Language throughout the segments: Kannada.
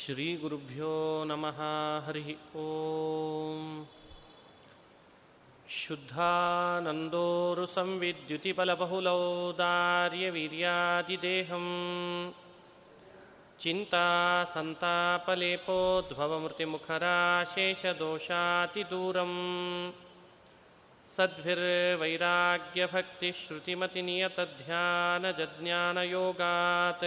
श्रीगुरुभ्यो नमः हरिः ॐ शुद्धानन्दोरुसंविद्युतिबलबहुलौदार्यवीर्यादिदेहम्। चिन्तासन्तापलेपोद्भवमृतिमुखराशेषदोषातिदूरम् सद्भिर्वैराग्यभक्तिश्रुतिमतिनियतध्यानजज्ञानयोगात्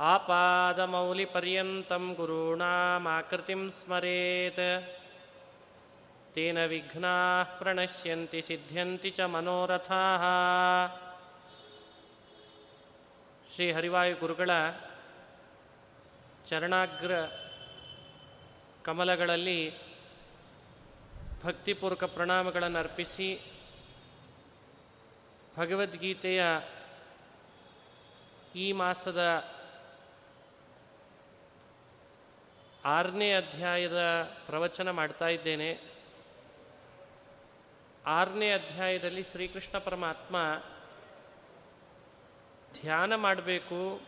आपादमौलिपर्यन्तं गुरूणामाकृतिं स्मरेत् तेन विघ्नाः प्रणश्यन्ति सिद्ध्यन्ति च मनोरथाः ಶ್ರೀ ಹರಿವಾಯು ಗುರುಗಳ ಚರಣಾಗ್ರ ಕಮಲಗಳಲ್ಲಿ ಭಕ್ತಿಪೂರ್ವಕ ಪ್ರಣಾಮಗಳನ್ನು ಅರ್ಪಿಸಿ ಭಗವದ್ಗೀತೆಯ ಈ ಮಾಸದ ಆರನೇ ಅಧ್ಯಾಯದ ಪ್ರವಚನ ಮಾಡ್ತಾ ಇದ್ದೇನೆ. ಆರನೇ ಅಧ್ಯಾಯದಲ್ಲಿ ಶ್ರೀಕೃಷ್ಣ ಪರಮಾತ್ಮ ಧ್ಯಾನ ಮಾಡಬೇಕು,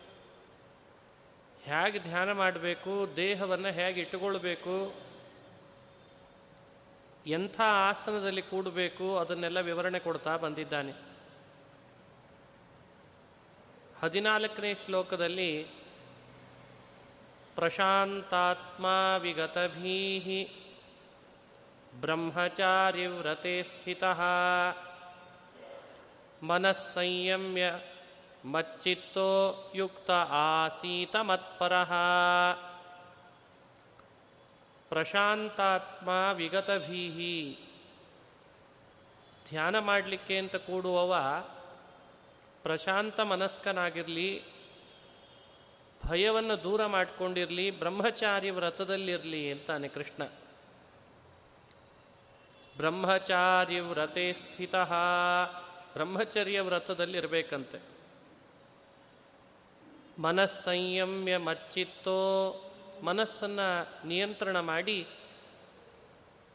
ಹೇಗೆ ಧ್ಯಾನ ಮಾಡಬೇಕು, ದೇಹವನ್ನು ಹೇಗೆ ಇಟ್ಟುಕೊಳ್ಬೇಕು, ಎಂಥ ಆಸನದಲ್ಲಿ ಕೂಡಬೇಕು, ಅದನ್ನೆಲ್ಲ ವಿವರಣೆ ಕೊಡ್ತಾ ಬಂದಿದ್ದಾನೆ. ಹದಿನಾಲ್ಕನೇ ಶ್ಲೋಕದಲ್ಲಿ ಪ್ರಶಾಂತಾತ್ಮ ವಿಗತಭೀ ಬ್ರಹ್ಮಚಾರಿ ವ್ರತೆ ಸ್ಥಿತ ಮನಸ್ಸಂಯಮ್ಯ ಮಚ್ಚಿತ್ತೋ ಯುಕ್ತ ಆಸೀತ ಮತ್ಪರಃ ಪ್ರಶಾಂತಾತ್ಮ ವಿಗತಭೀಹಿ ಧ್ಯಾನ ಮಾಡಲಿಕ್ಕೆ ಅಂತ ಕೂಡುವವ ಪ್ರಶಾಂತ ಮನಸ್ಕನಾಗಿರಲಿ ಭಯವನ್ನು ದೂರ ಮಾಡಿಕೊಂಡಿರಲಿ, ಬ್ರಹ್ಮಚಾರಿ ವ್ರತದಲ್ಲಿರಲಿ ಅಂತಾನೆ ಕೃಷ್ಣ. ಬ್ರಹ್ಮಚಾರಿ ವ್ರತೆ ಸ್ಥಿತ, ಬ್ರಹ್ಮಚರ್ಯ ವ್ರತದಲ್ಲಿರಬೇಕಂತೆ. ಮನಸ್ಸಂಯಮ್ಯ ಮಚ್ಚಿತ್ತೋ, ಮನಸ್ಸನ್ನು ನಿಯಂತ್ರಣ ಮಾಡಿ,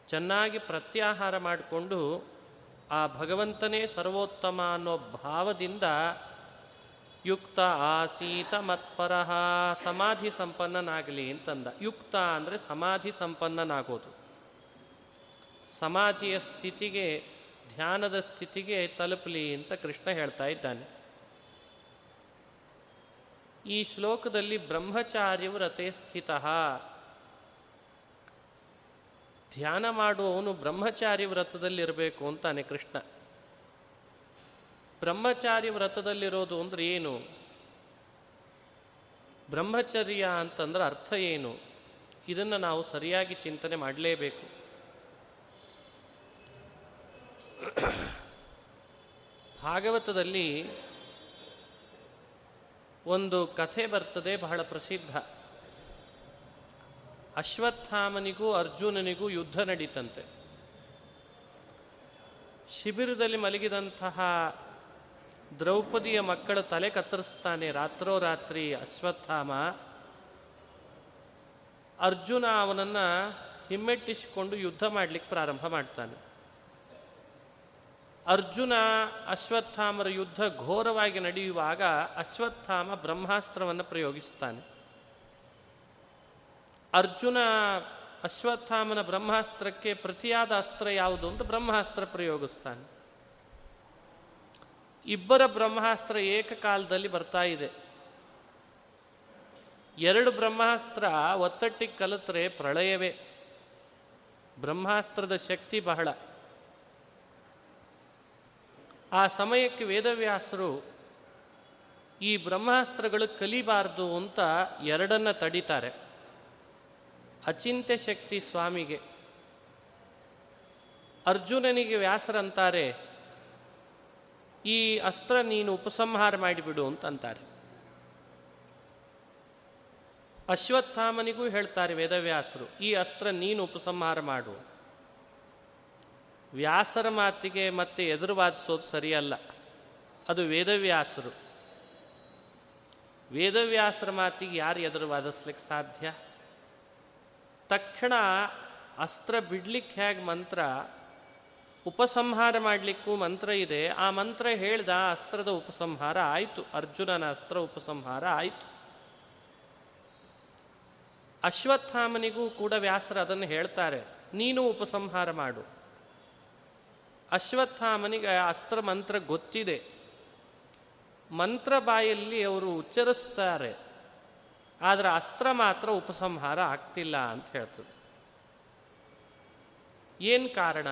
ಚೆನ್ನಾಗಿ ಪ್ರತ್ಯಾಹಾರ ಮಾಡಿಕೊಂಡು, ಆ ಭಗವಂತನೇ ಸರ್ವೋತ್ತಮ ಅನ್ನೋ ಭಾವದಿಂದ ಯುಕ್ತ ಆಸೀತ ಮತ್ಪರಹ, ಸಮಾಧಿ ಸಂಪನ್ನನಾಗಲಿ ಅಂತಂದ. ಯುಕ್ತ ಅಂದರೆ ಸಮಾಧಿ ಸಂಪನ್ನನಾಗೋದು. ಸಮಾಧಿಯ ಸ್ಥಿತಿಗೆ, ಧ್ಯಾನದ ಸ್ಥಿತಿಗೆ ತಲುಪಲಿ ಅಂತ ಕೃಷ್ಣ ಹೇಳ್ತಾ ಇದ್ದಾನೆ. ಈ ಶ್ಲೋಕದಲ್ಲಿ ಬ್ರಹ್ಮಚಾರ್ಯವು ರಥೆ ಸ್ಥಿತ. ಧ್ಯಾನ ಮಾಡುವವನು ಬ್ರಹ್ಮಚಾರಿ ವ್ರತದಲ್ಲಿರಬೇಕು ಅಂತಾನೆ ಕೃಷ್ಣ. ಬ್ರಹ್ಮಚಾರಿ ವ್ರತದಲ್ಲಿರೋದು ಅಂದ್ರೆ ಏನು? ಬ್ರಹ್ಮಚರ್ಯ ಅಂತಂದ್ರೆ ಅರ್ಥ ಏನು? ಇದನ್ನು ನಾವು ಸರಿಯಾಗಿ ಚಿಂತನೆ ಮಾಡಲೇಬೇಕು. ಭಾಗವತದಲ್ಲಿ ಒಂದು ಕಥೆ ಬರ್ತದೆ, ಬಹಳ ಪ್ರಸಿದ್ಧ. ಅಶ್ವತ್ಥಾಮನಿಗೂ ಅರ್ಜುನನಿಗೂ ಯುದ್ಧ ನಡೀತಂತೆ. ಶಿಬಿರದಲ್ಲಿ ಮಲಗಿದಂತಹ ದ್ರೌಪದಿಯ ಮಕ್ಕಳ ತಲೆ ಕತ್ತರಿಸ್ತಾನೆ ರಾತ್ರೋರಾತ್ರಿ ಅಶ್ವತ್ಥಾಮ. ಅರ್ಜುನ ಅವನನ್ನು ಹಿಮ್ಮೆಟ್ಟಿಸಿಕೊಂಡು ಯುದ್ಧ ಮಾಡಲಿಕ್ಕೆ ಪ್ರಾರಂಭ ಮಾಡ್ತಾನೆ. ಅರ್ಜುನ ಅಶ್ವತ್ಥಾಮರ ಯುದ್ಧ ಘೋರವಾಗಿ ನಡೆಯುವಾಗ ಅಶ್ವತ್ಥಾಮ ಬ್ರಹ್ಮಾಸ್ತ್ರವನ್ನು ಪ್ರಯೋಗಿಸ್ತಾನೆ. ಅರ್ಜುನ ಅಶ್ವತ್ಥಾಮನ ಬ್ರಹ್ಮಾಸ್ತ್ರಕ್ಕೆ ಪ್ರತಿಯಾದ ಅಸ್ತ್ರ ಯಾವುದು ಅಂತ ಬ್ರಹ್ಮಾಸ್ತ್ರ ಪ್ರಯೋಗಿಸ್ತಾನೆ. ಇಬ್ಬರ ಬ್ರಹ್ಮಾಸ್ತ್ರ ಏಕಕಾಲದಲ್ಲಿ ಬರ್ತಾ ಇದೆ. ಎರಡು ಬ್ರಹ್ಮಾಸ್ತ್ರ ಒತ್ತಟ್ಟಿಗೆ ಕಲಿತರೆ ಪ್ರಳಯವೇ. ಬ್ರಹ್ಮಾಸ್ತ್ರದ ಶಕ್ತಿ ಬಹಳ. ಆ ಸಮಯಕ್ಕೆ ವೇದವ್ಯಾಸರು ಈ ಬ್ರಹ್ಮಾಸ್ತ್ರಗಳು ಕಲಿಬಾರ್ದು ಅಂತ ಎರಡನ್ನ ತಡಿತಾರೆ. ಅಚಿಂತ್ಯ ಶಕ್ತಿ ಸ್ವಾಮಿಗೆ. ಅರ್ಜುನನಿಗೆ ವ್ಯಾಸರಂತಾರೆ ಈ ಅಸ್ತ್ರ ನೀನು ಉಪಸಂಹಾರ ಮಾಡಿಬಿಡು ಅಂತಂತಾರೆ. ಅಶ್ವತ್ಥಾಮನಿಗೂ ಹೇಳ್ತಾರೆ ವೇದವ್ಯಾಸರು, ಈ ಅಸ್ತ್ರ ನೀನು ಉಪಸಂಹಾರ ಮಾಡು. ವ್ಯಾಸರ ಮಾತಿಗೆ ಮತ್ತೆ ಎದುರು ವಾದಿಸೋದು ಸರಿಯಲ್ಲ, ಅದು ವೇದವ್ಯಾಸರು. ವೇದವ್ಯಾಸರ ಮಾತಿಗೆ ಯಾರು ಎದುರು ವಾದಿಸ್ಲಿಕ್ಕೆ ಸಾಧ್ಯ? ತಕ್ಷಣ ಅಸ್ತ್ರ ಬಿಡ್ಲಿಕ್ಕೆ ಹೇಗೆ ಮಂತ್ರ ಉಪಸಂಹಾರ ಮಾಡಲಿಕ್ಕೂ ಮಂತ್ರ ಇದೆ. ಆ ಮಂತ್ರ ಹೇಳ್ದ ಅಸ್ತ್ರದ ಉಪಸಂಹಾರ ಆಯಿತು. ಅರ್ಜುನನ ಅಸ್ತ್ರ ಉಪಸಂಹಾರ ಆಯಿತು. ಅಶ್ವತ್ಥಾಮನಿಗೂ ಕೂಡ ವ್ಯಾಸರು ಅದನ್ನು ಹೇಳ್ತಾರೆ. ನೀನು ಉಪಸಂಹಾರ ಮಾಡು. ಅಶ್ವತ್ಥಾಮನಿಗೆ ಅಸ್ತ್ರ ಮಂತ್ರ ಗೊತ್ತಿದೆ. ಮಂತ್ರ ಬಾಯಲ್ಲಿ ಅವರು ಉಚ್ಚರಿಸ್ತಾರೆ. ಆದರೆ ಅಸ್ತ್ರ ಮಾತ್ರ ಉಪಸಂಹಾರ ಆಗ್ತಿಲ್ಲ ಅಂತ ಹೇಳ್ತದೆ. ಏನು ಕಾರಣ?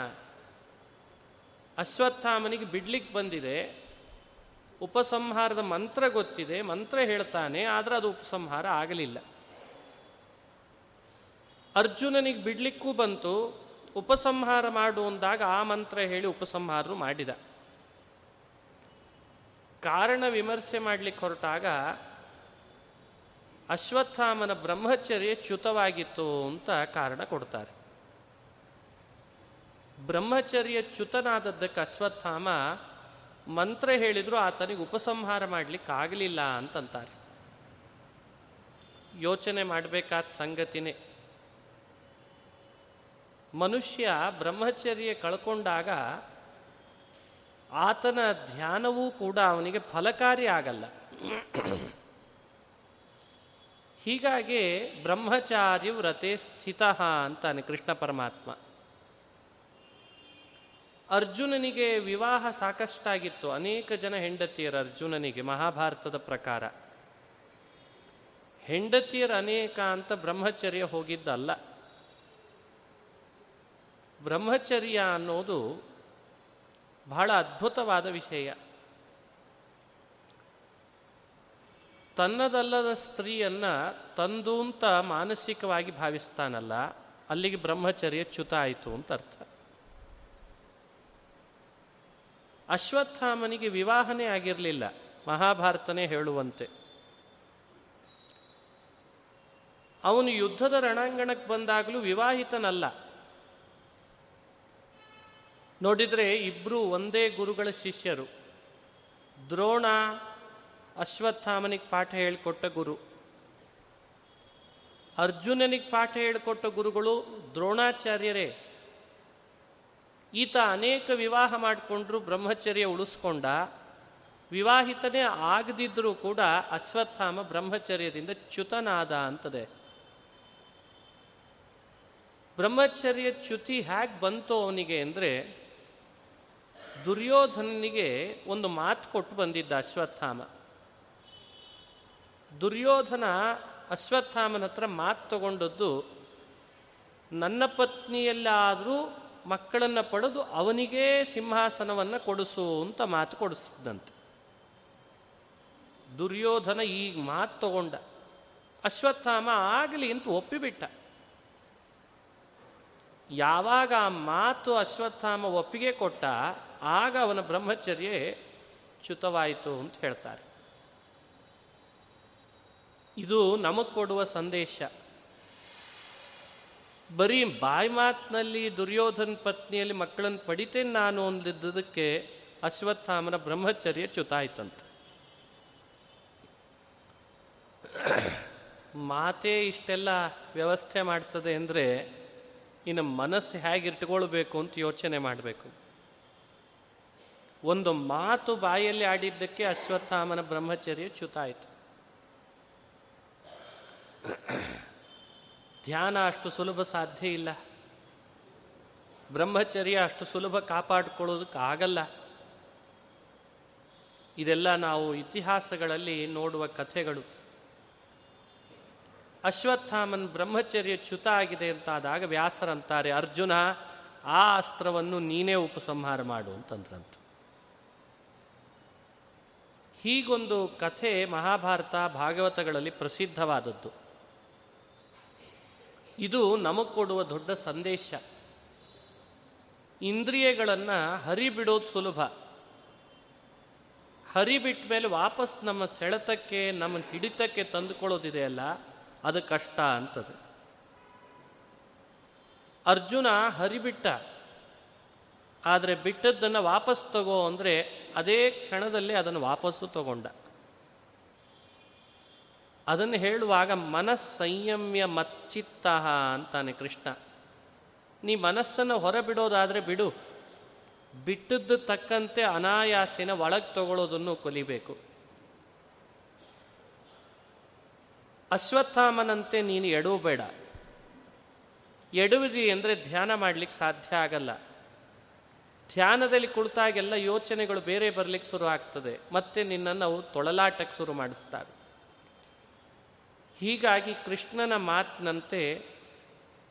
ಅಶ್ವತ್ಥಾಮನಿಗೆ ಬಿಡ್ಲಿಕ್ಕೆ ಬಂದಿದೆ. ಉಪಸಂಹಾರದ ಮಂತ್ರ ಗೊತ್ತಿದೆ. ಮಂತ್ರ ಹೇಳ್ತಾನೆ, ಆದರೆ ಅದು ಉಪಸಂಹಾರ ಆಗಲಿಲ್ಲ. ಅರ್ಜುನನಿಗೆ ಬಿಡ್ಲಿಕ್ಕೂ ಬಂತು. ಉಪಸಂಹಾರ ಮಾಡು ಅಂದಾಗ ಆ ಮಂತ್ರ ಹೇಳಿ ಉಪಸಂಹಾರ ಮಾಡಿದ. ಕಾರಣ ವಿಮರ್ಶೆ ಮಾಡಲಿಕ್ಕೆ ಹೊರಟಾಗ ಅಶ್ವತ್ಥಾಮನ ಬ್ರಹ್ಮಚರ್ಯ ಚ್ಯುತವಾಗಿತ್ತು ಅಂತ ಕಾರಣ ಕೊಡ್ತಾರೆ. ಬ್ರಹ್ಮಚರ್ಯ ಚ್ಯುತನಾದದ್ದಕ್ಕೆ ಅಶ್ವತ್ಥಾಮ ಮಂತ್ರ ಹೇಳಿದ್ರು, ಆತನಿಗೆ ಉಪಸಂಹಾರ ಮಾಡಲಿಕ್ಕೆ ಆಗಲಿಲ್ಲ ಅಂತಂತಾರೆ. ಯೋಚನೆ ಮಾಡಬೇಕಾದ ಸಂಗತಿನೇ. ಮನುಷ್ಯ ಬ್ರಹ್ಮಚರ್ಯ ಕಳ್ಕೊಂಡಾಗ ಆತನ ಧ್ಯಾನವೂ ಕೂಡ ಅವನಿಗೆ ಫಲಕಾರಿ ಆಗಲ್ಲ. ಹೀಗಾಗಿ ಬ್ರಹ್ಮಚಾರಿ ವ್ರತೆ ಸ್ಥಿತ ಅಂತಾನೆ ಕೃಷ್ಣ ಪರಮಾತ್ಮ. ಅರ್ಜುನನಿಗೆ ವಿವಾಹ ಸಾಕಷ್ಟಾಗಿತ್ತು. ಅನೇಕ ಜನ ಹೆಂಡತಿಯರು ಅರ್ಜುನನಿಗೆ ಮಹಾಭಾರತದ ಪ್ರಕಾರ. ಹೆಂಡತಿಯರು ಅನೇಕ ಅಂತ ಬ್ರಹ್ಮಚರ್ಯ ಹೋಗಿದ್ದಲ್ಲ. ಬ್ರಹ್ಮಚರ್ಯ ಅನ್ನೋದು ಬಹಳ ಅದ್ಭುತವಾದ ವಿಷಯ. ತನ್ನದಲ್ಲದ ಸ್ತ್ರೀಯನ್ನ ತಂದು ಅಂತ ಮಾನಸಿಕವಾಗಿ ಭಾವಿಸ್ತಾನಲ್ಲ, ಅಲ್ಲಿಗೆ ಬ್ರಹ್ಮಚರ್ಯ ಚ್ಯುತ ಆಯಿತು ಅಂತ ಅರ್ಥ. ಅಶ್ವತ್ಥಾಮನಿಗೆ ವಿವಾಹನೇ ಆಗಿರಲಿಲ್ಲ. ಮಹಾಭಾರತನೇ ಹೇಳುವಂತೆ. ಅವನು ಯುದ್ಧದ ರಣಾಂಗಣಕ್ಕೆ ಬಂದಾಗಲೂ ವಿವಾಹಿತನಲ್ಲ. ನೋಡಿದರೆ ಇಬ್ಬರು ಒಂದೇ ಗುರುಗಳ ಶಿಷ್ಯರು. ದ್ರೋಣ ಅಶ್ವತ್ಥಾಮನಿಗೆ ಪಾಠ ಹೇಳಿಕೊಟ್ಟ ಗುರು. ಅರ್ಜುನನಿಗೆ ಪಾಠ ಹೇಳಿಕೊಟ್ಟ ಗುರುಗಳು ದ್ರೋಣಾಚಾರ್ಯರೇ ಈತ ಅನೇಕ ವಿವಾಹ ಮಾಡಿಕೊಂಡ್ರು, ಬ್ರಹ್ಮಚರ್ಯ ಉಳಿಸ್ಕೊಂಡ. ವಿವಾಹಿತನೇ ಆಗದಿದ್ದರೂ ಕೂಡ ಅಶ್ವತ್ಥಾಮ ಬ್ರಹ್ಮಚರ್ಯದಿಂದ ಚ್ಯುತನಾದ ಅಂತದೆ. ಬ್ರಹ್ಮಚರ್ಯ ಚ್ಯುತಿ ಹೇಗೆ ಬಂತು ಅವನಿಗೆ ಅಂದರೆ, ದುರ್ಯೋಧನನಿಗೆ ಒಂದು ಮಾತು ಕೊಟ್ಟು ಬಂದಿದ್ದ ಅಶ್ವತ್ಥಾಮ. ದುರ್ಯೋಧನ ಅಶ್ವತ್ಥಾಮನ ಹತ್ರ ಮಾತು ತಗೊಂಡದ್ದು, ನನ್ನ ಪತ್ನಿಯಲ್ಲಾದರೂ ಮಕ್ಕಳನ್ನು ಪಡೆದು ಅವನಿಗೇ ಸಿಂಹಾಸನವನ್ನು ಕೊಡಿಸು ಅಂತ ಮಾತು ಕೊಡಿಸಿದಂತೆ. ದುರ್ಯೋಧನ ಈಗ ಮಾತು ತಗೊಂಡ. ಅಶ್ವತ್ಥಾಮ ಆಗಲಿ ಅಂತ ಒಪ್ಪಿಬಿಟ್ಟ. ಯಾವಾಗ ಆ ಮಾತು ಅಶ್ವತ್ಥಾಮ ಒಪ್ಪಿಗೆ ಕೊಟ್ಟ, ಆಗ ಅವನ ಬ್ರಹ್ಮಚರ್ಯ ಚ್ಯುತವಾಯಿತು ಅಂತ ಹೇಳ್ತಾರೆ. ಇದು ನಮಗೆ ಕೊಡುವ ಸಂದೇಶ. ಬರೀ ಬಾಯಿ ಮಾತಿನಲ್ಲಿ ದುರ್ಯೋಧನ ಪತ್ನಿಯಲ್ಲಿ ಮಕ್ಕಳನ್ನು ಪಡಿತೇನೆ ನಾನು ಅಂದಿದ್ದಕ್ಕೆ ಅಶ್ವತ್ಥಾಮನ ಬ್ರಹ್ಮಚರ್ಯ ಚ್ಯುತಾಯ್ತಂತೆ. ಮಾತೇ ಇಷ್ಟೆಲ್ಲ ವ್ಯವಸ್ಥೆ ಮಾಡ್ತದೆ ಅಂದರೆ ಇನ್ನು ಮನಸ್ಸು ಹೇಗೆ ಇಟ್ಕೊಳ್ಬೇಕು ಅಂತ ಯೋಚನೆ ಮಾಡಬೇಕು. ಒಂದು ಮಾತು ಬಾಯಲ್ಲಿ ಆಡಿದ್ದಕ್ಕೆ ಅಶ್ವತ್ಥಾಮನ ಬ್ರಹ್ಮಚರ್ಯ ಚ್ಯುತ ಆಯಿತು ಧ್ಯಾನ ಅಷ್ಟು ಸುಲಭ ಸಾಧ್ಯ ಇಲ್ಲ. ಬ್ರಹ್ಮಚರ್ಯ ಅಷ್ಟು ಸುಲಭ ಕಾಪಾಡಿಕೊಳ್ಳೋದಕ್ಕೆ ಆಗಲ್ಲ. ಇದೆಲ್ಲ ನಾವು ಇತಿಹಾಸಗಳಲ್ಲಿ ನೋಡುವ ಕಥೆಗಳು. ಅಶ್ವತ್ಥಾಮನ್ ಬ್ರಹ್ಮಚರ್ಯ ಚ್ಯುತ ಆಗಿದೆ ಅಂತಾದಾಗ ವ್ಯಾಸರಂತಾರೆ, ಅರ್ಜುನ, ಆ ಅಸ್ತ್ರವನ್ನು ನೀನೇ ಉಪಸಂಹಾರ ಮಾಡು, ಅಂತಂದ್ರಂತ. ಹೀಗೊಂದು ಕಥೆ ಮಹಾಭಾರತ ಭಾಗವತಗಳಲ್ಲಿ ಪ್ರಸಿದ್ಧವಾದದ್ದು. ಇದು ನಮಗೆ ಕೊಡುವ ದೊಡ್ಡ ಸಂದೇಶ. ಇಂದ್ರಿಯಗಳನ್ನು ಹರಿಬಿಡೋದು ಸುಲಭ. ಹರಿಬಿಟ್ಟ ಮೇಲೆ ವಾಪಸ್ ನಮ್ಮ ಸೆಳೆತಕ್ಕೆ, ನಮ್ಮ ಹಿಡಿತಕ್ಕೆ ತಂದುಕೊಳ್ಳೋದಿದೆಯಲ್ಲ ಅದು ಕಷ್ಟ ಅಂತದೆ. ಅರ್ಜುನ ಹರಿಬಿಟ್ಟ. ಆದರೆ ಬಿಟ್ಟದ್ದನ್ನು ವಾಪಸ್ ತಗೋ ಅಂದರೆ ಅದೇ ಕ್ಷಣದಲ್ಲಿ ಅದನ್ನು ವಾಪಸ್ಸು ತಗೊಂಡ. ಅದನ್ನು ಹೇಳುವಾಗ ಮನಸ್ಸಂಯಮ್ಯ ಮಚ್ಚಿತ್ತ ಅಂತಾನೆ ಕೃಷ್ಣ. ನೀ ಮನಸ್ಸನ್ನು ಹೊರಬಿಡೋದಾದರೆ ಬಿಡು. ಬಿಟ್ಟದ್ದು ತಕ್ಕಂತೆ ಅನಾಯಾಸಿನ ಒಳಗೆ ತಗೊಳ್ಳೋದನ್ನು ಕಲಿಬೇಕು. ಅಶ್ವತ್ಥಾಮನಂತೆ ನೀನು ಎಡವಬೇಡ ಎಡುವಿದಿ ಅಂದರೆ ಧ್ಯಾನ ಮಾಡಲಿಕ್ಕೆ ಸಾಧ್ಯ ಆಗಲ್ಲ. ಧ್ಯಾನದಲ್ಲಿ ಕುಳಿತಾಗೆಲ್ಲ ಯೋಚನೆಗಳು ಬೇರೆ ಬರಲಿಕ್ಕೆ ಶುರು ಆಗ್ತದೆ. ಮತ್ತೆ ನಿನ್ನನ್ನು ಅವು ತೊಳಲಾಟಕ್ಕೆ ಶುರು ಮಾಡಿಸ್ತಾರೆ ಹೀಗಾಗಿ ಕೃಷ್ಣನ ಮಾತಿನಂತೆ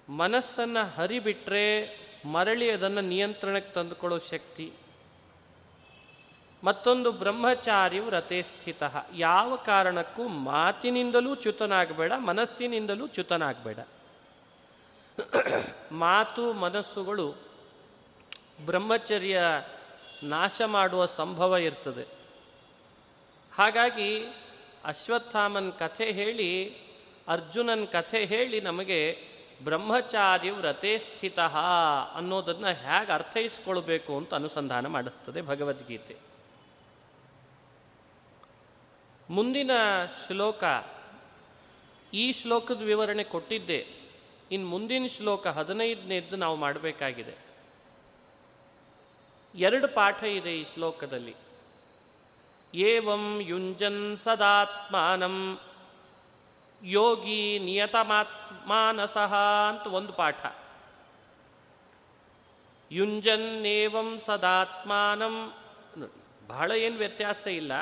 ಮನಸ್ಸನ್ನು ಹರಿಬಿಟ್ರೆ ಮರಳಿ ಅದನ್ನು ನಿಯಂತ್ರಣಕ್ಕೆ ತಂದುಕೊಳ್ಳೋ ಶಕ್ತಿ. ಮತ್ತೊಂದು ಬ್ರಹ್ಮಚಾರಿಯು ವ್ರತೆ ಸ್ಥಿತ. ಯಾವ ಕಾರಣಕ್ಕೂ ಮಾತಿನಿಂದಲೂ ಚ್ಯುತನಾಗಬೇಡ, ಮನಸ್ಸಿನಿಂದಲೂ ಚ್ಯುತನಾಗಬೇಡ. ಮಾತು, ಮನಸ್ಸುಗಳು ಬ್ರಹ್ಮಚರ್ಯ ನಾಶ ಮಾಡುವ ಸಂಭವ ಇರ್ತದೆ. ಹಾಗಾಗಿ ಅಶ್ವತ್ಥಾಮನ್ ಕಥೆ ಹೇಳಿ, ಅರ್ಜುನನ್ ಕಥೆ ಹೇಳಿ ನಮಗೆ ಬ್ರಹ್ಮಚಾರಿ ವ್ರತೆ ಸ್ಥಿತ ಅನ್ನೋದನ್ನು ಹೇಗೆ ಅರ್ಥೈಸ್ಕೊಳ್ಬೇಕು ಅಂತ ಅನುಸಂಧಾನ ಮಾಡಿಸ್ತದೆ ಭಗವದ್ಗೀತೆ. ಮುಂದಿನ ಶ್ಲೋಕ, ಈ ಶ್ಲೋಕದ ವಿವರಣೆ ಕೊಟ್ಟಿದ್ದೆ. ಇನ್ನು ಮುಂದಿನ ಶ್ಲೋಕ ಹದಿನೈದನೇದ್ದು ನಾವು ಮಾಡಬೇಕಾಗಿದೆ. ಎರಡು ಪಾಠ ಇದೆ ಈ ಶ್ಲೋಕದಲ್ಲಿ. ಏವಂ ಯುಂಜನ್ ಸದಾತ್ಮಾನಂ ಯೋಗಿ ನಿಯತಮಾತ್ಮಾನಸಃ ಅಂತ ಒಂದು ಪಾಠ। ಯುಂಜನ್ನೇವಂ ಸದಾತ್ಮಾನಂ ಬಹಳ ಏನು ವ್ಯತ್ಯಾಸ ಇಲ್ಲ।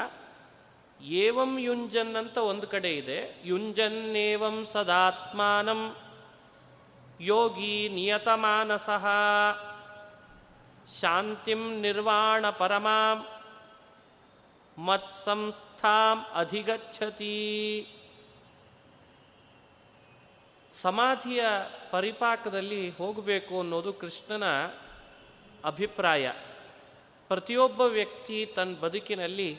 ಏವಂ ಯುಂಜನ್ ಅಂತ ಒಂದು ಕಡೆ ಇದೆ। ಯುಂಜನ್ನೇವಂ ಸದಾತ್ಮಾನಂ ಯೋಗಿ ನಿಯತಮಾನಸಃ। ಶಾಂತಿಂ ನಿರ್ವಾಣ ಪರಮಾಂ। ಮತ್ಸಂಸ್ಥಾಂ ಅಧಿಗಚ್ಚತಿ ಸಮಾಧಿಯ ಪರಿಪಾಕದಲ್ಲಿ ಹೋಗಬೇಕು ಅನ್ನೋದು ಕೃಷ್ಣನ ಅಭಿಪ್ರಾಯ. ಪ್ರತಿಯೊಬ್ಬ ವ್ಯಕ್ತಿ ತನ್ನ ಬದುಕಿನಲ್ಲಿ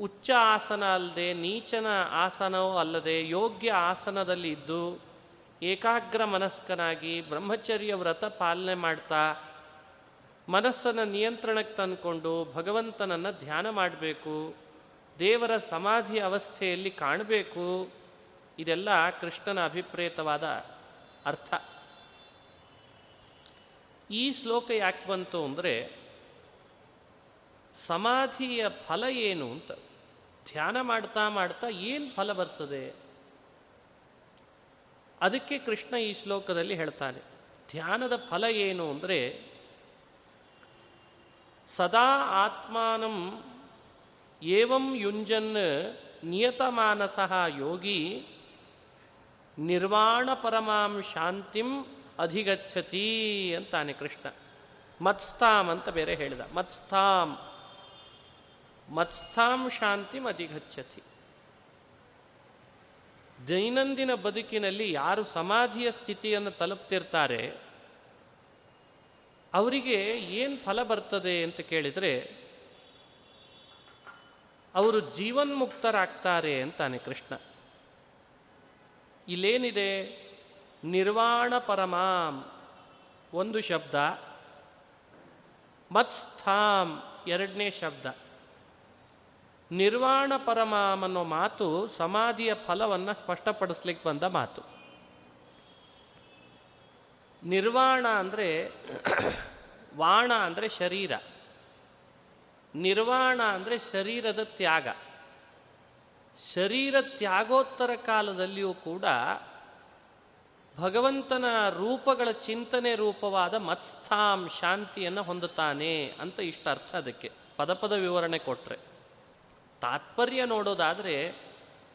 ಉಚ್ಚ ಆಸನ ಅಲ್ಲದೆ ನೀಚನ ಆಸನವೂ ಅಲ್ಲದೆ ಯೋಗ್ಯ ಆಸನದಲ್ಲಿ ಇದ್ದು ಏಕಾಗ್ರ ಮನಸ್ಕನಾಗಿ ಬ್ರಹ್ಮಚರ್ಯ ವ್ರತ ಪಾಲನೆ ಮಾಡ್ತಾ ಮನಸ್ಸನ್ನು ನಿಯಂತ್ರಣಕ್ಕೆ ತಂದುಕೊಂಡು ಭಗವಂತನನ್ನು ಧ್ಯಾನ ಮಾಡಬೇಕು, ದೇವರ ಸಮಾಧಿ ಅವಸ್ಥೆಯಲ್ಲಿ ಕಾಣಬೇಕು, ಇದೆಲ್ಲ ಕೃಷ್ಣನ ಅಭಿಪ್ರೇತವಾದ ಅರ್ಥ. ಈ ಶ್ಲೋಕ ಯಾಕೆ ಬಂತು ಅಂದರೆ, ಸಮಾಧಿಯ ಫಲ ಏನು ಅಂತ. ಧ್ಯಾನ ಮಾಡ್ತಾ ಮಾಡ್ತಾ ಏನು ಫಲ ಬರ್ತದೆ? ಅದಕ್ಕೆ ಕೃಷ್ಣ ಈ ಶ್ಲೋಕದಲ್ಲಿ ಹೇಳ್ತಾನೆ. ಧ್ಯಾನದ ಫಲ ಏನು ಅಂದರೆ ಸದಾ ಆತ್ಮಾನಂ ಏವಂ ಯುಂಜನ್ ನಿಯತಮಾನಸಃ ಯೋಗಿ ನಿರ್ವಾಣ ಪರಮಾಂ ಶಾಂತಿಂ ಅಧಿಗಚ್ಚತಿ ಅಂತಾನೆ ಕೃಷ್ಣ. ಮತ್ಸ್ಥಾಮ್ ಅಂತ ಬೇರೆ ಹೇಳಿದ. ಮತ್ಸ್ಥಾಮ್ ಮತ್ಸ್ಥಾಂ ಶಾಂತಿಂ ಅಧಿಗಚ್ಚತಿ ದೈನಂದಿನ ಬದುಕಿನಲ್ಲಿ ಯಾರು ಸಮಾಧಿಯ ಸ್ಥಿತಿಯನ್ನು ತಲುಪ್ತಿರ್ತಾರೆ ಅವರಿಗೆ ಏನು ಫಲ ಬರ್ತದೆ ಅಂತ ಕೇಳಿದರೆ, ಅವರು ಜೀವನ್ಮುಕ್ತರಾಗ್ತಾರೆ ಅಂತಾನೆ ಕೃಷ್ಣ. ಇಲ್ಲೇನಿದೆ? ನಿರ್ವಾಣ ಪರಮಾಂ, ಒಂದು ಶಬ್ದ, ಮತ್ಸ್ಥಾಂ, ಎರಡನೇ ಶಬ್ದ. ನಿರ್ವಾಣ ಪರಮಾಮ್ ಅನ್ನೋ ಮಾತು ಸಮಾಧಿಯ ಫಲವನ್ನು ಸ್ಪಷ್ಟಪಡಿಸ್ಲಿಕ್ಕೆ ಬಂದ ಮಾತು. ನಿರ್ವಾಣ ಅಂದರೆ ವಾಣ ಅಂದರೆ ಶರೀರ. ನಿರ್ವಾಣ ಅಂದರೆ ಶರೀರದ ತ್ಯಾಗ. ಶರೀರ ತ್ಯಾಗೋತ್ತರ ಕಾಲದಲ್ಲಿಯೂ ಕೂಡ ಭಗವಂತನ ರೂಪಗಳ ಚಿಂತನೆ ರೂಪವಾದ ಮತ್ಸ್ಥಾಂ ಶಾಂತಿಯನ್ನು ಹೊಂದುತ್ತಾನೆ ಅಂತ ಇಷ್ಟ ಅರ್ಥ ಅದಕ್ಕೆ. ಪದಪದ ವಿವರಣೆ ಕೊಟ್ಟರೆ ತಾತ್ಪರ್ಯ ನೋಡೋದಾದರೆ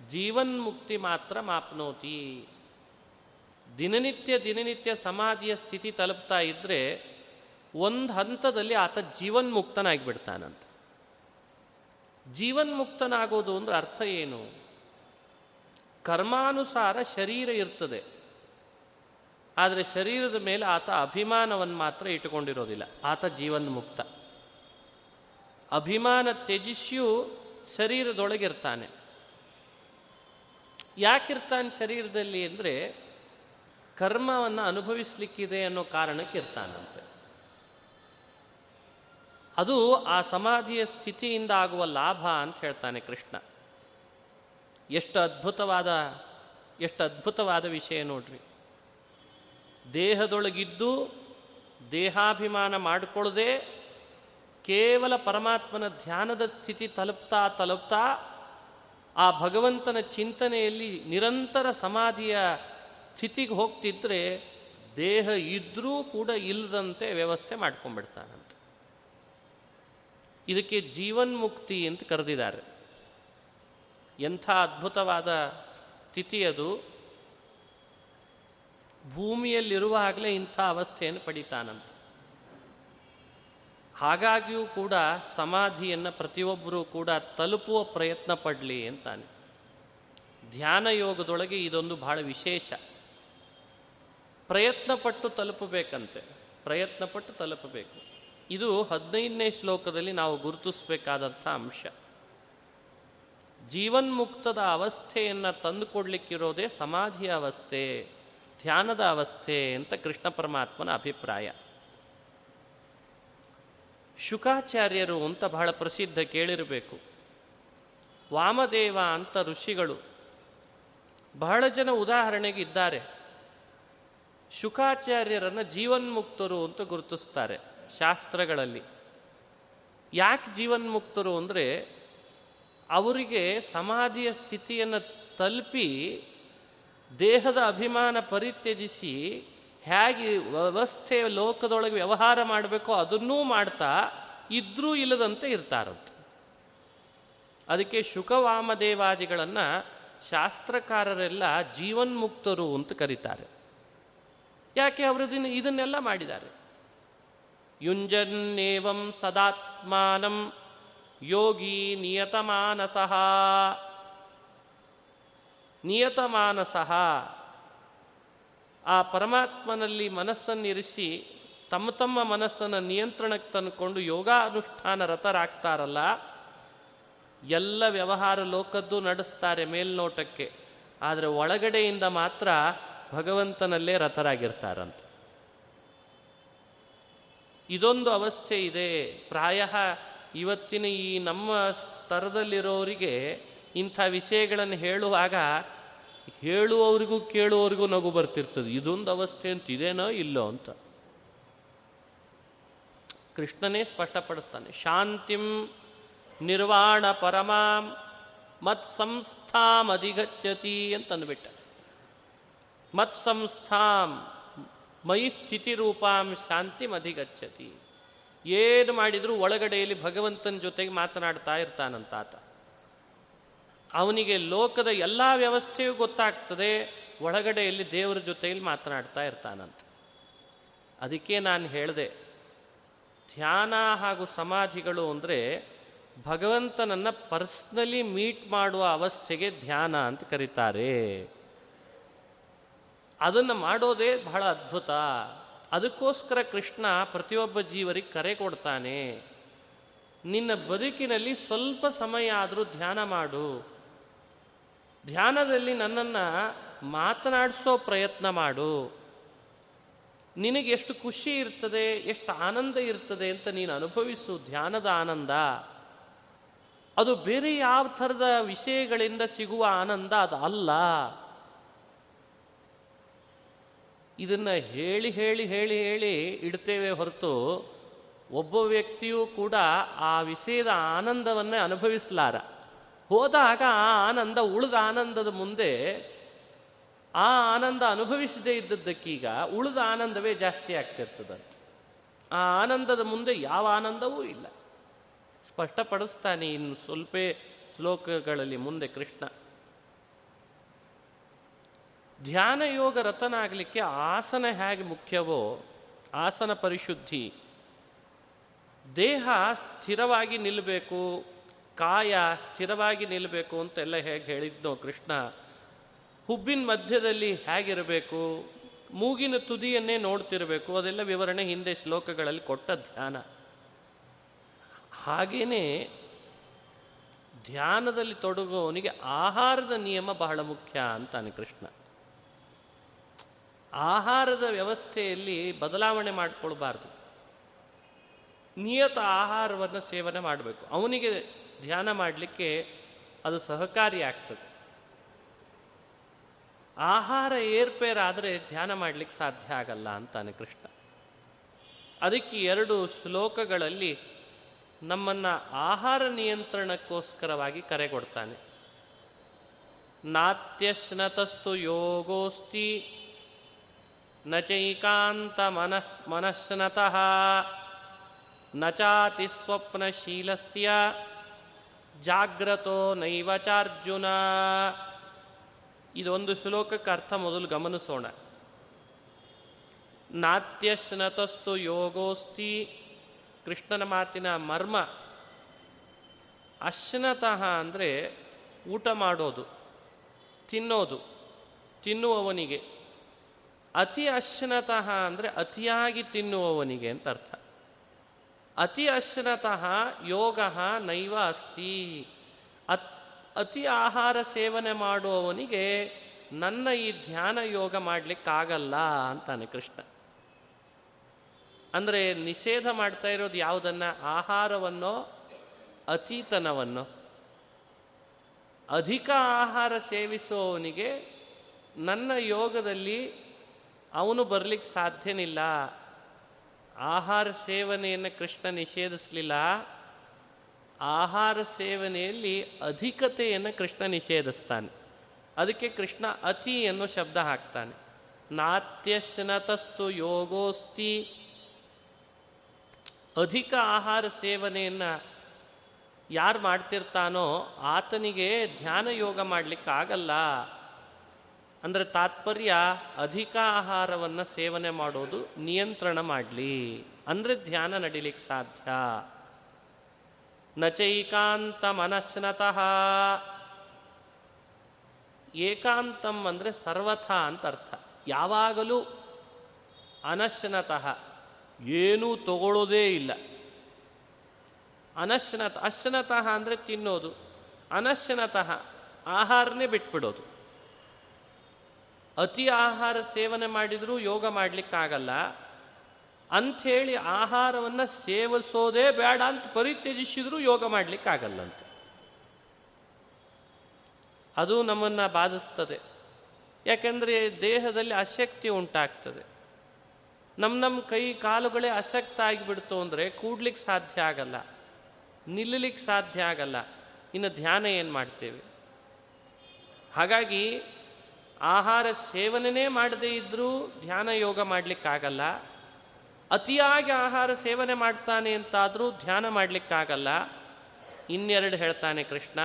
ಜೀವನ್ಮುಕ್ತಿ ಮಾತ್ರ ಮಾಪ್ನೋತಿ. ದಿನನಿತ್ಯ ದಿನನಿತ್ಯ ಸಮಾಧಿಯ ಸ್ಥಿತಿ ತಲುಪ್ತಾ ಇದ್ದರೆ ಒಂದು ಹಂತದಲ್ಲಿ ಆತ ಜೀವನ್ಮುಕ್ತನಾಗಿಬಿಡ್ತಾನಂತ. ಜೀವನ್ಮುಕ್ತನಾಗೋದು ಅಂದ್ರೆ ಅರ್ಥ ಏನು? ಕರ್ಮಾನುಸಾರ ಶರೀರ ಇರ್ತದೆ. ಆದರೆ ಶರೀರದ ಮೇಲೆ ಆತ ಅಭಿಮಾನವನ್ನು ಮಾತ್ರ ಇಟ್ಟುಕೊಂಡಿರೋದಿಲ್ಲ. ಆತ ಜೀವನ್ಮುಕ್ತ. ಅಭಿಮಾನ ತ್ಯಜಿಸಿಯೂ ಶರೀರದೊಳಗಿರ್ತಾನೆ. ಯಾಕಿರ್ತಾನೆ ಶರೀರದಲ್ಲಿ ಅಂದರೆ ಕರ್ಮವನ್ನು ಅನುಭವಿಸ್ಲಿಕ್ಕಿದೆ ಅನ್ನೋ ಕಾರಣಕ್ಕೆ ಇರ್ತಾನಂತೆ ಅದು ಆ ಸಮಾಧಿಯ ಸ್ಥಿತಿಯಿಂದ ಆಗುವ ಲಾಭ ಅಂತ ಹೇಳ್ತಾನೆ ಕೃಷ್ಣ. ಎಷ್ಟು ಅದ್ಭುತವಾದ ಎಷ್ಟು ಅದ್ಭುತವಾದ ವಿಷಯ ನೋಡ್ರಿ. ದೇಹದೊಳಗಿದ್ದು ದೇಹಾಭಿಮಾನ ಮಾಡಿಕೊಳ್ಳದೆ ಕೇವಲ ಪರಮಾತ್ಮನ ಧ್ಯಾನದ ಸ್ಥಿತಿ ತಲುಪ್ತಾ ತಲುಪ್ತಾ ಆ ಭಗವಂತನ ಚಿಂತನೆಯಲ್ಲಿ ನಿರಂತರ ಸಮಾಧಿಯ ಸ್ಥಿತಿಗೆ ಹೋಗ್ತಿದ್ರೆ ದೇಹ ಇದ್ರೂ ಕೂಡ ಇಲ್ಲದಂತೆ ವ್ಯವಸ್ಥೆ ಮಾಡ್ಕೊಂಡ್ಬಿಡ್ತಾನಂತ ಇದಕ್ಕೆ ಜೀವನ್ಮುಕ್ತಿ ಅಂತ ಕರೆದಿದ್ದಾರೆ. ಎಂಥ ಅದ್ಭುತವಾದ ಸ್ಥಿತಿ ಅದು. ಭೂಮಿಯಲ್ಲಿರುವಾಗಲೇ ಇಂಥ ಅವಸ್ಥೆಯನ್ನು ಪಡಿತಾನಂತ. ಹಾಗಾಗಿಯೂ ಕೂಡ ಸಮಾಧಿಯನ್ನು ಪ್ರತಿಯೊಬ್ಬರೂ ಕೂಡ ತಲುಪುವ ಪ್ರಯತ್ನ ಪಡಲಿ ಅಂತಾನೆ. ಧ್ಯಾನ ಯೋಗದೊಳಗೆ ಇದೊಂದು ಬಹಳ ವಿಶೇಷ. ಪ್ರಯತ್ನಪಟ್ಟು ತಲುಪಬೇಕಂತೆ. ಪ್ರಯತ್ನಪಟ್ಟು ತಲುಪಬೇಕು. ಇದು ಹದಿನೈದನೇ ಶ್ಲೋಕದಲ್ಲಿ ನಾವು ಗುರುತಿಸಬೇಕಾದಂಥ ಅಂಶ. ಜೀವನ್ಮುಕ್ತದ ಅವಸ್ಥೆಯನ್ನು ತಂದುಕೊಡ್ಲಿಕ್ಕಿರೋದೇ ಸಮಾಧಿಯ ಅವಸ್ಥೆ, ಧ್ಯಾನದ ಅವಸ್ಥೆ ಅಂತ ಕೃಷ್ಣ ಪರಮಾತ್ಮನ ಅಭಿಪ್ರಾಯ. ಶುಕಾಚಾರ್ಯರು ಅಂತ ಬಹಳ ಪ್ರಸಿದ್ಧ ಕೇಳಿರಬೇಕು. ವಾಮದೇವ ಅಂತ ಋಷಿಗಳು ಬಹಳ ಜನ ಉದಾಹರಣೆಗೆ ಇದ್ದಾರೆ. ಶುಕಾಚಾರ್ಯರನ್ನು ಜೀವನ್ಮುಕ್ತರು ಅಂತ ಗುರುತಿಸ್ತಾರೆ ಶಾಸ್ತ್ರಗಳಲ್ಲಿ. ಯಾಕೆ ಜೀವನ್ಮುಕ್ತರು ಅಂದರೆ ಅವರಿಗೆ ಸಮಾಧಿಯ ಸ್ಥಿತಿಯನ್ನು ತಲುಪಿ ದೇಹದ ಅಭಿಮಾನ ಪರಿತ್ಯಜಿಸಿ ಹೇಗೆ ವ್ಯವಸ್ಥೆ ಲೋಕದೊಳಗೆ ವ್ಯವಹಾರ ಮಾಡಬೇಕೋ ಅದನ್ನೂ ಮಾಡ್ತಾ ಇದ್ರೂ ಇಲ್ಲದಂತೆ ಇರ್ತಾರಂತೆ. ಅದಕ್ಕೆ ಶುಕವಾಮದೇವಾದಿಗಳನ್ನು ಶಾಸ್ತ್ರಕಾರರೆಲ್ಲ ಜೀವನ್ಮುಕ್ತರು ಅಂತ ಕರೀತಾರೆ. ಯಾಕೆ ಅವರು ಇದನ್ನೆಲ್ಲ ಮಾಡಿದ್ದಾರೆ? ಯುಂಜನ್ನೇವಂ ಸದಾತ್ಮಾನಂ ಯೋಗಿ ನಿಯತಮಾನಸಃ. ನಿಯತಮಾನಸಃ. ಆ ಪರಮಾತ್ಮನಲ್ಲಿ ಮನಸ್ಸನ್ನಿರಿಸಿ ತಮ್ಮ ತಮ್ಮ ಮನಸ್ಸನ್ನು ನಿಯಂತ್ರಣಕ್ಕೆ ತಂದುಕೊಂಡು ಯೋಗಾನುಷ್ಠಾನ ರತರಾಗ್ತಾರಲ್ಲ ಎಲ್ಲ ವ್ಯವಹಾರ ಲೋಕದ್ದು ನಡೆಸ್ತಾರೆ ಮೇಲ್ನೋಟಕ್ಕೆ. ಆದರೆ ಒಳಗಡೆಯಿಂದ ಮಾತ್ರ ಭಗವಂತನಲ್ಲೇ ರಥರಾಗಿರ್ತಾರಂತ. ಇದೊಂದು ಅವಸ್ಥೆ ಇದೆ. ಪ್ರಾಯ ಇವತ್ತಿನ ಈ ನಮ್ಮ ಸ್ತರದಲ್ಲಿರೋರಿಗೆ ಇಂಥ ವಿಷಯಗಳನ್ನು ಹೇಳುವಾಗ ಹೇಳುವವರಿಗೂ ಕೇಳುವವರಿಗೂ ನಗು ಬರ್ತಿರ್ತದೆ. ಇದೊಂದು ಅವಸ್ಥೆ ಅಂತ ಇದೇನೋ ಇಲ್ಲೋ ಅಂತ. ಕೃಷ್ಣನೇ ಸ್ಪಷ್ಟಪಡಿಸ್ತಾನೆ, ಶಾಂತಿಂ ನಿರ್ವಾಣ ಪರಮಾಂ ಮತ್ ಸಂಸ್ಥಾಂ ಅಧಿಗಚ್ಚತಿ ಮತ್ ಸಂಸ್ಥಾಂ ಮೈ ಸ್ಥಿತಿ ರೂಪಾಂ ಶಾಂತಿ ಅಧಿಗಚ್ಚತಿ ಏನು ಮಾಡಿದರೂ ಒಳಗಡೆಯಲ್ಲಿ ಭಗವಂತನ ಜೊತೆಗೆ ಮಾತನಾಡ್ತಾ ಇರ್ತಾನಂತಾತ. ಅವನಿಗೆ ಲೋಕದ ಎಲ್ಲ ವ್ಯವಸ್ಥೆಯೂ ಗೊತ್ತಾಗ್ತದೆ, ಒಳಗಡೆಯಲ್ಲಿ ದೇವರ ಜೊತೆಯಲ್ಲಿ ಮಾತನಾಡ್ತಾ ಇರ್ತಾನಂತ. ಅದಕ್ಕೆ ನಾನು ಹೇಳಿದೆ, ಧ್ಯಾನ ಹಾಗೂ ಸಮಾಧಿಗಳು ಅಂದರೆ ಭಗವಂತನನ್ನು ಪರ್ಸ್ನಲಿ ಮೀಟ್ ಮಾಡುವ ಅವಸ್ಥೆಗೆ ಧ್ಯಾನ ಅಂತ ಕರೀತಾರೆ. ಅದನ್ನು ಮಾಡೋದೇ ಬಹಳ ಅದ್ಭುತ. ಅದಕ್ಕೋಸ್ಕರ ಕೃಷ್ಣ ಪ್ರತಿಯೊಬ್ಬ ಜೀವರಿಗೆ ಕರೆ ಕೊಡ್ತಾನೆ. ನಿನ್ನ ಬದುಕಿನಲ್ಲಿ ಸ್ವಲ್ಪ ಸಮಯ ಆದರೂ ಧ್ಯಾನ ಮಾಡು. ಧ್ಯಾನದಲ್ಲಿ ನನ್ನನ್ನು ಮಾತನಾಡಿಸೋ ಪ್ರಯತ್ನ ಮಾಡು. ನಿನಗೆ ಎಷ್ಟು ಖುಷಿ ಇರ್ತದೆ, ಎಷ್ಟು ಆನಂದ ಇರ್ತದೆ ಅಂತ ನೀನು ಅನುಭವಿಸು ಧ್ಯಾನದ ಆನಂದ. ಅದು ಬೇರೆ ಯಾವ ಥರದ ವಿಷಯಗಳಿಂದ ಸಿಗುವ ಆನಂದ ಅದು ಅಲ್ಲ. ಇದನ್ನು ಹೇಳಿ ಹೇಳಿ ಹೇಳಿ ಹೇಳಿ ಇಡ್ತೇವೆ ಹೊರತು ಒಬ್ಬ ವ್ಯಕ್ತಿಯೂ ಕೂಡ ಆ ವಿಷಯದ ಆನಂದವನ್ನೇ ಅನುಭವಿಸಲಾರ. ಹೋದಾಗ ಆ ಆನಂದ ಉಳಿದ ಆನಂದದ ಮುಂದೆ ಆ ಆನಂದ ಅನುಭವಿಸದೇ ಇದ್ದದ್ದಕ್ಕೀಗ ಉಳಿದ ಆನಂದವೇ ಜಾಸ್ತಿ ಆಗ್ತಿರ್ತದಂತೆ. ಆ ಆನಂದದ ಮುಂದೆ ಯಾವ ಆನಂದವೂ ಇಲ್ಲ. ಸ್ಪಷ್ಟಪಡಿಸ್ತಾನೆ ಇನ್ನು ಸ್ವಲ್ಪ ಶ್ಲೋಕಗಳಲ್ಲಿ ಮುಂದೆ ಕೃಷ್ಣ. ಧ್ಯಾನ ಯೋಗ ರತನಾಗಲಿಕ್ಕೆ ಆಸನ ಹೇಗೆ ಮುಖ್ಯವೋ, ಆಸನ ಪರಿಶುದ್ಧಿ. ದೇಹ ಸ್ಥಿರವಾಗಿ ನಿಲ್ಲಬೇಕು ಕಾಯ ಸ್ಥಿರವಾಗಿ ನಿಲ್ಲಬೇಕು ಅಂತೆಲ್ಲ ಹೇಗೆ ಹೇಳಿದ್ನೋ ಕೃಷ್ಣ. ಹುಬ್ಬಿನ ಮಧ್ಯದಲ್ಲಿ ಹೇಗಿರಬೇಕು, ಮೂಗಿನ ತುದಿಯನ್ನೇ ನೋಡ್ತಿರಬೇಕು, ಅದೆಲ್ಲ ವಿವರಣೆ ಹಿಂದೆ ಶ್ಲೋಕಗಳಲ್ಲಿ ಕೊಟ್ಟ ಧ್ಯಾನ. ಹಾಗೇನೆ ಧ್ಯಾನದಲ್ಲಿ ತೊಡಗುವವನಿಗೆ ಆಹಾರದ ನಿಯಮ ಬಹಳ ಮುಖ್ಯ ಅಂತಾನೆ ಕೃಷ್ಣ. ಆಹಾರದ ವ್ಯವಸ್ಥೆಯಲ್ಲಿ ಬದಲಾವಣೆ ಮಾಡಿಕೊಳ್ಬಾರ್ದು. ನಿಯತ ಆಹಾರವನ್ನು ಸೇವನೆ ಮಾಡಬೇಕು. ಅವನಿಗೆ ಧ್ಯಾನ ಮಾಡಲಿಕ್ಕೆ ಅದು ಸಹಕಾರಿಯಾಗ್ತದೆ ಆಹಾರ ಏರ್ಪೇರಾದರೆ ಧ್ಯಾನ ಮಾಡಲಿಕ್ಕೆ ಸಾಧ್ಯ ಆಗಲ್ಲ ಅಂತಾನೆ ಕೃಷ್ಣ. ಅದಕ್ಕೆ ಎರಡು ಶ್ಲೋಕಗಳಲ್ಲಿ ನಮ್ಮನ್ನ ಆಹಾರ ನಿಯಂತ್ರಣಕ್ಕೋಸ್ಕರವಾಗಿ ಕರೆ ಕೊಡ್ತಾನೆ. ನಾತ್ಯಶ್ನತಸ್ತು ಯೋಗೋಸ್ತಿ ನಚೈಕಾಂತ ಮನ ಮನಃ ಮನಶ್ನತಃ ನಚಾತಿ ಚಾತಿ ಸ್ವಪ್ನಶೀಲಸ್ಯ ಜಾಗ್ರತೋ ನೈವಚಾರ್ಜುನ ಇದೊಂದು ಶ್ಲೋಕಕ್ಕೆ ಅರ್ಥ ಮೊದಲು ಗಮನಿಸೋಣ. ನಾತ್ಯಶ್ನತಸ್ತು ಯೋಗೋಸ್ತಿ ಕೃಷ್ಣನ ಮಾತಿನ ಮರ್ಮ. ಅಶ್ನತಃ ಅಂದರೆ ಊಟ ಮಾಡೋದು, ತಿನ್ನೋದು, ತಿನ್ನುವವನಿಗೆ. ಅತಿ ಅಶ್ನತಃ ಅಂದರೆ ಅತಿಯಾಗಿ ತಿನ್ನುವವನಿಗೆ ಅಂತ ಅರ್ಥ. ಅತಿ ಅಶ್ನತಃ ಯೋಗ ನೈವ ಅಸ್ತಿ. ಅತ್, ಅತಿ ಆಹಾರ ಸೇವನೆ ಮಾಡುವವನಿಗೆ ನನ್ನ ಈ ಧ್ಯಾನ ಯೋಗ ಮಾಡಲಿಕ್ಕಾಗಲ್ಲ ಅಂತಾನೆ ಕೃಷ್ಣ. ಅಂದರೆ ನಿಷೇಧ ಮಾಡ್ತಾ ಇರೋದು ಯಾವುದನ್ನ? ಆಹಾರವನ್ನೋ, ಅತೀತನವನ್ನು? ಅಧಿಕ ಆಹಾರ ಸೇವಿಸುವವನಿಗೆ ನನ್ನ ಯೋಗದಲ್ಲಿ ಅವನು ಬರಲಿಕ್ಕೆ ಸಾಧ್ಯನಿಲ್ಲ. ಆಹಾರ ಸೇವನೆಯನ್ನು ಕೃಷ್ಣ ನಿಷೇಧಿಸಲಿಲ್ಲ. ಆಹಾರ ಸೇವನೆಯಲ್ಲಿ ಅಧಿಕತೆಯನ್ನು ಕೃಷ್ಣ ನಿಷೇಧಿಸ್ತಾನೆ. ಅದಕ್ಕೆ ಕೃಷ್ಣ ಅತಿ ಅನ್ನೋ ಶಬ್ದ ಹಾಕ್ತಾನೆ. ನಾತ್ಯಶ್ನತಸ್ತು ಯೋಗೋಸ್ತಿ ಅಧಿಕ ಆಹಾರ ಸೇವನೆಯನ್ನು ಯಾರು ಮಾಡ್ತಿರ್ತಾನೋ ಆತನಿಗೆ ಧ್ಯಾನ ಯೋಗ ಮಾಡಲಿಕ್ಕಾಗಲ್ಲ. ಅಂದರೆ ತಾತ್ಪರ್ಯ ಅಧಿಕ ಆಹಾರವನ್ನು ಸೇವನೆ ಮಾಡೋದು, ನಿಯಂತ್ರಣ ಮಾಡಲಿ. ಅಂದರೆ ಧ್ಯಾನ ನಡಿಲಿಕ್ಕೆ ಸಾಧ್ಯ. ನಚೈಕಾಂತ ಮನಸ್ನತಃ. ಏಕಾಂತಂ ಅಂದರೆ ಸರ್ವಥ ಅಂತ ಅರ್ಥ. ಯಾವಾಗಲೂ ಅನಶ್ನತಃ. ಏನೂ ತಗೊಳ್ಳೋದೇ ಇಲ್ಲ. ಅನಶ್ನತ, ಅಶ್ನತಃ ಅಂದರೆ ತಿನ್ನೋದು, ಅನಶ್ನತಃ ಆಹಾರನೇ ಬಿಟ್ಬಿಡೋದು. ಅತಿ ಆಹಾರ ಸೇವನೆ ಮಾಡಿದರೂ ಯೋಗ ಮಾಡಲಿಕ್ಕಾಗಲ್ಲ. ಅಂಥೇಳಿ ಆಹಾರವನ್ನು ಸೇವಿಸೋದೇ ಬೇಡ ಅಂತ ಪರಿತ್ಯಜಿಸಿದರೂ ಯೋಗ ಮಾಡಲಿಕ್ಕಾಗಲ್ಲಂತೆ. ಅದು ನಮ್ಮನ್ನು ಬಾಧಿಸ್ತದೆ. ಯಾಕೆಂದರೆ ದೇಹದಲ್ಲಿ ಅಶಕ್ತಿ ಉಂಟಾಗ್ತದೆ. ನಮ್ಮ ನಮ್ಮ ಕೈ ಕಾಲುಗಳೇ ಅಸಕ್ತ ಆಗಿಬಿಡ್ತು ಅಂದರೆ ಕೂಡ್ಲಿಕ್ಕೆ ಸಾಧ್ಯ ಆಗಲ್ಲ ನಿಲ್ಲಲಿಕ್ಕೆ ಸಾಧ್ಯ ಆಗಲ್ಲ. ಇನ್ನು ಧ್ಯಾನ ಏನು ಮಾಡ್ತೇವೆ? ಹಾಗಾಗಿ ಆಹಾರ ಸೇವನೆನೇ ಮಾಡದೇ ಇದ್ದರೂ ಧ್ಯಾನ ಯೋಗ ಮಾಡಲಿಕ್ಕಾಗಲ್ಲ. ಅತಿಯಾಗಿ ಆಹಾರ ಸೇವನೆ ಮಾಡ್ತಾನೆ ಅಂತಾದರೂ ಧ್ಯಾನ ಮಾಡಲಿಕ್ಕಾಗಲ್ಲ. ಇನ್ನೆರಡು ಹೇಳ್ತಾನೆ ಕೃಷ್ಣ,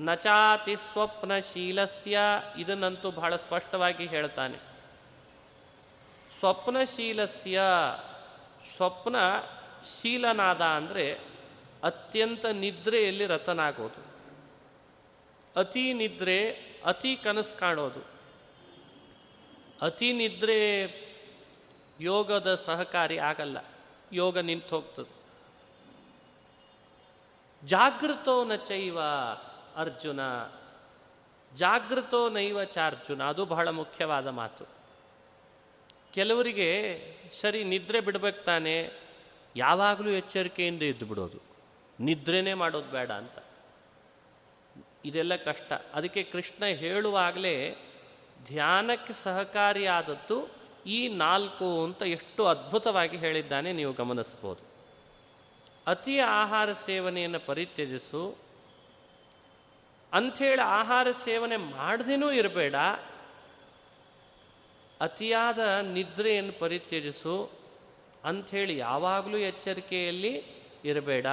ನಚಾತಿ ಸ್ವಪ್ನಶೀಲಸ್ಯ, ಇದನ್ನಂತೂ ಬಹಳ ಸ್ಪಷ್ಟವಾಗಿ ಹೇಳ್ತಾನೆ. ಸ್ವಪ್ನಶೀಲಸ್ಯ, ಸ್ವಪ್ನ ಶೀಲನಾದ ಅಂದರೆ ಅತ್ಯಂತ ನಿದ್ರೆಯಲ್ಲಿ ರತನಾಗೋದು. ಅತಿ ನಿದ್ರೆ, ಅತಿ ಕನಸು ಕಾಣೋದು. ಅತಿ ನಿದ್ರೆ ಯೋಗದ ಸಹಕಾರಿ ಆಗಲ್ಲ. ಯೋಗ ನಿಂತು ಹೋಗ್ತದೆ. ಜಾಗೃತೋ ನ ಚೈವ ಅರ್ಜುನ. ಜಾಗೃತೋ ನೈವ ಚಾರ್ಜುನ. ಅದು ಬಹಳ ಮುಖ್ಯವಾದ ಮಾತು. ಕೆಲವರಿಗೆ ಸರಿ ನಿದ್ರೆ ಬಿಡ್ಬೇಕು ತಾನೆ, ಯಾವಾಗಲೂ ಎಚ್ಚರಿಕೆಯಿಂದ ಇದ್ದು ಬಿಡೋದು. ನಿದ್ರೆನೇ ಮಾಡೋದು ಬೇಡ ಅಂತ. ಇದೆಲ್ಲ ಕಷ್ಟ. ಅದಕ್ಕೆ ಕೃಷ್ಣ ಹೇಳುವಾಗಲೇ, ಧ್ಯಾನಕ್ಕೆ ಸಹಕಾರಿಯಾದದ್ದು ಈ ನಾಲ್ಕು ಅಂತ ಎಷ್ಟು ಅದ್ಭುತವಾಗಿ ಹೇಳಿದ್ದಾನೆ ನೀವು ಗಮನಿಸ್ಬೋದು ಅತಿ ಆಹಾರ ಸೇವನೆಯನ್ನು ಪರಿತ್ಯಜಿಸು. ಅಂಥೇಳಿ ಆಹಾರ ಸೇವನೆ ಮಾಡದೇನೂ ಇರಬೇಡ. ಅತಿಯಾದ ನಿದ್ರೆಯನ್ನು ಪರಿತ್ಯಜಿಸು ಅಂಥೇಳಿ ಯಾವಾಗಲೂ ಎಚ್ಚರಿಕೆಯಲ್ಲಿ ಇರಬೇಡ.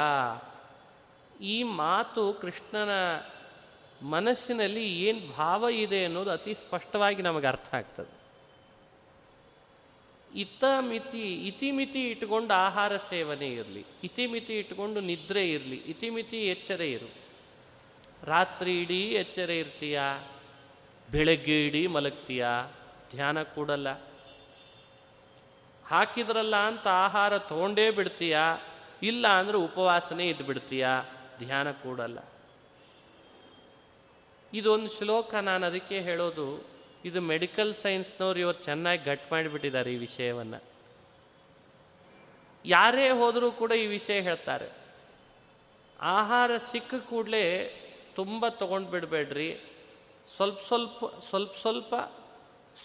ಈ ಮಾತು ಕೃಷ್ಣನ ಮನಸ್ಸಿನಲ್ಲಿ ಏನು ಭಾವ ಇದೆ ಅನ್ನೋದು ಅತಿ ಸ್ಪಷ್ಟವಾಗಿ ನಮಗೆ ಅರ್ಥ ಆಗ್ತದೆ. ಇತ ಮಿತಿ ಇತಿಮಿತಿ ಇಟ್ಕೊಂಡು ಆಹಾರ ಸೇವನೆ ಇರಲಿ ಇತಿಮಿತಿ ಇಟ್ಕೊಂಡು ನಿದ್ರೆ ಇರಲಿ ಇತಿಮಿತಿ ಎಚ್ಚರ ಇರು. ರಾತ್ರಿ ಇಡೀ ಎಚ್ಚರ ಇರ್ತೀಯ? ಬೆಳಗ್ಗೆ ಇಡೀ ಮಲಗ್ತೀಯ? ಧ್ಯಾನ ಕೂಡಲ್ಲ. ಹಾಕಿದ್ರಲ್ಲ ಅಂತ ಆಹಾರ ತೊಗೊಂಡೇ ಬಿಡ್ತೀಯ? ಇಲ್ಲ ಅಂದ್ರೆ ಉಪವಾಸನೆ ಇದ್ದು ಬಿಡ್ತೀಯ? ಧ್ಯಾನ ಕೂಡಲ್ಲ. ಇದೊಂದು ಶ್ಲೋಕ ನಾನು ಅದಕ್ಕೆ ಹೇಳೋದು, ಇದು ಮೆಡಿಕಲ್ ಸೈನ್ಸ್ನವ್ರು ಇವತ್ತು ಚೆನ್ನಾಗಿ ಗಟ್ ಮಾಡಿಬಿಟ್ಟಿದ್ದಾರೆ ಈ ವಿಷಯವನ್ನು. ಯಾರೇ ಹೋದರೂ ಕೂಡ ಈ ವಿಷಯ ಹೇಳ್ತಾರೆ. ಆಹಾರ ಸಿಕ್ಕ ಕೂಡಲೇ ತುಂಬ ತಗೊಂಡು ಬಿಡಬೇಡ್ರಿ. ಸ್ವಲ್ಪ ಸ್ವಲ್ಪ ಸ್ವಲ್ಪ ಸ್ವಲ್ಪ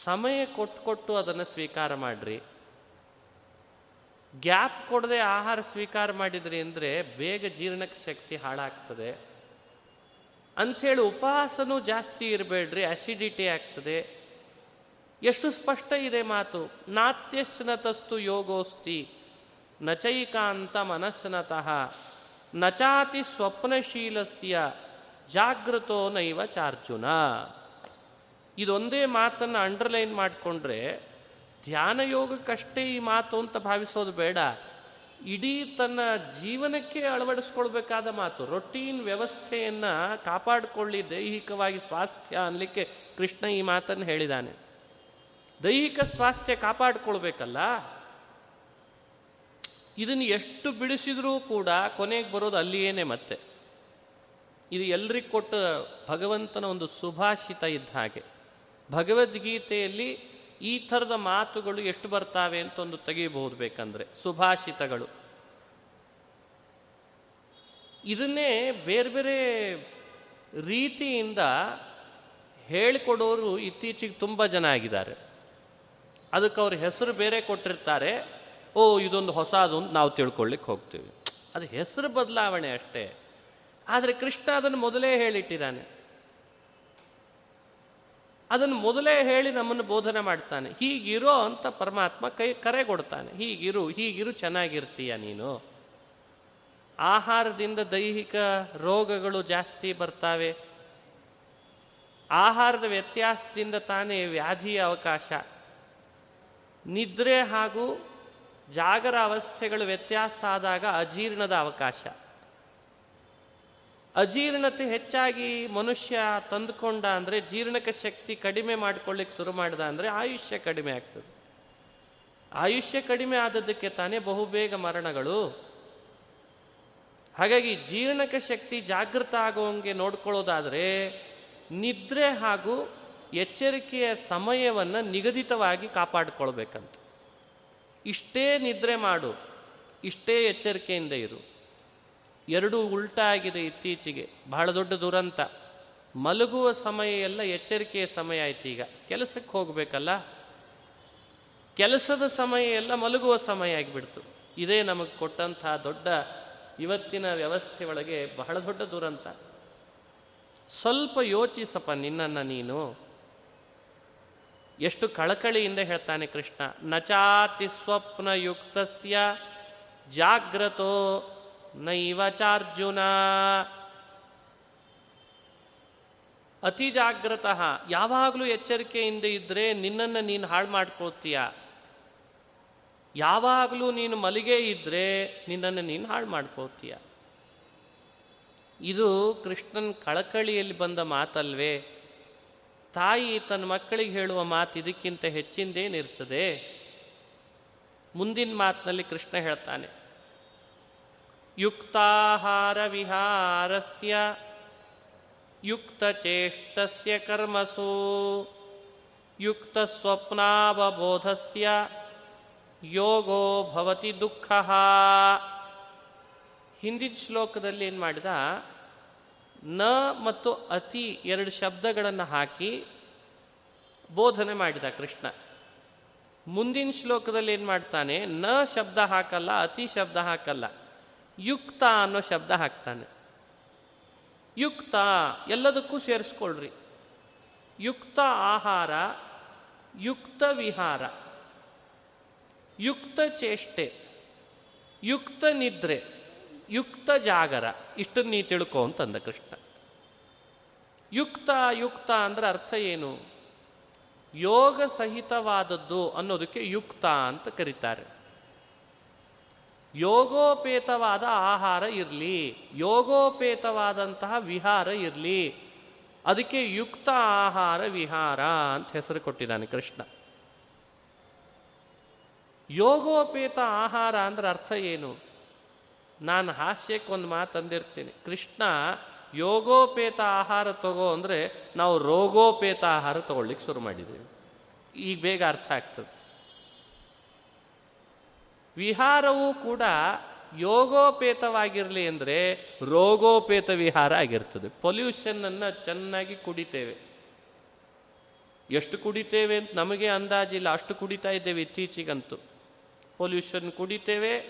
ಸಮಯ ಕೊಟ್ಟು ಕೊಟ್ಟು ಅದನ್ನು ಸ್ವೀಕಾರ ಮಾಡಿರಿ. ಗ್ಯಾಪ್ ಕೊಡದೆ ಆಹಾರ ಸ್ವೀಕಾರ ಮಾಡಿದ್ರಿ ಅಂದರೆ ಬೇಗ ಜೀರ್ಣಕ್ಕೆ ಶಕ್ತಿ ಹಾಳಾಗ್ತದೆ. ಅಂಥೇಳಿ ಉಪವಾಸನೂ ಜಾಸ್ತಿ ಇರಬೇಡ್ರಿ ಅಸಿಡಿಟಿ ಆಗ್ತದೆ. ಎಷ್ಟು ಸ್ಪಷ್ಟ ಇದೆ ಮಾತು ನಾತ್ಯಸ್ನತಸ್ತು ಯೋಗೋಸ್ತಿ ನಚೈಕಾಂತ ಮನಸ್ಸಿನತಃ ನಚಾತಿ ಸ್ವಪ್ನಶೀಲಸ್ಯ ಜಾಗೃತೋ ನೈವ ಚಾರ್ಜುನ. ಇದೊಂದೇ ಮಾತನ್ನು ಅಂಡರ್ಲೈನ್ ಮಾಡಿಕೊಂಡ್ರೆ, ಧ್ಯಾನ ಯೋಗಕ್ಕಷ್ಟೇ ಈ ಮಾತು ಅಂತ ಭಾವಿಸೋದು ಬೇಡ. ಇಡೀ ತನ್ನ ಜೀವನಕ್ಕೆ ಅಳವಡಿಸ್ಕೊಳ್ಬೇಕಾದ ಮಾತು ರೊಟೀನ್ ವ್ಯವಸ್ಥೆಯನ್ನು ಕಾಪಾಡಿಕೊಳ್ಳಿ, ದೈಹಿಕವಾಗಿ ಸ್ವಾಸ್ಥ್ಯ ಅನ್ನಲಿಕ್ಕೆ ಕೃಷ್ಣ ಈ ಮಾತನ್ನು ಹೇಳಿದ್ದಾನೆ ದೈಹಿಕ ಸ್ವಾಸ್ಥ್ಯ ಕಾಪಾಡಿಕೊಳ್ಬೇಕಲ್ಲ? ಇದನ್ನು ಎಷ್ಟು ಬಿಡಿಸಿದ್ರೂ ಕೂಡ ಕೊನೆಗೆ ಬರೋದು ಅಲ್ಲಿಯೇನೆ ಮತ್ತೆ. ಇದು ಎಲ್ರಿಗೂ ಕೊಟ್ಟ ಭಗವಂತನ ಒಂದು ಸುಭಾಷಿತ ಇದ್ದ ಹಾಗೆ. ಭಗವದ್ಗೀತೆಯಲ್ಲಿ ಈ ಥರದ ಮಾತುಗಳು ಎಷ್ಟು ಬರ್ತಾವೆ ಅಂತ ಒಂದು ತೆಗಿಬಹುದು ಬೇಕಂದ್ರೆ ಸುಭಾಷಿತಗಳು. ಇದನ್ನೇ ಬೇರೆ ಬೇರೆ ರೀತಿಯಿಂದ ಹೇಳಿಕೊಡೋರು ಇತ್ತೀಚೆಗೆ ತುಂಬ ಜನ ಆಗಿದ್ದಾರೆ. ಅದಕ್ಕೆ ಅವ್ರ ಹೆಸರು ಬೇರೆ ಕೊಟ್ಟಿರ್ತಾರೆ. ಓ, ಇದೊಂದು ಹೊಸದು ಅಂತ ನಾವು ತಿಳ್ಕೊಳ್ಳಿಕ್ಕೆ ಹೋಗ್ತೀವಿ. ಅದು ಹೆಸರು ಬದಲಾವಣೆ ಅಷ್ಟೇ. ಆದರೆ ಕೃಷ್ಣ ಅದನ್ನು ಮೊದಲೇ ಹೇಳಿಟ್ಟಿದ್ದಾನೆ. ಅದನ್ನು ಮೊದಲೇ ಹೇಳಿ ನಮ್ಮನ್ನು ಬೋಧನೆ ಮಾಡ್ತಾನೆ. ಹೀಗಿರೋ ಅಂತ ಪರಮಾತ್ಮ ಕೈ, ಕರೆ ಕೊಡ್ತಾನೆ. ಹೀಗಿರು ಹೀಗಿರು ಚೆನ್ನಾಗಿರ್ತೀಯ ನೀನು. ಆಹಾರದಿಂದ ದೈಹಿಕ ರೋಗಗಳು ಜಾಸ್ತಿ ಬರ್ತಾವೆ. ಆಹಾರದ ವ್ಯತ್ಯಾಸದಿಂದ ತಾನೇ ವ್ಯಾಧಿಯ ಅವಕಾಶ. ನಿದ್ರೆ ಹಾಗೂ ಜಾಗರ ಅವಸ್ಥೆಗಳು ವ್ಯತ್ಯಾಸ ಆದಾಗ ಅಜೀರ್ಣದ ಅವಕಾಶ. ಅಜೀರ್ಣತೆ ಹೆಚ್ಚಾಗಿ ಮನುಷ್ಯ ತಂದುಕೊಂಡ ಅಂದರೆ ಜೀರ್ಣಕ ಶಕ್ತಿ ಕಡಿಮೆ ಮಾಡ್ಕೊಳ್ಳಿಕ್ಕೆ ಶುರು ಮಾಡಿದ ಅಂದರೆ ಆಯುಷ್ಯ ಕಡಿಮೆ ಆಗ್ತದೆ. ಆಯುಷ್ಯ ಕಡಿಮೆ ಆದದ್ದಕ್ಕೆ ತಾನೇ ಬಹುಬೇಗ ಮರಣಗಳು. ಹಾಗಾಗಿ ಜೀರ್ಣಕ ಶಕ್ತಿ ಜಾಗೃತ ಆಗುವಂಗೆ ನೋಡ್ಕೊಳ್ಳೋದಾದರೆ ನಿದ್ರೆ ಹಾಗೂ ಎಚ್ಚರಿಕೆಯ ಸಮಯವನ್ನು ನಿಗದಿತವಾಗಿ ಕಾಪಾಡಿಕೊಳ್ಬೇಕಂತ. ಇಷ್ಟೇ ನಿದ್ರೆ ಮಾಡು, ಇಷ್ಟೇ ಎಚ್ಚರಿಕೆಯಿಂದ ಇರು. ಎರಡೂ ಉಲ್ಟಾ ಆಗಿದೆ ಇತ್ತೀಚೆಗೆ. ಬಹಳ ದೊಡ್ಡ ದುರಂತ. ಮಲಗುವ ಸಮಯ ಎಲ್ಲ ಎಚ್ಚರಿಕೆಯ ಸಮಯ ಆಯ್ತು ಈಗ. ಕೆಲಸಕ್ಕೆ ಹೋಗಬೇಕಲ್ಲ? ಕೆಲಸದ ಸಮಯ ಎಲ್ಲ ಮಲಗುವ ಸಮಯ ಆಗಿಬಿಡ್ತು. ಇದೇ ನಮಗೆ ಕೊಟ್ಟಂತಹ ದೊಡ್ಡ ಇವತ್ತಿನ ವ್ಯವಸ್ಥೆ ಒಳಗೆ ಬಹಳ ದೊಡ್ಡ ದುರಂತ. ಸ್ವಲ್ಪ ಯೋಚಿಸಪ್ಪ ನಿನ್ನನ್ನು ನೀನು. ಎಷ್ಟು ಕಳಕಳಿಯಿಂದ ಹೇಳ್ತಾನೆ ಕೃಷ್ಣ, ನಚಾತಿ ಸ್ವಪ್ನ ಯುಕ್ತಸ್ಯ ಜಾಗ್ರತೋ ನೈವ ಚಾರ್ಜುನ. ಅತಿ ಜಾಗ್ರತಃ, ಯಾವಾಗಲೂ ಎಚ್ಚರಿಕೆಯಿಂದ ಇದ್ದರೆ ನಿನ್ನನ್ನು ನೀನು ಹಾಳು ಮಾಡ್ಕೋತೀಯ. ಯಾವಾಗಲೂ ನೀನು ಮಲಿಗೆ ಇದ್ದರೆ ನಿನ್ನನ್ನು ನೀನು ಹಾಳು ಮಾಡ್ಕೋತೀಯ. ಇದು ಕೃಷ್ಣನ್ ಕಳಕಳಿಯಲ್ಲಿ ಬಂದ ಮಾತಲ್ವೇ? ತಾಯಿ ತನ್ನ ಮಕ್ಕಳಿಗೆ ಹೇಳುವ ಮಾತು ಇದಕ್ಕಿಂತ ಹೆಚ್ಚಿಂದೇನಿರ್ತದೆ? ಮುಂದಿನ ಮಾತಿನಲ್ಲಿ ಕೃಷ್ಣ ಹೇಳ್ತಾನೆ ಯುಕ್ತಚೇಷ್ಟಸ್ಯ ಕರ್ಮಸು ಯುಕ್ತ ಸ್ವಪ್ನಾವಬೋಧಸ್ಯ ಯೋಗೋ ಭವತಿ ದುಃಖ ಹಿಂದಿನ ಶ್ಲೋಕದಲ್ಲಿ ಏನು ಮಾಡಿದ? ನ ಮತ್ತು ಅತಿ ಎರಡು ಶಬ್ದಗಳನ್ನು ಹಾಕಿ ಬೋಧನೆ ಮಾಡಿದ ಕೃಷ್ಣ. ಮುಂದಿನ ಶ್ಲೋಕದಲ್ಲಿ ಏನು ಮಾಡ್ತಾನೆ? ನ ಶಬ್ದ ಹಾಕಲ್ಲ, ಅತಿ ಶಬ್ದ ಹಾಕಲ್ಲ. ಯುಕ್ತ ಅನ್ನೋ ಶಬ್ದ ಹಾಕ್ತಾನೆ. ಯುಕ್ತ ಎಲ್ಲದಕ್ಕೂ ಸೇರಿಸ್ಕೊಳ್ರಿ. ಯುಕ್ತ ಆಹಾರ, ಯುಕ್ತ ವಿಹಾರ, ಯುಕ್ತ ಚೇಷ್ಟೆ, ಯುಕ್ತ ನಿದ್ರೆ, ಯುಕ್ತ ಜಾಗರ, ಇಷ್ಟನ್ನು ನೀ ತಿಳ್ಕೊ ಅಂತಂದ ಕೃಷ್ಣ. ಯುಕ್ತ ಯುಕ್ತ ಅಂದ್ರೆ ಅರ್ಥ ಏನು? ಯೋಗ ಸಹಿತವಾದದ್ದು ಅನ್ನೋದಕ್ಕೆ ಯುಕ್ತ ಅಂತ ಕರೀತಾರೆ. ಯೋಗೋಪೇತವಾದ ಆಹಾರ ಇರಲಿ, ಯೋಗೋಪೇತವಾದಂತಹ ವಿಹಾರ ಇರಲಿ, ಅದಕ್ಕೆ ಯುಕ್ತ ಆಹಾರ ವಿಹಾರ ಅಂತ ಹೆಸರು ಕೊಟ್ಟಿದ್ದಾನೆ ಕೃಷ್ಣ. ಯೋಗೋಪೇತ ಆಹಾರ ಅಂದ್ರೆ ಅರ್ಥ ಏನು? ನಾನು ಹಾಸ್ಯಕ್ಕೆ ಒಂದು ಮಾತು ಅಂದಿರ್ತೀನಿ ಕೃಷ್ಣ, ಯೋಗೋಪೇತ ಆಹಾರ ತಗೋ ಅಂದರೆ ನಾವು ರೋಗೋಪೇತ ಆಹಾರ ತಗೊಳ್ಳಿಕ್ಕೆ ಶುರು ಮಾಡಿದ್ದೇವೆ. ಈಗ ಬೇಗ ಅರ್ಥ ಆಗ್ತದೆ. ವಿಹಾರವೂ ಕೂಡ ಯೋಗೋಪೇತವಾಗಿರಲಿ ಅಂದರೆ ರೋಗೋಪೇತ ವಿಹಾರ ಆಗಿರ್ತದೆ. ಪೊಲ್ಯೂಷನ್ನನ್ನು ಚೆನ್ನಾಗಿ ಕುಡಿತೇವೆ. ಎಷ್ಟು ಕುಡಿತೇವೆ? ಅಂತ ನಮಗೆ ಅಂದಾಜಿಲ್ಲ ಅಷ್ಟು ಕುಡಿತಾ ಇದ್ದೇವೆ ಇತ್ತೀಚೆಗಂತೂ. ಪೊಲ್ಯೂಷನ್ ಕುಡಿತೇವೆ.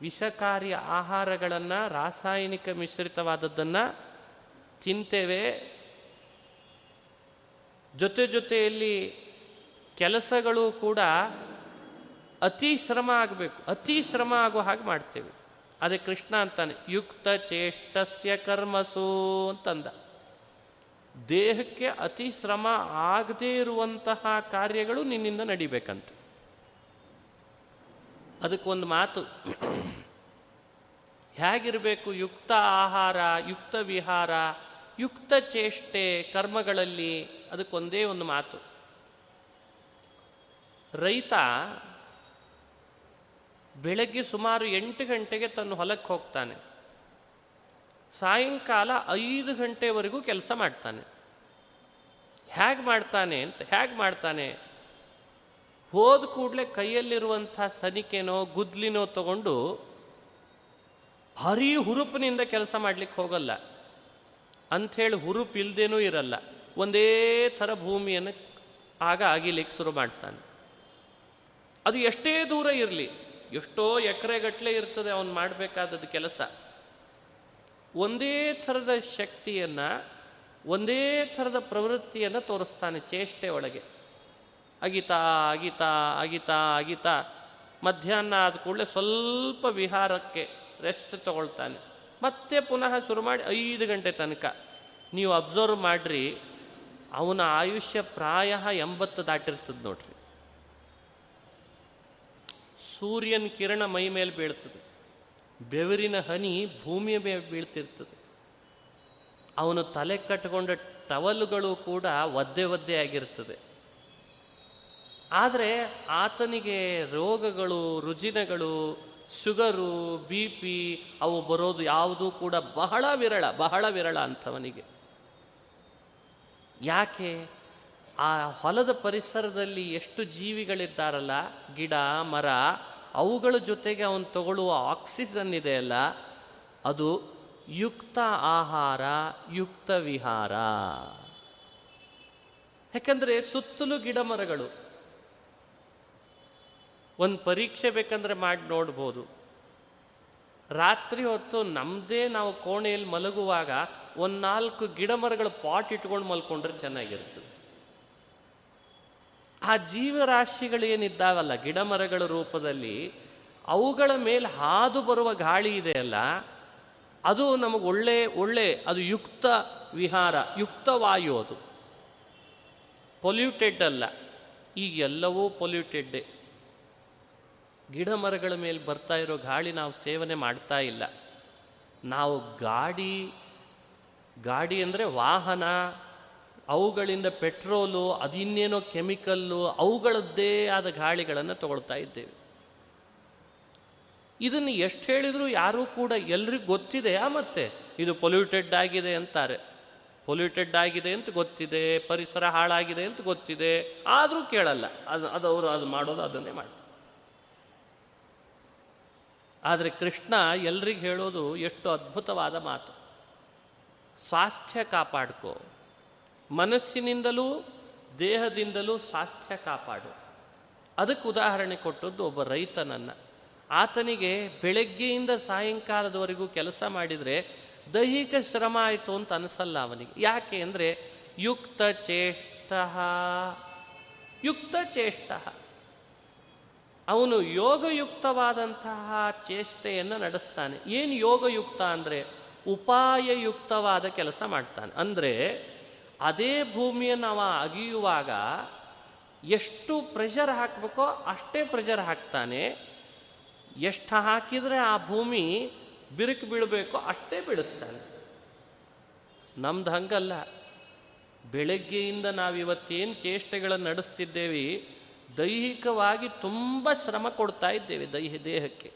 ವಿಷಕಾರಿ ಆಹಾರಗಳನ್ನು, ರಾಸಾಯನಿಕ ಮಿಶ್ರಿತವಾದದ್ದನ್ನು ತಿಂತೇವೆ. ಜೊತೆ ಜೊತೆಯಲ್ಲಿ ಕೆಲಸಗಳು ಕೂಡ ಅತಿ ಶ್ರಮ ಆಗಬೇಕು, ಅತಿ ಶ್ರಮ ಆಗೋ ಹಾಗೆ ಮಾಡ್ತೇವೆ. ಅದೇ ಕೃಷ್ಣ ಅಂತಾನೆ, ಯುಕ್ತ ಚೇಷ್ಟಸ್ಯ ಕರ್ಮಸು ಅಂತಂದ. ದೇಹಕ್ಕೆ ಅತಿ ಶ್ರಮ ಆಗದೇ ಇರುವಂತಹ ಕಾರ್ಯಗಳು ನಿನ್ನಿಂದ ನಡಿಬೇಕಂತ. ಅದಕ್ಕೊಂದು ಮಾತು, ಹೇಗಿರಬೇಕು ಯುಕ್ತ ಆಹಾರ, ಯುಕ್ತ ವಿಹಾರ, ಯುಕ್ತ ಚೇಷ್ಟೆ ಕರ್ಮಗಳಲ್ಲಿ? ಅದಕ್ಕೊಂದೇ ಒಂದು ಮಾತು. ರೈತ ಬೆಳಗ್ಗೆ ಸುಮಾರು ಎಂಟು ಗಂಟೆಗೆ ತನ್ನ ಹೊಲಕ್ಕೆ ಹೋಗ್ತಾನೆ. ಸಾಯಂಕಾಲ ಐದು ಗಂಟೆವರೆಗೂ ಕೆಲಸ ಮಾಡ್ತಾನೆ. ಹೇಗೆ ಮಾಡ್ತಾನೆ ಅಂತ ಹೇಗೆ ಮಾಡ್ತಾನೆ? ಹೋದ ಕೂಡಲೇ ಕೈಯಲ್ಲಿರುವಂಥ ಸನಿಕೆನೋ, ಗುದ್ಲಿನೋ ತಗೊಂಡು ಭಾರೀ ಹುರುಪಿನಿಂದ ಕೆಲಸ ಮಾಡಲಿಕ್ಕೆ ಹೋಗಲ್ಲ. ಅಂಥೇಳಿ ಹುರುಪು ಇಲ್ಲದೇನೂ ಇರಲ್ಲ. ಒಂದೇ ಥರ ಭೂಮಿಯನ್ನು ಆಗ ಆಗಿಲಿಕ್ಕೆ ಶುರು ಮಾಡ್ತಾನೆ. ಅದು ಎಷ್ಟೇ ದೂರ ಇರಲಿ. ಎಷ್ಟೋ ಎಕರೆಗಟ್ಟಲೆ ಇರ್ತದೆ ಅವನು ಮಾಡಬೇಕಾದದ್ದು ಕೆಲಸ. ಒಂದೇ ಥರದ ಶಕ್ತಿಯನ್ನು, ಒಂದೇ ಥರದ ಪ್ರವೃತ್ತಿಯನ್ನು ತೋರಿಸ್ತಾನೆ ಚೇಷ್ಟೆ ಒಳಗೆ. ಅಗಿತಾ ಅಗಿತಾ ಅಗಿತಾ ಅಗಿತಾ. ಮಧ್ಯಾಹ್ನ ಆದ ಕೂಡಲೇ ಸ್ವಲ್ಪ ವಿಹಾರಕ್ಕೆ ರೆಸ್ಟ್ ತಗೊಳ್ತಾನೆ. ಮತ್ತೆ ಪುನಃ ಶುರು ಮಾಡಿ ಐದು ಗಂಟೆ ತನಕ. ನೀವು ಅಬ್ಸರ್ವ್ ಮಾಡಿರಿ, ಅವನ ಆಯುಷ್ಯ ಪ್ರಾಯ ಎಂಬತ್ತು ದಾಟಿರ್ತದೆ ನೋಡ್ರಿ. ಸೂರ್ಯನ ಕಿರಣ ಮೈ ಮೇಲೆ ಬೀಳ್ತದೆ. ಬೆವರಿನ ಹನಿ ಭೂಮಿಯ ಮೇಲೆ ಬೀಳ್ತಿರ್ತದೆ. ಅವನು ತಲೆ ಕಟ್ಟಿಕೊಂಡ ಟವಲ್ಗಳು ಕೂಡ ಒದ್ದೆ ಒದ್ದೆ ಆಗಿರ್ತದೆ. ಆದರೆ ಆತನಿಗೆ ರೋಗಗಳು, ರುಜಿನಗಳು, ಶುಗರು, ಬಿ ಪಿ ಅವು ಬರೋದು ಯಾವುದೂ ಕೂಡ ಬಹಳ ವಿರಳ ಬಹಳ ವಿರಳ ಅಂಥವನಿಗೆ. ಯಾಕೆ? ಆ ಹೊಲದ ಪರಿಸರದಲ್ಲಿ ಎಷ್ಟು ಜೀವಿಗಳಿದ್ದಾರಲ್ಲ, ಗಿಡ, ಮರ ಅವುಗಳ ಜೊತೆಗೆ ಅವನು ತಗೊಳ್ಳುವ ಆಕ್ಸಿಜನ್ ಇದೆಯಲ್ಲ ಅದು ಯುಕ್ತ ಆಹಾರ, ಯುಕ್ತ ವಿಹಾರ. ಯಾಕಂದರೆ ಸುತ್ತಲೂ ಗಿಡ ಮರಗಳು. ಒಂದು ಪರೀಕ್ಷೆ ಬೇಕಂದ್ರೆ ಮಾಡಿ ನೋಡ್ಬೋದು. ರಾತ್ರಿ ಹೊತ್ತು ನಮ್ಮದೇ ನಾವು ಕೋಣೆಯಲ್ಲಿ ಮಲಗುವಾಗ ಒಂದು ನಾಲ್ಕು ಗಿಡ ಮರಗಳು ಪಾಟ್ ಇಟ್ಕೊಂಡು ಮಲ್ಕೊಂಡ್ರೆ ಚೆನ್ನಾಗಿರ್ತದೆ ಆ ಜೀವರಾಶಿಗಳೇನಿದ್ದಾವಲ್ಲ ಗಿಡ ಮರಗಳ ರೂಪದಲ್ಲಿ ಅವುಗಳ ಮೇಲೆ ಹಾದು ಬರುವ ಗಾಳಿ ಇದೆಯಲ್ಲ ಅದು ನಮಗೆ ಒಳ್ಳೆ ಒಳ್ಳೆ, ಅದು ಯುಕ್ತ ವಿಹಾರ, ಯುಕ್ತ ವಾಯು ಅದು. ಪೊಲ್ಯೂಟೆಡ್ ಅಲ್ಲ ಈಗ ಎಲ್ಲವೂ ಪೊಲ್ಯೂಟೆಡ್ಡೇ ಗಿಡ ಮರಗಳ ಮೇಲೆ ಬರ್ತಾ ಇರೋ ಗಾಳಿ ನಾವು ಸೇವನೆ ಮಾಡ್ತಾ ಇಲ್ಲ. ನಾವು ಗಾಡಿ ಗಾಡಿ ಅಂದರೆ ವಾಹನ ಅವುಗಳಿಂದ ಪೆಟ್ರೋಲು, ಅದಿನ್ನೇನೋ ಕೆಮಿಕಲ್ಲು, ಅವುಗಳದ್ದೇ ಆದ ಗಾಳಿಗಳನ್ನು ತಗೊಳ್ತಾ ಇದ್ದೇವೆ. ಇದನ್ನು ಎಷ್ಟು ಹೇಳಿದರೂ ಯಾರೂ ಕೂಡ ಎಲ್ರಿಗೂ ಗೊತ್ತಿದೆಯಾ ಮತ್ತೆ ಇದು ಪೊಲ್ಯೂಟೆಡ್ ಆಗಿದೆ ಅಂತಾರೆ. ಪೊಲ್ಯೂಟೆಡ್ ಆಗಿದೆ ಅಂತ ಗೊತ್ತಿದೆ, ಪರಿಸರ ಹಾಳಾಗಿದೆ ಅಂತ ಗೊತ್ತಿದೆ, ಆದರೂ ಕೇಳಲ್ಲ. ಅದು ಅದು ಅವರು ಅದು ಮಾಡೋದು ಅದನ್ನೇ ಮಾಡ್ತಾರೆ. ಆದರೆ ಕೃಷ್ಣ ಎಲ್ರಿಗೂ ಹೇಳೋದು ಎಷ್ಟು ಅದ್ಭುತವಾದ ಮಾತು. ಸ್ವಾಸ್ಥ್ಯ ಕಾಪಾಡ್ಕೋ. ಮನಸ್ಸಿನಿಂದಲೂ ದೇಹದಿಂದಲೂ ಸ್ವಾಸ್ಥ್ಯ ಕಾಪಾಡು. ಅದಕ್ಕೆ ಉದಾಹರಣೆ ಕೊಟ್ಟದ್ದು ಒಬ್ಬ ರೈತನನ್ನು. ಆತನಿಗೆ ಬೆಳಗ್ಗೆಯಿಂದ ಸಾಯಂಕಾಲದವರೆಗೂ ಕೆಲಸ ಮಾಡಿದರೆ ದೈಹಿಕ ಶ್ರಮ ಆಯಿತು ಅಂತ ಅನಿಸಲ್ಲ ಅವನಿಗೆ. ಯಾಕೆ ಅಂದರೆ ಯುಕ್ತ ಚೇಷ್ಟ. ಯುಕ್ತ ಚೇಷ್ಟ. ಅವನು ಯೋಗಯುಕ್ತವಾದಂತಹ ಚೇಷ್ಟೆಯನ್ನು ನಡೆಸ್ತಾನೆ. ಏನು ಯೋಗಯುಕ್ತ ಅಂದರೆ ಉಪಾಯಯುಕ್ತವಾದ ಕೆಲಸ ಮಾಡ್ತಾನೆ. ಅಂದರೆ ಅದೇ ಭೂಮಿಯನ್ನು ಅವ ಅಗಿಯುವಾಗ ಎಷ್ಟು ಪ್ರೆಷರ್ ಹಾಕಬೇಕೋ ಅಷ್ಟೇ ಪ್ರೆಷರ್ ಹಾಕ್ತಾನೆ. ಎಷ್ಟು ಹಾಕಿದರೆ ಆ ಭೂಮಿ ಬಿರುಕು ಬೀಳಬೇಕೋ ಅಷ್ಟೇ ಬೀಳಿಸ್ತಾನೆ. ನಮ್ದು ಹಂಗಲ್ಲ. ಬೆಳಗ್ಗೆಯಿಂದ ನಾವಿವತ್ತೇನು ಚೇಷ್ಟೆಗಳನ್ನು ನಡೆಸ್ತಿದ್ದೇವೆ, ದೈಹಿಕವಾಗಿ ತುಂಬ ಶ್ರಮ ಕೊಡ್ತಾ ಇದ್ದೇವೆ ದೈಹ ದೇಹಕ್ಕೆ.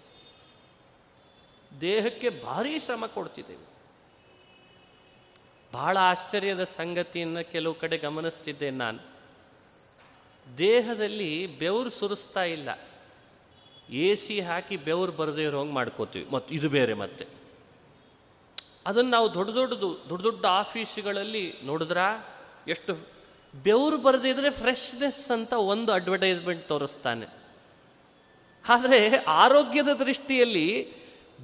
ದೇಹಕ್ಕೆ ಭಾರಿ ಶ್ರಮ ಕೊಡ್ತಿದ್ದೇವೆ. ಬಹಳ ಆಶ್ಚರ್ಯದ ಸಂಗತಿಯನ್ನು ಕೆಲವು ಕಡೆ ಗಮನಿಸ್ತಿದ್ದೆ ನಾನು. ದೇಹದಲ್ಲಿ ಬೆವರು ಸುರಿಸ್ತಾ ಇಲ್ಲ. ಎ ಸಿ ಹಾಕಿ ಬೆವರು ಬರದೇ ಇರೋಂಗೆ ಮಾಡ್ಕೋತೀವಿ. ಮತ್ತು ಇದು ಬೇರೆ ಮತ್ತೆ. ಅದನ್ನು ನಾವು ದೊಡ್ಡ ದೊಡ್ಡದು, ದೊಡ್ಡ ದೊಡ್ಡ ಆಫೀಸ್ಗಳಲ್ಲಿ ನೋಡಿದ್ರ? ಎಷ್ಟು ಬೆವರು ಇದ್ರೆ ಫ್ರೆಶ್ನೆಸ್ ಅಂತ ಒಂದು ಅಡ್ವರ್ಟೈಸ್ಮೆಂಟ್ ತೋರಿಸ್ತಾನೆ. ಆದರೆ ಆರೋಗ್ಯದ ದೃಷ್ಟಿಯಲ್ಲಿ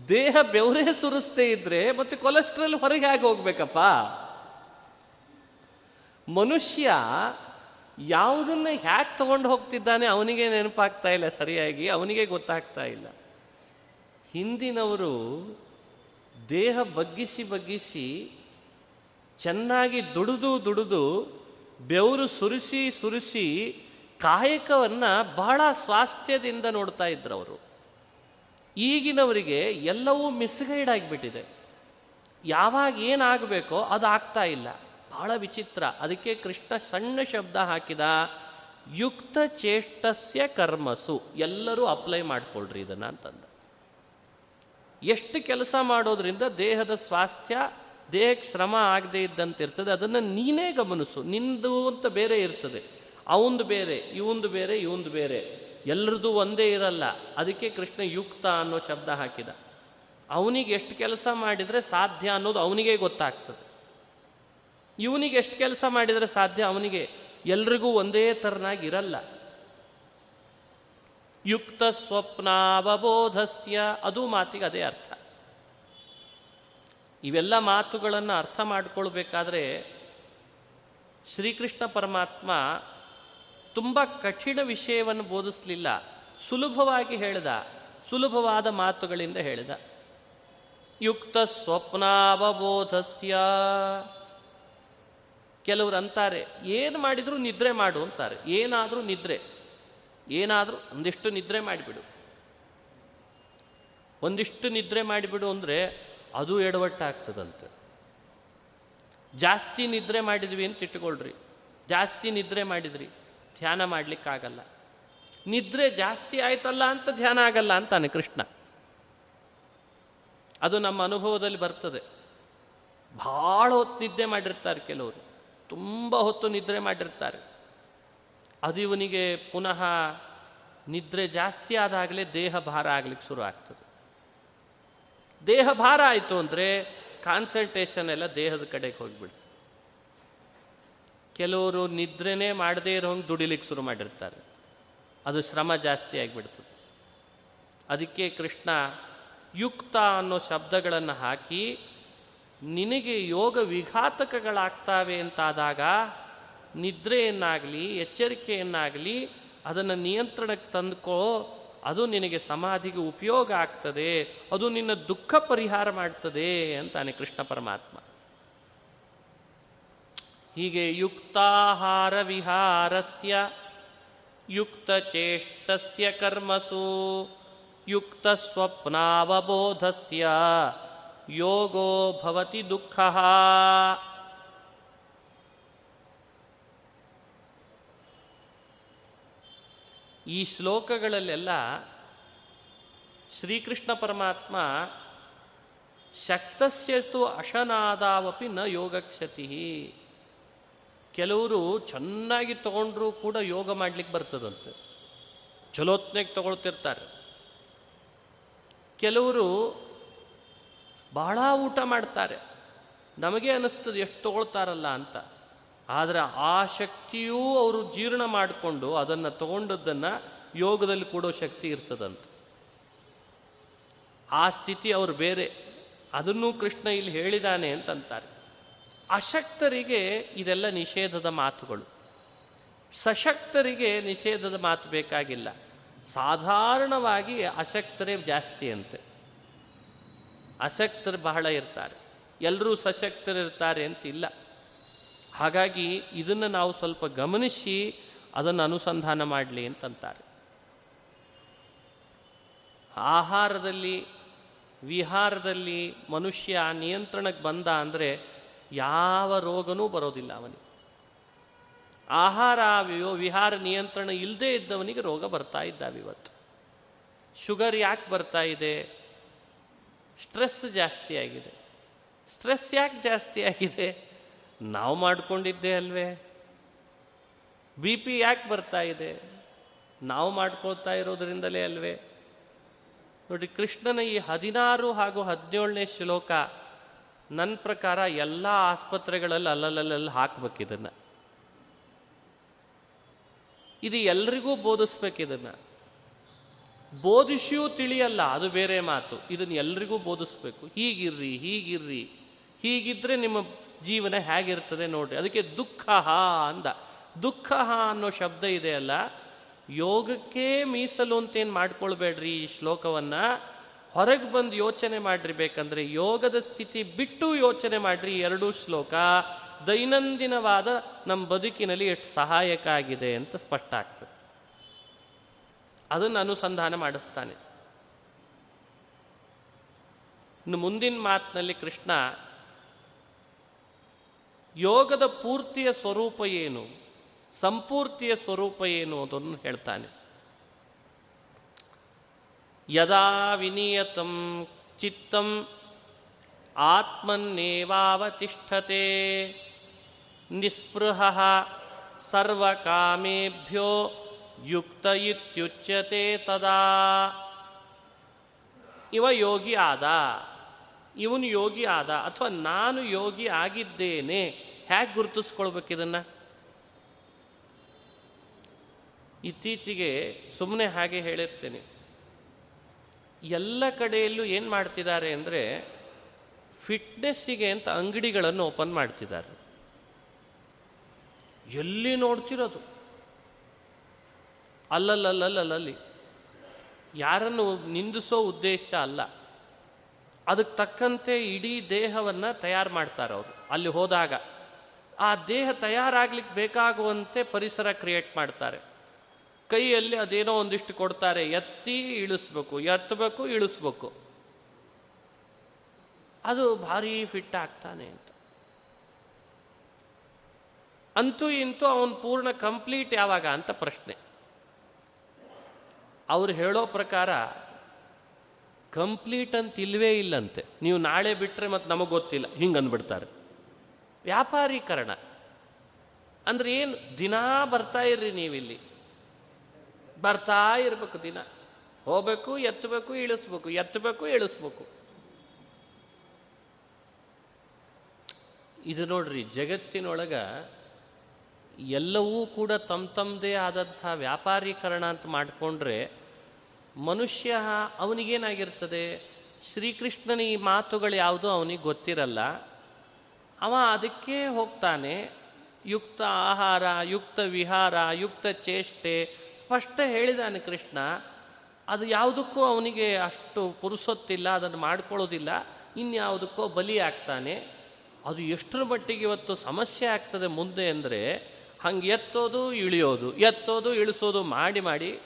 ದೇಹ ಬೆವರೇ ಸುರಿಸ್ತೇ ಇದ್ರೆ ಮತ್ತೆ ಕೊಲೆಸ್ಟ್ರಾಲ್ ಹೊರಗೆ ಆಗಿ ಹೋಗ್ಬೇಕಪ್ಪ? ಮನುಷ್ಯ ಯಾವುದನ್ನ ಹ್ಯಾಕ್ ತಗೊಂಡು ಹೋಗ್ತಿದ್ದಾನೆ ಅವನಿಗೆ ನೆನಪಾಗ್ತಾ ಇಲ್ಲ ಸರಿಯಾಗಿ, ಅವನಿಗೆ ಗೊತ್ತಾಗ್ತಾ ಇಲ್ಲ. ಹಿಂದಿನವರು ದೇಹ ಬಗ್ಗಿಸಿ ಬಗ್ಗಿಸಿ ಚೆನ್ನಾಗಿ ದುಡಿದು ದುಡಿದು ಬೆವರು ಸುರಿಸಿ ಸುರಿಸಿ ಕಾಯಕವನ್ನು ಬಹಳ ಸ್ವಾಸ್ಥ್ಯದಿಂದ ನೋಡ್ತಾ ಇದ್ರು ಅವರು ಈಗಿನವರಿಗೆ ಎಲ್ಲವೂ ಮಿಸ್ಗೈಡ್ ಆಗಿಬಿಟ್ಟಿದೆ. ಯಾವಾಗ ಏನಾಗಬೇಕೋ ಅದು ಆಗ್ತಾ ಇಲ್ಲ. ಬಹಳ ವಿಚಿತ್ರ. ಅದಕ್ಕೆ ಕೃಷ್ಣ ಸಣ್ಣ ಶಬ್ದ ಹಾಕಿದ. ಯುಕ್ತ ಚೇಷ್ಟಸ್ಯ ಕರ್ಮಸು. ಎಲ್ಲರೂ ಅಪ್ಲೈ ಮಾಡ್ಕೊಳ್ರಿ ಇದನ್ನು ಅಂತಂದ. ಎಷ್ಟು ಕೆಲಸ ಮಾಡೋದ್ರಿಂದ ದೇಹದ ಸ್ವಾಸ್ಥ್ಯ, ದೇಹಕ್ಕೆ ಶ್ರಮ ಆಗದೆ ಇದ್ದಂತೆ ಇರ್ತದೆ. ಅದನ್ನು ನೀನೇ ಗಮನಿಸು. ನಿಂದು ಅಂತ ಬೇರೆ ಇರ್ತದೆ. ಅವಂದು ಬೇರೆ, ಇವಂದು ಬೇರೆ ಇವಂದು ಬೇರೆ. ಎಲ್ಲರದು ಒಂದೇ ಇರಲ್ಲ. ಅದಕ್ಕೆ ಕೃಷ್ಣ ಯುಕ್ತ ಅನ್ನೋ ಶಬ್ದ ಹಾಕಿದ. ಅವನಿಗೆ ಎಷ್ಟು ಕೆಲಸ ಮಾಡಿದರೆ ಸಾಧ್ಯ ಅನ್ನೋದು ಅವನಿಗೆ ಗೊತ್ತಾಗ್ತದೆ. ಇವನಿಗೆ ಎಷ್ಟು ಕೆಲಸ ಮಾಡಿದರೆ ಸಾಧ್ಯ? ಅವನಿಗೆ ಎಲ್ರಿಗೂ ಒಂದೇ ತರನಾಗಿರಲ್ಲ. ಯುಕ್ತ ಸ್ವಪ್ನಾವಬೋಧಸ್ಯ, ಅದು ಮಾತಿಗೆ ಅದೇ ಅರ್ಥ. ಇವೆಲ್ಲ ಮಾತುಗಳನ್ನು ಅರ್ಥ ಮಾಡಿಕೊಳ್ಬೇಕಾದ್ರೆ ಶ್ರೀಕೃಷ್ಣ ಪರಮಾತ್ಮ ತುಂಬ ಕಠಿಣ ವಿಷಯವನ್ನು ಬೋಧಿಸಲಿಲ್ಲ. ಸುಲಭವಾಗಿ ಹೇಳಿದ, ಸುಲಭವಾದ ಮಾತುಗಳಿಂದ ಹೇಳಿದ. ಯುಕ್ತ ಸ್ವಪ್ನಾವಬೋಧಸ್ಯ. ಕೆಲವರು ಅಂತಾರೆ, ಏನು ಮಾಡಿದರೂ ನಿದ್ರೆ ಮಾಡು ಅಂತಾರೆ. ಏನಾದರೂ ನಿದ್ರೆ. ಏನಾದರೂ ಒಂದಿಷ್ಟು ನಿದ್ರೆ ಮಾಡಿಬಿಡು. ಒಂದಿಷ್ಟು ನಿದ್ರೆ ಮಾಡಿಬಿಡು ಅಂದರೆ ಅದು ಎಡವಟ್ಟಾಗ್ತದಂತೆ. ಜಾಸ್ತಿ ನಿದ್ರೆ ಮಾಡಿದ್ವಿ ಅಂತ ಇಟ್ಕೊಳ್ರಿ. ಜಾಸ್ತಿ ನಿದ್ರೆ ಮಾಡಿದ್ರಿ, ಧ್ಯಾನ ಮಾಡಲಿಕ್ಕಾಗಲ್ಲ. ನಿದ್ರೆ ಜಾಸ್ತಿ ಆಯ್ತಲ್ಲ ಅಂತ ಧ್ಯಾನ ಆಗಲ್ಲ ಅಂತಾನೆ ಕೃಷ್ಣ. ಅದು ನಮ್ಮ ಅನುಭವದಲ್ಲಿ ಬರ್ತದೆ. ಭಾಳ ಹೊತ್ತು ನಿದ್ದೆ ಮಾಡಿರ್ತಾರೆ ಕೆಲವರು. ತುಂಬ ಹೊತ್ತು ನಿದ್ರೆ ಮಾಡಿರ್ತಾರೆ. ಅದು ಇವನಿಗೆ ಪುನಃ ನಿದ್ರೆ ಜಾಸ್ತಿ ಆದಾಗಲೇ ದೇಹ ಭಾರ ಆಗ್ಲಿಕ್ಕೆ ಶುರು ಆಗ್ತದೆ. ದೇಹ ಭಾರ ಆಯಿತು ಅಂದರೆ ಕಾನ್ಸಂಟ್ರೇಷನ್ ಎಲ್ಲ ದೇಹದ ಕಡೆಗೆ ಹೋಗಿಬಿಡ್ತದೆ. ಕೆಲವರು ನಿದ್ರೆನೇ ಮಾಡದೇ ಇರೋಂಗೆ ದುಡಿಲಿಕ್ಕೆ ಶುರು ಮಾಡಿರ್ತಾರೆ. ಅದು ಶ್ರಮ ಜಾಸ್ತಿ ಆಗಿಬಿಡ್ತದೆ. ಅದಕ್ಕೆ ಕೃಷ್ಣ ಯುಕ್ತ ಅನ್ನೋ ಶಬ್ದಗಳನ್ನು ಹಾಕಿ ನಿನಗೆ ಯೋಗ ವಿಘಾತಕಗಳಾಗ್ತಾವೆ ಅಂತಾದಾಗ ನಿದ್ರೆಯನ್ನಾಗಲಿ, ಎಚ್ಚರಿಕೆಯನ್ನಾಗಲಿ, ಅದನ್ನು ನಿಯಂತ್ರಣಕ್ಕೆ ತಂದುಕೋ, ಅದು ನಿನಗೆ ಸಮಾಧಿಗೆ ಉಪಯೋಗ ಆಗ್ತದೆ, ಅದು ನಿನ್ನ ದುಃಖ ಪರಿಹಾರ ಮಾಡ್ತದೆ ಅಂತಾನೆ ಕೃಷ್ಣ ಪರಮಾತ್ಮ. ಹೀಗೆ ಯುಕ್ತಾಹಾರ ವಿಹಾರಸ್ಯ, ಯುಕ್ತ ಚೇಷ್ಟಸ್ಯ ಕರ್ಮಸು, ಯುಕ್ತ ಸ್ವಪ್ನಾವಬೋಧಸ್ಯ. ಯೋಗೋ ಭವತಿ ದುಃಖ. ಈ ಶ್ಲೋಕಗಳಲ್ಲೆಲ್ಲ ಶ್ರೀಕೃಷ್ಣ ಪರಮಾತ್ಮ ಶಕ್ತಸ್ಯತು ಅಶನಾದಾವಪಿ ನ ಯೋಗಕ್ಷತಿ. ಕೆಲವರು ಚೆನ್ನಾಗಿ ತಗೊಂಡ್ರೂ ಕೂಡ ಯೋಗ ಮಾಡ್ಲಿಕ್ಕೆ ಬರ್ತದಂತೆ. ಚಲೋತ್ನೆಗೆ ತಗೊಳ್ತಿರ್ತಾರೆ. ಕೆಲವರು ಬಹಳ ಊಟ ಮಾಡ್ತಾರೆ. ನಮಗೆ ಅನ್ನಿಸ್ತದೆ ಎಷ್ಟು ತಗೊಳ್ತಾರಲ್ಲ ಅಂತ. ಆದರೆ ಆ ಶಕ್ತಿಯೂ ಅವರು ಜೀರ್ಣ ಮಾಡಿಕೊಂಡು ಅದನ್ನು ತಗೊಂಡದ್ದನ್ನು ಯೋಗದಲ್ಲಿ ಕೊಡೋ ಶಕ್ತಿ ಇರ್ತದಂತೆ. ಆ ಸ್ಥಿತಿ ಅವರು ಬೇರೆ. ಅದನ್ನು ಕೃಷ್ಣ ಇಲ್ಲಿ ಹೇಳಿದಾನೆ ಅಂತಂತಾರೆ. ಅಶಕ್ತರಿಗೆ ಇದೆಲ್ಲ ನಿಷೇಧದ ಮಾತುಗಳು. ಸಶಕ್ತರಿಗೆ ನಿಷೇಧದ ಮಾತು ಬೇಕಾಗಿಲ್ಲ. ಸಾಧಾರಣವಾಗಿ ಅಶಕ್ತರೇ ಜಾಸ್ತಿ ಅಂತೆ. ಅಶಕ್ತರು ಬಹಳ ಇರ್ತಾರೆ. ಎಲ್ಲರೂ ಸಶಕ್ತರಿರ್ತಾರೆ ಅಂತಿಲ್ಲ. ಹಾಗಾಗಿ ಇದನ್ನು ನಾವು ಸ್ವಲ್ಪ ಗಮನಿಸಿ ಅದನ್ನು ಅನುಸಂಧಾನ ಮಾಡಲಿ ಅಂತಂತಾರೆ. ಆಹಾರದಲ್ಲಿ, ವಿಹಾರದಲ್ಲಿ ಮನುಷ್ಯ ನಿಯಂತ್ರಣಕ್ಕೆ ಬಂದ ಅಂದರೆ ಯಾವ ರೋಗನೂ ಬರೋದಿಲ್ಲ ಅವನಿಗೆ. ಆಹಾರ ವಿಹಾರ ನಿಯಂತ್ರಣ ಇಲ್ಲದೇ ಇದ್ದವನಿಗೆ ರೋಗ ಬರ್ತಾ ಇದ್ದಾವೆ ಇವತ್ತು. ಶುಗರ್ ಯಾಕೆ ಬರ್ತಾ ಇದೆ? ಸ್ಟ್ರೆಸ್ ಜಾಸ್ತಿ ಆಗಿದೆ. ಸ್ಟ್ರೆಸ್ ಯಾಕೆ ಜಾಸ್ತಿ ಆಗಿದೆ? ನಾವು ಮಾಡಿಕೊಂಡಿದ್ದೆ ಅಲ್ವೇ. ಬಿ ಪಿ ಯಾಕೆ ಬರ್ತಾ ಇದೆ? ನಾವು ಮಾಡ್ಕೋತಾ ಇರೋದ್ರಿಂದಲೇ ಅಲ್ವೇ. ನೋಡಿ, ಕೃಷ್ಣನ ಈ ಹದಿನಾರು ಹಾಗೂ ಹದಿನೇಳನೇ ಶ್ಲೋಕ ನನ್ನ ಪ್ರಕಾರ ಎಲ್ಲ ಆಸ್ಪತ್ರೆಗಳಲ್ಲಿ ಅಲ್ಲಲ್ಲಲ್ಲಿ ಹಾಕ್ಬೇಕು ಇದನ್ನ ಇದು ಎಲ್ರಿಗೂ ಬೋಧಿಸ್ಬೇಕು ಇದನ್ನ ಬೋಧಿಸಿಯೂ ತಿಳಿಯಲ್ಲ, ಅದು ಬೇರೆ ಮಾತು. ಇದನ್ನು ಎಲ್ರಿಗೂ ಬೋಧಿಸ್ಬೇಕು. ಹೀಗಿರ್ರಿ ಹೀಗಿರ್ರಿ. ಹೀಗಿದ್ರೆ ನಿಮ್ಮ ಜೀವನ ಹೇಗಿರ್ತದೆ ನೋಡ್ರಿ. ಅದಕ್ಕೆ ದುಃಖ ಅಂದ. ದುಃಖ ಅನ್ನೋ ಶಬ್ದ ಇದೆ ಅಲ್ಲ. ಯೋಗಕ್ಕೆ ಮೀಸಲು ಅಂತೇನು ಮಾಡ್ಕೊಳ್ಬೇಡ್ರಿ ಈ ಶ್ಲೋಕವನ್ನು. ಹೊರಗೆ ಬಂದು ಯೋಚನೆ ಮಾಡ್ರಿ ಬೇಕಂದ್ರೆ, ಯೋಗದ ಸ್ಥಿತಿ ಬಿಟ್ಟು ಯೋಚನೆ ಮಾಡ್ರಿ ಎರಡೂ ಶ್ಲೋಕ. ದೈನಂದಿನವಾದ ನಮ್ಮ ಬದುಕಿನಲ್ಲಿ ಎಷ್ಟು ಸಹಾಯಕ ಆಗಿದೆ ಅಂತ ಸ್ಪಷ್ಟ ಆಗ್ತದೆ. ಅದನ್ನು ಅನುಸಂಧಾನ ಮಾಡಿಸ್ತಾನೆ. ಇನ್ನು ಮುಂದಿನ ಮಾತಿನಲ್ಲಿ ಕೃಷ್ಣ, ಯೋಗದ ಪೂರ್ತಿಯ ಸ್ವರೂಪ ಏನು, ಸಂಪೂರ್ತಿಯ ಸ್ವರೂಪ ಏನು ಅದನ್ನು ಹೇಳ್ತಾನೆ. ಯದಾ ವಿನಿಯತಂ ಚಿತ್ತಂ ಆತ್ಮನ್ನೇವಾವತಿಷ್ಠತೆ ನಿಸ್ಪೃಹ ಸರ್ವಕಾಮೇಭ್ಯೋ ಯುಕ್ತ ಇತ್ಯುಚ್ಯತೆ ತದಾ. ಇವ ಯೋಗಿ ಆದ. ಇವನು ಯೋಗಿ ಆದ. ಅಥವಾ ನಾನು ಯೋಗಿ ಆಗಿದ್ದೇನೆ. ಹೇಗೆ ಗುರುತಿಸ್ಕೊಳ್ಬೇಕು ಇದನ್ನ? ಇತ್ತೀಚೆಗೆ ಸುಮ್ಮನೆ ಹಾಗೆ ಹೇಳಿರ್ತೇನೆ. ಎಲ್ಲ ಕಡೆಯಲ್ಲೂ ಏನು ಮಾಡ್ತಿದ್ದಾರೆ ಅಂದರೆ ಫಿಟ್ನೆಸ್ಸಿಗೆ ಅಂತ ಅಂಗಡಿಗಳನ್ನು ಓಪನ್ ಮಾಡ್ತಿದ್ದಾರೆ. ಎಲ್ಲಿ ನೋಡ್ತಿರೋದು? ಅಲ್ಲಲ್ಲಲ್ಲಲ್ಲಲ್ಲಿ. ಯಾರನ್ನು ನಿಂದಿಸೋ ಉದ್ದೇಶ ಅಲ್ಲ. ಅದಕ್ಕೆ ತಕ್ಕಂತೆ ಇಡೀ ದೇಹವನ್ನು ತಯಾರು ಮಾಡ್ತಾರೆ ಅವರು, ಅಲ್ಲಿ ಹೋದಾಗ. ಆ ದೇಹ ತಯಾರಾಗ್ಲಿಕ್ಕೆ ಬೇಕಾಗುವಂತೆ ಪರಿಸರ ಕ್ರಿಯೇಟ್ ಮಾಡ್ತಾರೆ. ಕೈಯಲ್ಲಿ ಅದೇನೋ ಒಂದಿಷ್ಟು ಕೊಡ್ತಾರೆ, ಎತ್ತಿ ಇಳಿಸ್ಬೇಕು ಎತ್ತಬೇಕು ಇಳಿಸ್ಬೇಕು. ಅದು ಭಾರಿ ಫಿಟ್ ಆಗ್ತಾನೆ ಅಂತ. ಅಂತೂ ಇಂತೂ ಅವನು ಪೂರ್ಣ ಕಂಪ್ಲೀಟ್ ಯಾವಾಗ ಅಂತ ಪ್ರಶ್ನೆ. ಅವ್ರು ಹೇಳೋ ಪ್ರಕಾರ ಕಂಪ್ಲೀಟ್ ಅಂತ ಇಲ್ವೇ ಇಲ್ಲಂತೆ. ನೀವು ನಾಳೆ ಬಿಟ್ಟರೆ ಮತ್ತೆ ನಮಗೆ ಗೊತ್ತಿಲ್ಲ. ಹಿಂಗೆ ಅಂದ್ಬಿಡ್ತಾರೆ. ವ್ಯಾಪಾರೀಕರಣ. ಅಂದ್ರೆ ಏನು ದಿನಾ ಬರ್ತಾ ಇರ್ರಿ ನೀವಿಲ್ಲಿ. ಬರ್ತಾ ಇರ್ಬೇಕು ದಿನ. ಹೋಗಬೇಕು ಎತ್ತಬೇಕು ಇಳಿಸ್ಬೇಕು. ಎತ್ತಬೇಕು ಇಳಿಸ್ಬೇಕು. ಇದು ನೋಡ್ರಿ, ಜಗತ್ತಿನೊಳಗ ಎಲ್ಲವೂ ಕೂಡ ತಮ್ಮ ತಮ್ಮದೇ ಆದಂಥ ವ್ಯಾಪಾರೀಕರಣ ಅಂತ ಮಾಡಿಕೊಂಡ್ರೆ ಮನುಷ್ಯ ಅವನಿಗೇನಾಗಿರ್ತದೆ? ಶ್ರೀಕೃಷ್ಣನ ಈ ಮಾತುಗಳು ಯಾವುದೂ ಅವನಿಗೆ ಗೊತ್ತಿರಲ್ಲ. ಅವ ಅದಕ್ಕೆ ಹೋಗ್ತಾನೆ. ಯುಕ್ತ ಆಹಾರ, ಯುಕ್ತ ವಿಹಾರ, ಯುಕ್ತ ಚೇಷ್ಟೆ, ಸ್ಪಷ್ಟ ಹೇಳಿದಾನೆ ಕೃಷ್ಣ. ಅದು ಯಾವುದಕ್ಕೂ ಅವನಿಗೆ ಅಷ್ಟು ಪುರುಸೊತ್ತಿಲ್ಲ, ಅದನ್ನು ಮಾಡ್ಕೊಳ್ಳೋದಿಲ್ಲ. ಇನ್ಯಾವುದಕ್ಕೋ ಬಲಿ ಆಗ್ತಾನೆ. ಅದು ಎಷ್ಟರ ಮಟ್ಟಿಗೆ ಇವತ್ತು ಸಮಸ್ಯೆ ಆಗ್ತದೆ ಮುಂದೆ ಅಂದರೆ ಹಂಗೆ ಎತ್ತೋದು, ಇಳಿಯೋದು, ಎತ್ತೋದು, ಇಳಿಸೋದು, ಮಾಡಿ ಮಾಡಿ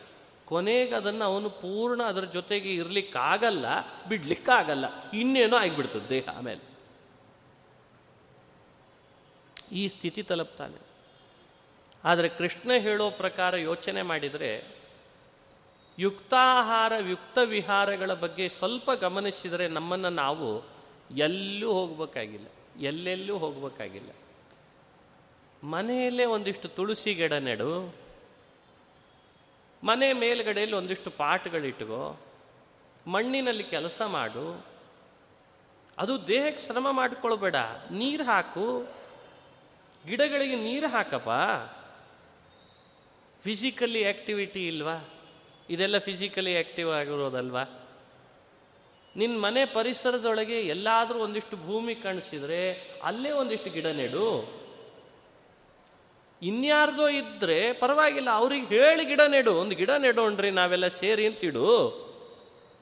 ಕೊನೆಗೆ ಅದನ್ನು ಅವನು ಪೂರ್ಣ ಅದರ ಜೊತೆಗೆ ಇರಲಿಕ್ಕಾಗಲ್ಲ, ಬಿಡ್ಲಿಕ್ಕಾಗಲ್ಲ. ಇನ್ನೇನೋ ಆಗಿಬಿಡ್ತದೆ ದೇಹ ಆಮೇಲೆ. ಈ ಸ್ಥಿತಿ ತಲುಪ್ತಾನೆ. ಆದರೆ ಕೃಷ್ಣ ಹೇಳೋ ಪ್ರಕಾರ ಯೋಚನೆ ಮಾಡಿದರೆ, ಯುಕ್ತಾಹಾರ, ಯುಕ್ತ ವಿಹಾರಗಳ ಬಗ್ಗೆ ಸ್ವಲ್ಪ ಗಮನಿಸಿದರೆ ನಮ್ಮನ್ನು ನಾವು ಎಲ್ಲೂ ಹೋಗಬೇಕಾಗಿಲ್ಲ. ಎಲ್ಲೆಲ್ಲೂ ಹೋಗಬೇಕಾಗಿಲ್ಲ. ಮನೆಯಲ್ಲೇ ಒಂದಿಷ್ಟು ತುಳಸಿ ಗಿಡ ನೆಡು ಮನೆ ಮೇಲ್ಗಡೆಯಲ್ಲಿ ಒಂದಿಷ್ಟು ಪಾಟ್ಗಳಿಟ್ಕೋ, ಮಣ್ಣಿನಲ್ಲಿ ಕೆಲಸ ಮಾಡು. ಅದು ದೇಹಕ್ಕೆ ಶ್ರಮ ಮಾಡಿಕೊಳ್ಬೇಡ. ನೀರು ಹಾಕು. ಗಿಡಗಳಿಗೆ ನೀರು ಹಾಕಪ್ಪ. ಫಿಸಿಕಲಿ ಆ್ಯಕ್ಟಿವಿಟಿ ಇಲ್ವಾ? ಇದೆಲ್ಲ ಫಿಸಿಕಲಿ ಆ್ಯಕ್ಟಿವ್ ಆಗಿರೋದಲ್ವಾ? ನಿನ್ನ ಮನೆ ಪರಿಸರದೊಳಗೆ ಎಲ್ಲಾದರೂ ಒಂದಿಷ್ಟು ಭೂಮಿ ಕಾಣಿಸಿದರೆ ಅಲ್ಲೇ ಒಂದಿಷ್ಟು ಗಿಡ ನೆಡು. ಇನ್ಯಾರ್ದೋ ಇದ್ರೆ ಪರವಾಗಿಲ್ಲ, ಅವ್ರಿಗೆ ಹೇಳಿ ಗಿಡ ನೆಡು, ಒಂದು ಗಿಡ ನೆಡೋಣ್ರಿ ನಾವೆಲ್ಲ ಸೇರಿ ಅಂತಿಡು.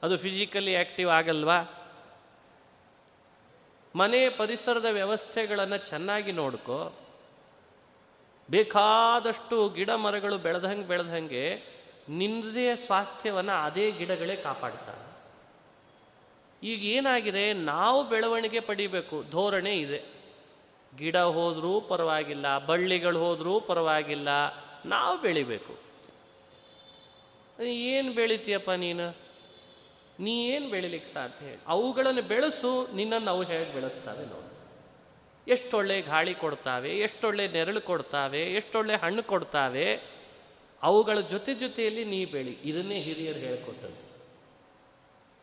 ಅದು ಫಿಸಿಕಲಿ ಆಕ್ಟಿವ್ ಆಗಲ್ವಾ? ಮನೆ ಪರಿಸರದ ವ್ಯವಸ್ಥೆಗಳನ್ನು ಚೆನ್ನಾಗಿ ನೋಡ್ಕೋ. ಬೇಕಾದಷ್ಟು ಗಿಡ ಮರಗಳು ಬೆಳೆದಂಗೆ ಬೆಳೆದಂಗೆ ನಿನ್ನದೇ ಸ್ವಾಸ್ಥ್ಯವನ್ನು ಅದೇ ಗಿಡಗಳೇ ಕಾಪಾಡ್ತಾರೆ ಈಗ ಏನಾಗಿದೆ? ನಾವು ಬೆಳವಣಿಗೆ ಪಡಿಬೇಕು, ಧೋರಣೆ ಇದೆ. ಗಿಡ ಹೋದರೂ ಪರವಾಗಿಲ್ಲ, ಬಳ್ಳಿಗಳು ಹೋದರೂ ಪರವಾಗಿಲ್ಲ, ನಾವು ಬೆಳಿಬೇಕು. ಏನು ಬೆಳಿತೀಯಪ್ಪ ನೀನು? ನೀ ಏನು ಬೆಳಿಲಿಕ್ಕೆ ಸಾಧ್ಯ ಹೇಳಿ. ಅವುಗಳನ್ನು ಬೆಳೆಸು, ನಿನ್ನನ್ನು ಅವು ಹೇಗೆ ಬೆಳೆಸ್ತಾವೆ ನೋಡಿ. ಎಷ್ಟೊಳ್ಳೆ ಗಾಳಿ ಕೊಡ್ತಾವೆ, ಎಷ್ಟೊಳ್ಳೆ ನೆರಳು ಕೊಡ್ತಾವೆ, ಎಷ್ಟೊಳ್ಳೆ ಹಣ್ಣು ಕೊಡ್ತಾವೆ, ಅವುಗಳ ಜೊತೆ ಜೊತೆಯಲ್ಲಿ ನೀ ಬೆಳಿ. ಇದನ್ನೇ ಹಿರಿಯರು ಹೇಳಿಕೊಟ್ಟದ್ದು.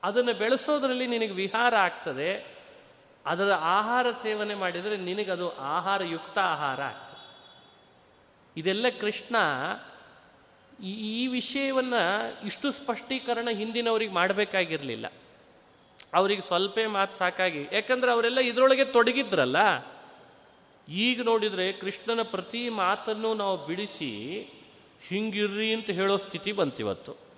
ಅದನ್ನು ಬೆಳೆಸೋದ್ರಲ್ಲಿ ನಿನಗೆ ವಿಹಾರ ಆಗ್ತದೆ. ಅದರ ಆಹಾರ ಸೇವನೆ ಮಾಡಿದರೆ ನಿನಗದು ಆಹಾರ ಯುಕ್ತ ಆಹಾರ ಆಗ್ತದೆ. ಇದೆಲ್ಲ ಕೃಷ್ಣ ಈ ವಿಷಯವನ್ನು ಇಷ್ಟು ಸ್ಪಷ್ಟೀಕರಣ ಹಿಂದಿನವ್ರಿಗೆ ಮಾಡಬೇಕಾಗಿರಲಿಲ್ಲ. ಅವ್ರಿಗೆ ಸ್ವಲ್ಪ ಮಾತು ಸಾಕಾಗಿ, ಯಾಕಂದ್ರೆ ಅವರೆಲ್ಲ ಇದರೊಳಗೆ ತೊಡಗಿದ್ರಲ್ಲ. ಈಗ ನೋಡಿದರೆ ಕೃಷ್ಣನ ಪ್ರತಿ ಮಾತನ್ನು ನಾವು ಬಿಡಿಸಿ ಹಿಂಗಿರ್ರಿ ಅಂತ ಹೇಳೋ ಸ್ಥಿತಿ ಬಂತಿವತ್ತು.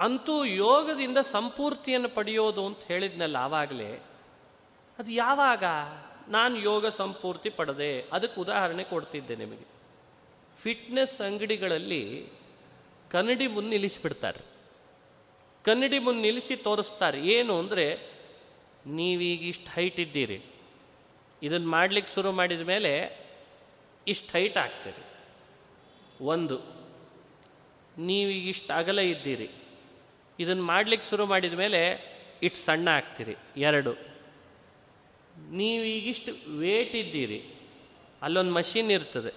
ಅಂತೂ ಯೋಗದಿಂದ ಸಂಪೂರ್ತಿಯನ್ನು ಪಡೆಯೋದು ಅಂತ ಹೇಳಿದ್ನಲ್ಲ ಆವಾಗಲೇ. ಅದು ಯಾವಾಗ? ನಾನು ಯೋಗ ಸಂಪೂರ್ತಿ ಪಡೆದೆ. ಅದಕ್ಕೆ ಉದಾಹರಣೆ ಕೊಡ್ತಿದ್ದೆ ನಿಮಗೆ. ಫಿಟ್ನೆಸ್ ಅಂಗಡಿಗಳಲ್ಲಿ ಕನ್ನಡಿ ಮುಂದೆ ನಿಲ್ಲಿಸಿಬಿಡ್ತಾರೆ. ಕನ್ನಡಿ ಮುಂದೆ ನಿಲ್ಲಿಸಿ ತೋರಿಸ್ತಾರೆ. ಏನು ಅಂದರೆ, ನೀವೀಗ ಇಷ್ಟು ಹೈಟ್ ಇದ್ದೀರಿ. ಇದನ್ನು ಮಾಡ್ಲಿಕ್ಕೆ ಶುರು ಮಾಡಿದ ಮೇಲೆ ಇಷ್ಟು ಹೈಟ್ ಆಗ್ತೀರಿ. ಒಂದು, ನೀವೀಗ ಇಷ್ಟು ಅಗಲ ಇದ್ದೀರಿ. ಇದನ್ನು ಮಾಡ್ಲಿಕ್ಕೆ ಶುರು ಮಾಡಿದ ಮೇಲೆ, ಇಟ್ ಸಣ್ಣ ಆಗ್ತೀರಿ, ಎರಡು. ನೀವೀಗಿಷ್ಟು ವೇಟ್ ಇದ್ದೀರಿ, ಅಲ್ಲೊಂದು ಮಷಿನ್ ಇರ್ತದೆ.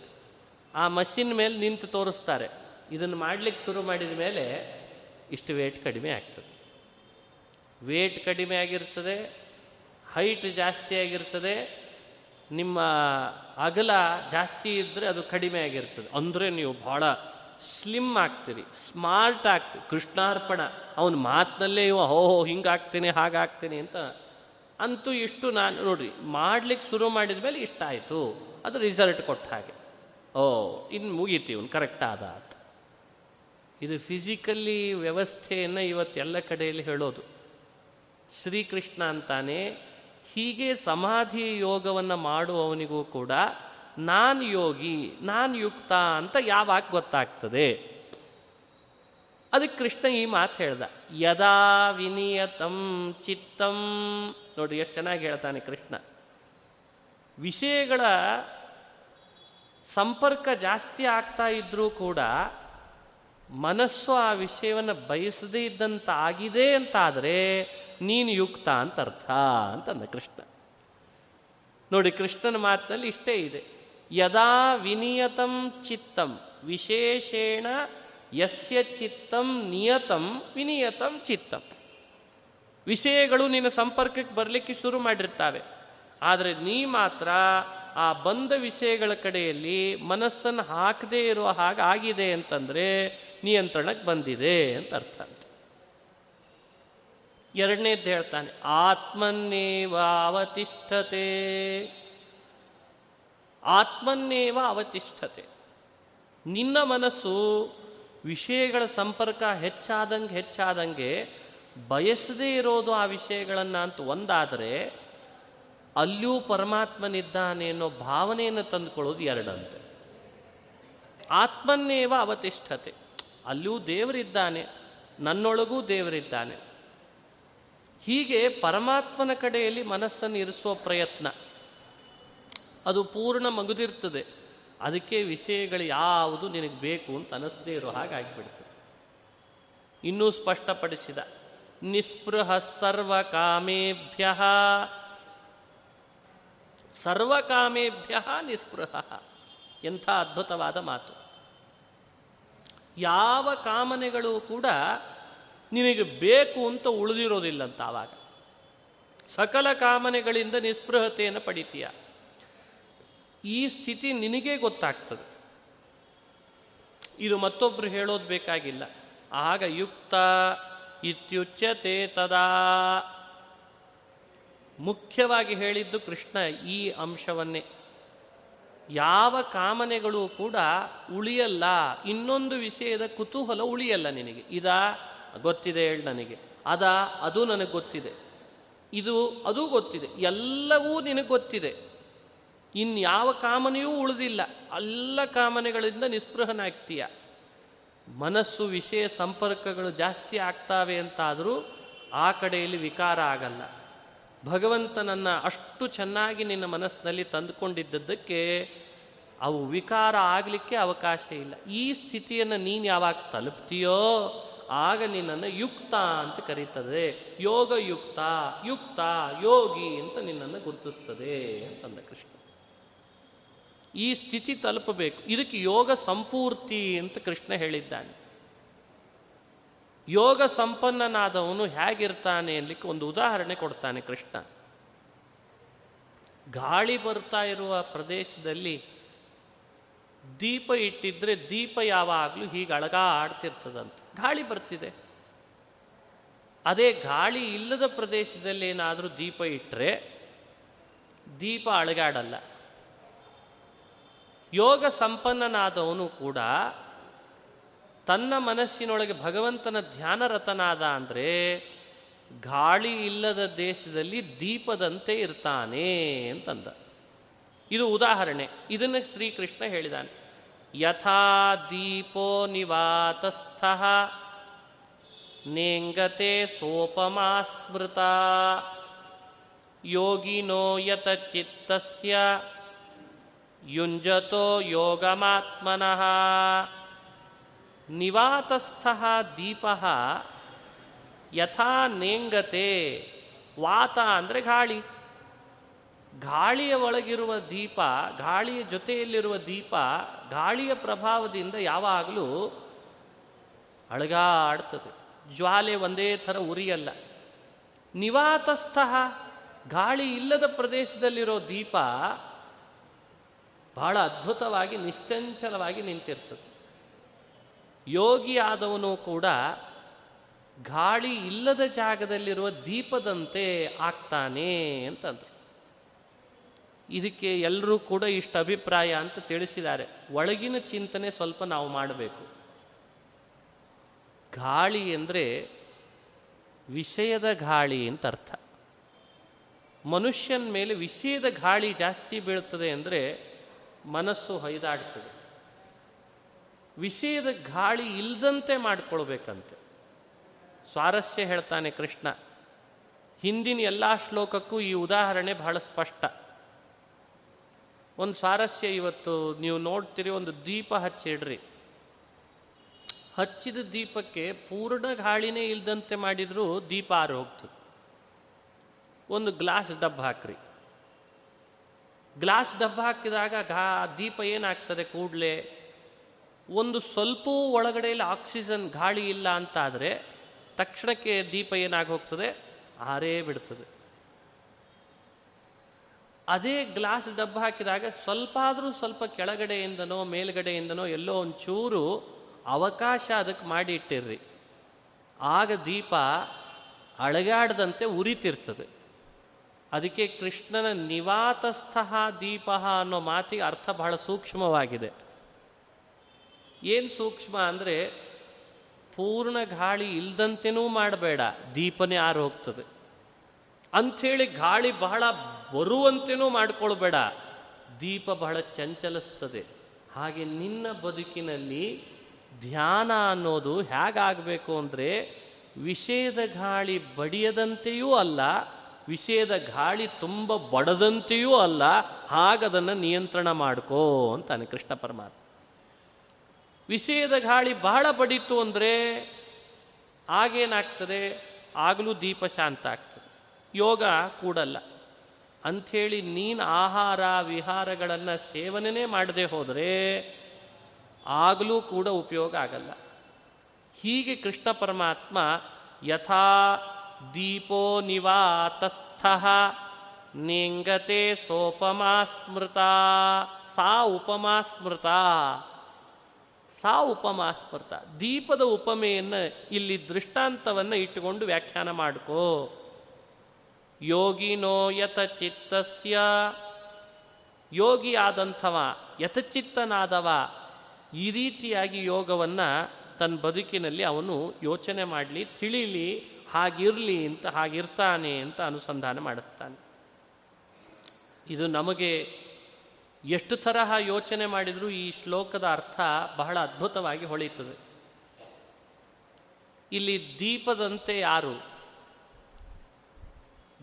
ಆ ಮಷಿನ್ ಮೇಲೆ ನಿಂತು ತೋರಿಸ್ತಾರೆ. ಇದನ್ನು ಮಾಡ್ಲಿಕ್ಕೆ ಶುರು ಮಾಡಿದ ಮೇಲೆ, ಇಷ್ಟು ವೇಟ್ ಕಡಿಮೆ ಆಗ್ತದೆ. ವೇಟ್ ಕಡಿಮೆ ಆಗಿರ್ತದೆ ಹೈಟ್ ಜಾಸ್ತಿ ಆಗಿರ್ತದೆ, ನಿಮ್ಮ ಅಗಲ ಜಾಸ್ತಿ ಇದ್ದರೆ ಅದು ಕಡಿಮೆ ಆಗಿರ್ತದೆ. ಅಂದರೆ ನೀವು ಭಾಳ ಸ್ಲಿಮ್ ಆಗ್ತೀರಿ, ಸ್ಮಾರ್ಟ್ ಆಗ್ತಿ ಕೃಷ್ಣಾರ್ಪಣ, ಅವನ ಮಾತಿನಲ್ಲೇ ಇವ, ಹೋ ಹೋ, ಹಿಂಗಾಗ್ತೀನಿ, ಹಾಗಾಗ್ತೀನಿ ಅಂತ ಅಂತೂ ಇಷ್ಟು ನಾನು, ನೋಡ್ರಿ, ಮಾಡ್ಲಿಕ್ಕೆ ಶುರು ಮಾಡಿದ ಮೇಲೆ ಇಷ್ಟ ಆಯಿತು. ಅದು ರಿಸಲ್ಟ್ ಕೊಟ್ಟ ಹಾಗೆ. ಓ, ಇನ್ನು ಮುಗೀತಿ ಇವನು ಕರೆಕ್ಟ್ ಆದ ಇದು ಫಿಸಿಕಲಿ ವ್ಯವಸ್ಥೆಯನ್ನು ಇವತ್ತೆಲ್ಲ ಕಡೆಯಲ್ಲಿ ಹೇಳೋದು. ಶ್ರೀಕೃಷ್ಣ ಅಂತಾನೆ, ಹೀಗೆ ಸಮಾಧಿ ಯೋಗವನ್ನು ಮಾಡುವವನಿಗೂ ಕೂಡ ನಾನು ಯೋಗಿ, ನಾನು ಯುಕ್ತ ಅಂತ ಯಾವಾಗ ಗೊತ್ತಾಗ್ತದೆ? ಅದಕ್ಕೆ ಕೃಷ್ಣ ಈ ಮಾತು ಹೇಳ್ದ, ಯದಾ ವಿನಿಯತಂ ಚಿತ್ತಂ. ನೋಡಿ ಎಷ್ಟು ಚೆನ್ನಾಗಿ ಹೇಳ್ತಾನೆ ಕೃಷ್ಣ. ವಿಷಯಗಳ ಸಂಪರ್ಕ ಜಾಸ್ತಿ ಆಗ್ತಾ ಇದ್ರೂ ಕೂಡ ಮನಸ್ಸು ಆ ವಿಷಯವನ್ನು ಬಯಸದೇ ಇದ್ದಂತ ಆಗಿದೆ ಅಂತಾದರೆ ನೀನು ಯುಕ್ತ ಅಂತ ಅರ್ಥ ಅಂತಂದ ಕೃಷ್ಣ. ನೋಡಿ ಕೃಷ್ಣನ ಮಾತಿನಲ್ಲಿ ಇಷ್ಟೇ ಇದೆ. ಯದಾ ವಿನಿಯತಂ ಚಿತ್ತಂ ವಿಶೇಷೇಣ ಯಸ್ಯ ಚಿತ್ತಂ ನಿಯತಂ ವಿನಿಯತಂ ಚಿತ್ತಂ ವಿಷಯಗಳು ನಿನ್ನ ಸಂಪರ್ಕಕ್ಕೆ ಬರಲಿಕ್ಕೆ ಶುರು ಮಾಡಿರ್ತಾವೆ. ಆದರೆ ನೀ ಮಾತ್ರ ಆ ಬಂದ ವಿಷಯಗಳ ಕಡೆಯಲ್ಲಿ ಮನಸ್ಸನ್ನು ಹಾಕದೇ ಇರುವ ಹಾಗೆ ಆಗಿದೆ ಅಂತಂದರೆ ನಿಯಂತ್ರಣಕ್ಕೆ ಬಂದಿದೆ ಅಂತ ಅರ್ಥ ಎರಡನೇದ್ದು ಹೇಳ್ತಾನೆ, ಆತ್ಮನ್ನೇವ ಅವತಿಷ್ಠತೆ. ಆತ್ಮನ್ನೇವ ಅವತಿಷ್ಠತೆ. ನಿನ್ನ ಮನಸ್ಸು ವಿಷಯಗಳ ಸಂಪರ್ಕ ಹೆಚ್ಚಾದಂಗೆ ಹೆಚ್ಚಾದಂಗೆ ಬಯಸದೇ ಇರೋದು ಆ ವಿಷಯಗಳನ್ನು ಅಂತ ಒಂದಾದರೆ ಅಲ್ಲಿಯೂ ಪರಮಾತ್ಮನಿದ್ದಾನೆ ಅನ್ನೋ ಭಾವನೆಯನ್ನು ತಂದುಕೊಳ್ಳೋದು ಎರಡಂತೆ. ಆತ್ಮನ್ನೇವ ಅವತಿಷ್ಠತೆ. ಅಲ್ಲಿಯೂ ದೇವರಿದ್ದಾನೆ, ನನ್ನೊಳಗೂ ದೇವರಿದ್ದಾನೆ. ಹೀಗೆ ಪರಮಾತ್ಮನ ಕಡೆಯಲ್ಲಿ ಮನಸ್ಸನ್ನು ಇರಿಸೋ ಪ್ರಯತ್ನ. ಅದು ಪೂರ್ಣ ಮಗುದಿರ್ತದೆ. ಅದಕ್ಕೆ ವಿಷಯಗಳು ಯಾವುದು ನಿನಗೆ ಬೇಕು ಅಂತ ಅನಿಸದೇ ಇರೋ ಹಾಗೆ ಆಗಿಬಿಡ್ತದೆ ಇನ್ನೂ ಸ್ಪಷ್ಟಪಡಿಸಿದ, ನಿಸ್ಪೃಹ ಸರ್ವ ಕಾಮೇಭ್ಯ ಸರ್ವಕಾಮೇಭ್ಯ ನಿಸ್ಪೃಹ. ಎಂಥ ಅದ್ಭುತವಾದ ಮಾತು. ಯಾವ ಕಾಮನೆಗಳು ಕೂಡ ನಿನಗೆ ಬೇಕು ಅಂತ ಉಳಿದಿರೋದಿಲ್ಲಂತ ಆವಾಗ. ಸಕಲ ಕಾಮನೆಗಳಿಂದ ನಿಸ್ಪೃಹತೆಯನ್ನು ಪಡಿತೀಯ. ಈ ಸ್ಥಿತಿ ನಿನಗೇ ಗೊತ್ತಾಗ್ತದೆ. ಇದು ಮತ್ತೊಬ್ರು ಹೇಳೋದು ಬೇಕಾಗಿಲ್ಲ. ಆಗ ಯುಕ್ತ ಇತ್ಯುಚ್ಯತೆ ತದಾ. ಮುಖ್ಯವಾಗಿ ಹೇಳಿದ್ದು ಕೃಷ್ಣ ಈ ಅಂಶವನ್ನೇ. ಯಾವ ಕಾಮನೆಗಳು ಕೂಡ ಉಳಿಯಲ್ಲ. ಇನ್ನೊಂದು ವಿಷಯದ ಕುತೂಹಲ ಉಳಿಯಲ್ಲ ನಿನಗೆ. ಇದಾ ಗೊತ್ತಿದೆ ಹೇಳಿ ನನಗೆ. ಅದ ಅದು ನನಗೆ ಗೊತ್ತಿದೆ. ಇದು ಅದು ಗೊತ್ತಿದೆ. ಎಲ್ಲವೂ ನಿನಗೆ ಗೊತ್ತಿದೆ. ಇನ್ಯಾವ ಕಾಮನೆಯೂ ಉಳಿದಿಲ್ಲ. ಎಲ್ಲ ಕಾಮನೆಗಳಿಂದ ನಿಸ್ಪೃಹನಾಗ್ತೀಯ. ಮನಸ್ಸು ವಿಷಯ ಸಂಪರ್ಕಗಳು ಜಾಸ್ತಿ ಆಗ್ತಾವೆ ಅಂತಾದರೂ ಆ ಕಡೆಯಲ್ಲಿ ವಿಕಾರ ಆಗಲ್ಲ. ಭಗವಂತನನ್ನು ಅಷ್ಟು ಚೆನ್ನಾಗಿ ನಿನ್ನ ಮನಸ್ಸಿನಲ್ಲಿ ತಂದುಕೊಂಡಿದ್ದದ್ದಕ್ಕೆ ಅವು ವಿಕಾರ ಆಗಲಿಕ್ಕೆ ಅವಕಾಶ ಇಲ್ಲ. ಈ ಸ್ಥಿತಿಯನ್ನು ನೀನು ಯಾವಾಗ ತಲುಪ್ತೀಯೋ ಆಗ ನಿನ್ನನ್ನು ಯುಕ್ತ ಅಂತ ಕರೀತದೆ. ಯೋಗಯುಕ್ತ, ಯುಕ್ತ, ಯೋಗಿ ಅಂತ ನಿನ್ನನ್ನು ಗುರುತಿಸ್ತದೆ ಅಂತಂದ ಕೃಷ್ಣ. ಈ ಸ್ಥಿತಿ ತಲುಪಬೇಕು. ಇದಕ್ಕೆ ಯೋಗ ಸಂಪೂರ್ತಿ ಅಂತ ಕೃಷ್ಣ ಹೇಳಿದ್ದಾನೆ. ಯೋಗ ಸಂಪನ್ನನಾದವನು ಹೇಗಿರ್ತಾನೆ ಅನ್ಲಿಕ್ಕೆ ಒಂದು ಉದಾಹರಣೆ ಕೊಡ್ತಾನೆ ಕೃಷ್ಣ. ಗಾಳಿ ಬರ್ತಾ ಇರುವ ಪ್ರದೇಶದಲ್ಲಿ ದೀಪ ಇಟ್ಟಿದ್ರೆ ದೀಪ ಯಾವಾಗಲೂ ಹೀಗೆ ಅಳಗಾಡ್ತಿರ್ತದಂತೆ. ಗಾಳಿ ಬರ್ತಿದೆ. ಅದೇ ಗಾಳಿ ಇಲ್ಲದ ಪ್ರದೇಶದಲ್ಲಿ ಏನಾದರೂ ದೀಪ ಇಟ್ಟರೆ ದೀಪ ಅಳಗಾಡಲ್ಲ. ಯೋಗ ಸಂಪನ್ನನಾದವನು ಕೂಡ ತನ್ನ ಮನಸ್ಸಿನೊಳಗೆ ಭಗವಂತನ ಧ್ಯಾನರತನಾದ ಅಂದರೆ ಗಾಳಿ ಇಲ್ಲದ ದೇಶದಲ್ಲಿ ದೀಪದಂತೆ ಇರ್ತಾನೆ ಅಂತಂದ. ಇದು ಉದಾಹರಣೆ. ಇದನ್ನು ಶ್ರೀಕೃಷ್ಣ ಹೇಳಿದಾನೆ. ಯಥಾ ದೀಪೋ ನಿವಾತಸ್ಥ ನೇಂಗತೆ ಸೋಪಮಾ ಸ್ಮೃತ ಯೋಗಿನೋ ಯತ ಚಿತ್ತಸ್ಯ ಯುಂಜತೋ ಯೋಗಮಾತ್ಮನಃ ನಿವಾತಸ್ಥ ದೀಪ ಯಥಾ ನೇಂಗತೆ ವಾತ ಅಂದರೆ ಗಾಳಿ। ಗಾಳಿಯ ಒಳಗಿರುವ ದೀಪ, ಗಾಳಿಯ ಜೊತೆಯಲ್ಲಿರುವ ದೀಪ, ಗಾಳಿಯ ಪ್ರಭಾವದಿಂದ ಯಾವಾಗಲೂ ಅಳಗಾಡ್ತದೆ, ಜ್ವಾಲೆ ಒಂದೇ ಥರ ಉರಿಯಲ್ಲ। ನಿವಾತಸ್ಥ, ಗಾಳಿ ಇಲ್ಲದ ಪ್ರದೇಶದಲ್ಲಿರೋ ದೀಪ ಬಹಳ ಅದ್ಭುತವಾಗಿ, ನಿಶ್ಚಂಚಲವಾಗಿ ನಿಂತಿರ್ತದೆ. ಯೋಗಿ ಆದವನು ಕೂಡ ಗಾಳಿ ಇಲ್ಲದ ಜಾಗದಲ್ಲಿರುವ ದೀಪದಂತೆ ಆಗ್ತಾನೆ ಅಂತಂದರು. ಇದಕ್ಕೆ ಎಲ್ಲರೂ ಕೂಡ ಇಷ್ಟು ಅಭಿಪ್ರಾಯ ಅಂತ ತಿಳಿಸಿದ್ದಾರೆ. ಒಳಗಿನ ಚಿಂತನೆ ಸ್ವಲ್ಪ ನಾವು ಮಾಡಬೇಕು. ಗಾಳಿ ಅಂದರೆ ವಿಷಯದ ಗಾಳಿ ಅಂತ ಅರ್ಥ. ಮನುಷ್ಯನ ಮೇಲೆ ವಿಷಯದ ಗಾಳಿ ಜಾಸ್ತಿ ಬೀಳ್ತದೆ ಅಂದರೆ ಮನಸ್ಸು ಹೊಯ್ದಾಡ್ತದೆ ವಿಷಯದ ಗಾಳಿ ಇಲ್ಲದಂತೆ ಮಾಡಿಕೊಳ್ಬೇಕಂತೆ. ಸ್ವಾರಸ್ಯ ಹೇಳ್ತಾನೆ ಕೃಷ್ಣ. ಹಿಂದಿನ ಎಲ್ಲ ಶ್ಲೋಕಕ್ಕೂ ಈ ಉದಾಹರಣೆ ಬಹಳ ಸ್ಪಷ್ಟ. ಒಂದು ಸ್ವಾರಸ್ಯ ಇವತ್ತು ನೀವು ನೋಡ್ತೀರಿ, ಒಂದು ದೀಪ ಹಚ್ಚಿಡ್ರಿ. ಹಚ್ಚಿದ ದೀಪಕ್ಕೆ ಪೂರ್ಣ ಗಾಳಿನೇ ಇಲ್ಲದಂತೆ ಮಾಡಿದರೂ ದೀಪ ಆರು ಹೋಗ್ತದೆ. ಒಂದು ಗ್ಲಾಸ್ ಡಬ್ಬ ಹಾಕ್ರಿ. ಗ್ಲಾಸ್ ಡಬ್ಬ ಹಾಕಿದಾಗ ಗಾ ದೀಪ ಏನಾಗ್ತದೆ ಕೂಡಲೇ? ಒಂದು ಸ್ವಲ್ಪ ಒಳಗಡೆಯಲ್ಲಿ ಆಕ್ಸಿಜನ್ ಗಾಳಿ ಇಲ್ಲ ಅಂತಾದರೆ ತಕ್ಷಣಕ್ಕೆ ದೀಪ ಏನಾಗಿ ಹೋಗ್ತದೆ ಆರೇ ಬಿಡ್ತದೆ. ಅದೇ ಗ್ಲಾಸ್ ಡಬ್ಬ ಹಾಕಿದಾಗ ಸ್ವಲ್ಪ ಆದರೂ ಸ್ವಲ್ಪ ಕೆಳಗಡೆಯಿಂದನೋ ಮೇಲ್ಗಡೆಯಿಂದನೋ ಎಲ್ಲೋ ಒಂಚೂರು ಅವಕಾಶ ಅದಕ್ಕೆ ಮಾಡಿ ಇಟ್ಟಿರ್ರಿ ಆಗ ದೀಪ ಅಳಗಾಡದಂತೆ ಉರಿತಿರ್ತದೆ. ಅದಕ್ಕೆ ಕೃಷ್ಣನ ನಿವಾತಸ್ಥಃ ದೀಪ ಅನ್ನೋ ಮಾತಿಗೆ ಅರ್ಥ ಬಹಳ ಸೂಕ್ಷ್ಮವಾಗಿದೆ. ಏನು ಸೂಕ್ಷ್ಮ ಅಂದರೆ ಪೂರ್ಣ ಗಾಳಿ ಇಲ್ದಂತೆನೂ ಮಾಡಬೇಡ, ದೀಪನೇ ಆರು ಹೋಗ್ತದೆ. ಅಂಥೇಳಿ ಗಾಳಿ ಬಹಳ ಬರುವಂತೆನೂ ಮಾಡಿಕೊಳ್ಬೇಡ, ದೀಪ ಬಹಳ ಚಂಚಲಿಸ್ತದೆ. ಹಾಗೆ ನಿನ್ನ ಬದುಕಿನಲ್ಲಿ ಧ್ಯಾನ ಅನ್ನೋದು ಹೇಗಾಗಬೇಕು ಅಂದರೆ ವಿಷಯದ ಗಾಳಿ ಬಡಿಯದಂತೆಯೂ ಅಲ್ಲ ವಿಷಯದ ಗಾಳಿ ತುಂಬ ಬಡದಂತೆಯೂ ಅಲ್ಲ ಹಾಗದನ್ನು ನಿಯಂತ್ರಣ ಮಾಡ್ಕೋ ಅಂತಾನೆ ಕೃಷ್ಣ ಪರಮಾತ್ಮ. ವಿಷಯದ ಗಾಳಿ ಬಹಳ ಬಡಿತು ಅಂದರೆ ಆಗೇನಾಗ್ತದೆ? ಆಗಲೂ ದೀಪ ಶಾಂತ ಆಗ್ತದೆ. ಯೋಗ ಕೂಡಲ್ಲ. ಅಂಥೇಳಿ ನೀನು ಆಹಾರ, ವಿಹಾರಗಳನ್ನು ಸೇವನೆ ಮಾಡದೆ ಹೋದರೆ ಆಗಲೂ ಕೂಡ ಉಪಯೋಗ ಆಗಲ್ಲ. ಹೀಗೆ ಕೃಷ್ಣ ಪರಮಾತ್ಮ ಯಥಾ ದೀಪೋ ನಿವಾತಸ್ಥ ನೇಂಗತೆ ಸೋಪಮಾ ಸ್ಮೃತ ಸಾ ಉಪಮಾ ಸ್ಮೃತ ಸಾ ಉಪಮಾ ಸ್ಮೃತ ದೀಪದ ಉಪಮೆಯನ್ನು ಇಲ್ಲಿ ದೃಷ್ಟಾಂತವನ್ನು ಇಟ್ಟುಕೊಂಡು ವ್ಯಾಖ್ಯಾನ ಮಾಡ್ಕೋ. ಯೋಗಿನೋ ಯತ ಚಿತ್ತಸ್ಯ ಯೋಗಿ ಆದಂಥವ ಯಥಚಿತ್ತನಾದವ, ಈ ರೀತಿಯಾಗಿ ಯೋಗವನ್ನು ತನ್ನ ಬದುಕಿನಲ್ಲಿ ಅವನು ಯೋಚನೆ ಮಾಡಲಿ, ತಿಳಿಲಿ ಹಾಗಿರಲಿ ಅಂತ, ಹಾಗಿರ್ತಾನೆ ಅಂತ ಅನುಸಂಧಾನ ಮಾಡಿಸ್ತಾನೆ. ಇದು ನಮಗೆ ಎಷ್ಟು ತರಹ ಯೋಚನೆ ಮಾಡಿದರೂ ಈ ಶ್ಲೋಕದ ಅರ್ಥ ಬಹಳ ಅದ್ಭುತವಾಗಿ ಹೊಳೆಯುತ್ತದೆ. ಇಲ್ಲಿ ದೀಪದಂತೆ ಯಾರು?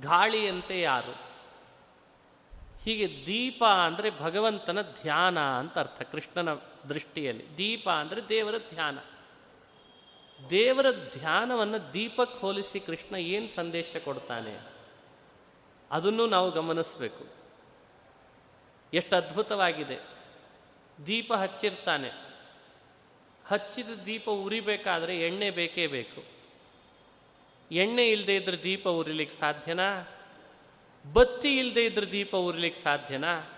ಗಾಳಿಯಂತೆ ಯಾರು? ಹೀಗೆ ದೀಪ ಅಂದರೆ ಭಗವಂತನ ಧ್ಯಾನ ಅಂತ ಅರ್ಥ, ಕೃಷ್ಣನ ದೃಷ್ಟಿಯಲ್ಲಿ. ದೀಪ ಅಂದರೆ ದೇವರ ಧ್ಯಾನ. ದೇವರ ಧ್ಯಾನವನ್ನು ದೀಪಕ್ಕೆ ಹೋಲಿಸಿ ಕೃಷ್ಣ ಏನು ಸಂದೇಶ ಕೊಡ್ತಾನೆ? ಅದನ್ನು ನಾವು ಗಮನಿಸಬೇಕು. ಎಷ್ಟು ಅದ್ಭುತವಾಗಿದೆ. ದೀಪ ಹಚ್ಚಿರ್ತಾನೆ. ಹಚ್ಚಿದ ದೀಪ ಉರಿಬೇಕಾದ್ರೆ ಎಣ್ಣೆ ಬೇಕೇ ಬೇಕು. ಎಣ್ಣೆ ಇಲ್ಲದೆ ಇದ್ರೆ ದೀಪ ಉರಿಲಿಕ್ಕೆ ಸಾಧ್ಯನಾ? ಬತ್ತಿ ಇಲ್ಲದೆ ಇದ್ರೆ ದೀಪ ಉರಿಲಿಕ್ಕೆ ಸಾಧ್ಯನಾ?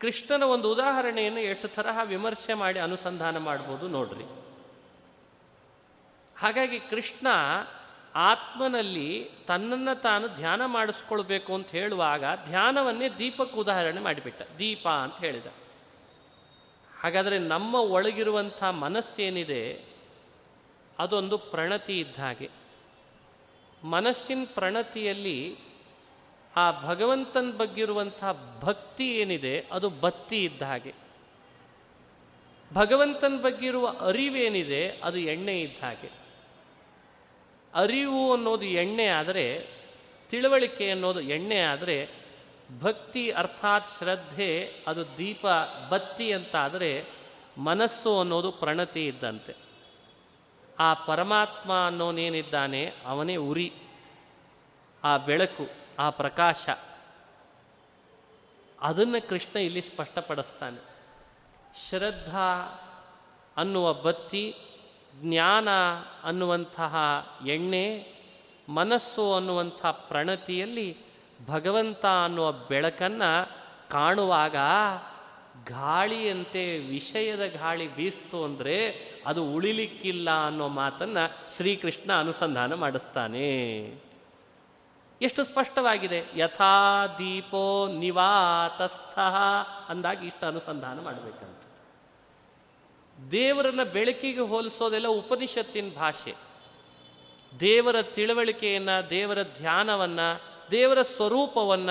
ಕೃಷ್ಣನ ಒಂದು ಉದಾಹರಣೆಯನ್ನು ಎಷ್ಟು ತರಹ ವಿಮರ್ಶೆ ಮಾಡಿ ಅನುಸಂಧಾನ ಮಾಡ್ಬೋದು ನೋಡ್ರಿ. ಹಾಗಾಗಿ ಕೃಷ್ಣ ಆತ್ಮನಲ್ಲಿ ತನ್ನನ್ನು ತಾನು ಧ್ಯಾನ ಮಾಡಿಸ್ಕೊಳ್ಬೇಕು ಅಂತ ಹೇಳುವಾಗ ಧ್ಯಾನವನ್ನೇ ದೀಪಕ್ಕೆ ಉದಾಹರಣೆ ಮಾಡಿಬಿಟ್ಟ. ದೀಪ ಅಂತ ಹೇಳಿದ. ಹಾಗಾದರೆ ನಮ್ಮ ಒಳಗಿರುವಂಥ ಮನಸ್ಸೇನಿದೆ, ಅದೊಂದು ಪ್ರಣತಿ ಇದ್ದ ಹಾಗೆ. ಮನಸ್ಸಿನ ಪ್ರಣತಿಯಲ್ಲಿ ಆ ಭಗವಂತನ ಬಗ್ಗಿರುವಂಥ ಭಕ್ತಿ ಏನಿದೆ, ಅದು ಬತ್ತಿ ಇದ್ದ ಹಾಗೆ. ಭಗವಂತನ ಬಗ್ಗಿರುವ ಅರಿವೇನಿದೆ, ಅದು ಎಣ್ಣೆ ಇದ್ದ ಹಾಗೆ. ಅರಿವು ಅನ್ನೋದು ಎಣ್ಣೆ ಆದರೆ, ತಿಳುವಳಿಕೆ ಅನ್ನೋದು ಎಣ್ಣೆ ಆದರೆ, ಭಕ್ತಿ ಅರ್ಥಾತ್ ಶ್ರದ್ಧೆ ಅದು ದೀಪ ಬತ್ತಿ ಅಂತ ಆದರೆ ಮನಸ್ಸು ಅನ್ನೋದು ಪ್ರಣತಿ ಇದ್ದಂತೆ. ಆ ಪರಮಾತ್ಮ ಅನ್ನೋನೇನಿದ್ದಾನೆ ಅವನೇ ಉರಿ, ಆ ಬೆಳಕು, ಆ ಪ್ರಕಾಶ. ಅದನ್ನು ಕೃಷ್ಣ ಇಲ್ಲಿ ಸ್ಪಷ್ಟಪಡಿಸ್ತಾನೆ. ಶ್ರದ್ಧಾ ಅನ್ನುವ ಬತ್ತಿ ಜ್ಞಾನ ಅನ್ನುವಂತಹ ಎಣ್ಣೆ, ಮನಸ್ಸು ಅನ್ನುವಂಥ ಪ್ರಣತಿಯಲ್ಲಿ ಭಗವಂತ ಅನ್ನುವ ಬೆಳಕನ್ನು ಕಾಣುವಾಗ ಗಾಳಿಯಂತೆ ವಿಷಯದ ಗಾಳಿ ಬೀಸ್ತು ಅಂದರೆ ಅದು ಉಳಿಲಿಕ್ಕಿಲ್ಲ ಅನ್ನೋ ಮಾತನ್ನು ಶ್ರೀಕೃಷ್ಣ ಅನುಸಂಧಾನ ಮಾಡಿಸ್ತಾನೆ. ಎಷ್ಟು ಸ್ಪಷ್ಟವಾಗಿದೆ, ಯಥಾ ದೀಪೋ ನಿವಾತಸ್ಥ ಅಂದಾಗ ಇಷ್ಟು ಅನುಸಂಧಾನ ಮಾಡಬೇಕಂತ. ದೇವರನ್ನ ಬೆಳಕಿಗೆ ಹೋಲಿಸೋದೆಲ್ಲ ಉಪನಿಷತ್ತಿನ ಭಾಷೆ. ದೇವರ ತಿಳುವಳಿಕೆಯನ್ನ, ದೇವರ ಧ್ಯಾನವನ್ನ, ದೇವರ ಸ್ವರೂಪವನ್ನ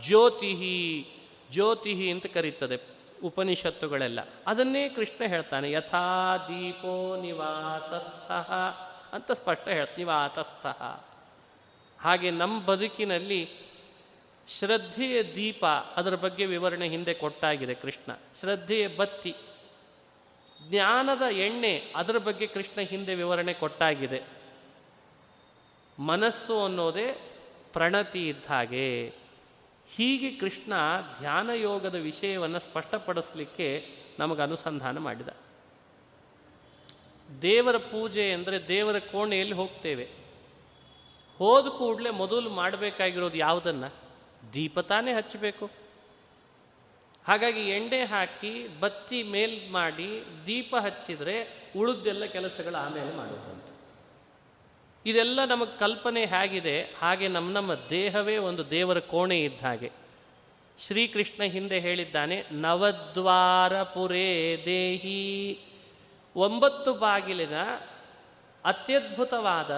ಜ್ಯೋತಿಹಿ ಜ್ಯೋತಿಹಿ ಅಂತ ಕರೀತದೆ ಉಪನಿಷತ್ತುಗಳೆಲ್ಲ. ಅದನ್ನೇ ಕೃಷ್ಣ ಹೇಳ್ತಾನೆ, ಯಥಾ ದೀಪೋ ನಿವಾಸಸ್ಥಃ ಅಂತ ಸ್ಪಷ್ಟ ಹೇಳ್ತ ನಿವಾತಸ್ಥಃ ಹಾಗೆ ನಮ್ಮ ಬದುಕಿನಲ್ಲಿ ಶ್ರದ್ಧೆಯ ದೀಪ ಅದರ ಬಗ್ಗೆ ವಿವರಣೆ ಹಿಂದೆ ಕೊಟ್ಟಾಗಿದೆ ಕೃಷ್ಣ. ಶ್ರದ್ಧೆಯ ಬತ್ತಿ. ಜ್ಞಾನದ ಎಣ್ಣೆ ಅದರ ಬಗ್ಗೆ ಕೃಷ್ಣ ಹಿಂದೆ ವಿವರಣೆ ಕೊಟ್ಟಾಗಿದೆ. ಮನಸ್ಸು ಅನ್ನೋದೇ ಪ್ರಣತಿ ಇದ್ದ ಹಾಗೆ. ಹೀಗೆ ಕೃಷ್ಣ ಧ್ಯಾನ ಯೋಗದ ವಿಷಯವನ್ನು ಸ್ಪಷ್ಟಪಡಿಸಲಿಕ್ಕೆ ನಮಗೆ ಅನುಸಂಧಾನ ಮಾಡಿದ. ದೇವರ ಪೂಜೆ ಅಂದರೆ ದೇವರ ಕೋಣೆಯಲ್ಲಿ ಹೋಗ್ತೇವೆ. ಹೋದ ಕೂಡಲೇ ಮೊದಲು ಮಾಡಬೇಕಾಗಿರೋದು ಯಾವುದನ್ನು? ದೀಪ ತಾನೇ ಹಚ್ಚಬೇಕು. ಹಾಗಾಗಿ ಎಣ್ಣೆ ಹಾಕಿ ಬತ್ತಿ ಮೇಲ್ ಮಾಡಿ ದೀಪ ಹಚ್ಚಿದ್ರೆ ಉಳಿದೆಲ್ಲ ಕೆಲಸಗಳು ಆಮೇಲೆ ಮಾಡುತ್ತಂತೆ ಇದೆಲ್ಲ ನಮಗೆ ಕಲ್ಪನೆ ಹೇಗಿದೆ. ಹಾಗೆ ನಮ್ಮ ನಮ್ಮ ದೇಹವೇ ಒಂದು ದೇವರ ಕೋಣೆ ಇದ್ದ ಹಾಗೆ. ಶ್ರೀಕೃಷ್ಣ ಹಿಂದೆ ಹೇಳಿದ್ದಾನೆ ನವದ್ವಾರ ಪುರೇ ದೇಹಿ. ಒಂಬತ್ತು ಬಾಗಿಲಿನ ಅತ್ಯದ್ಭುತವಾದ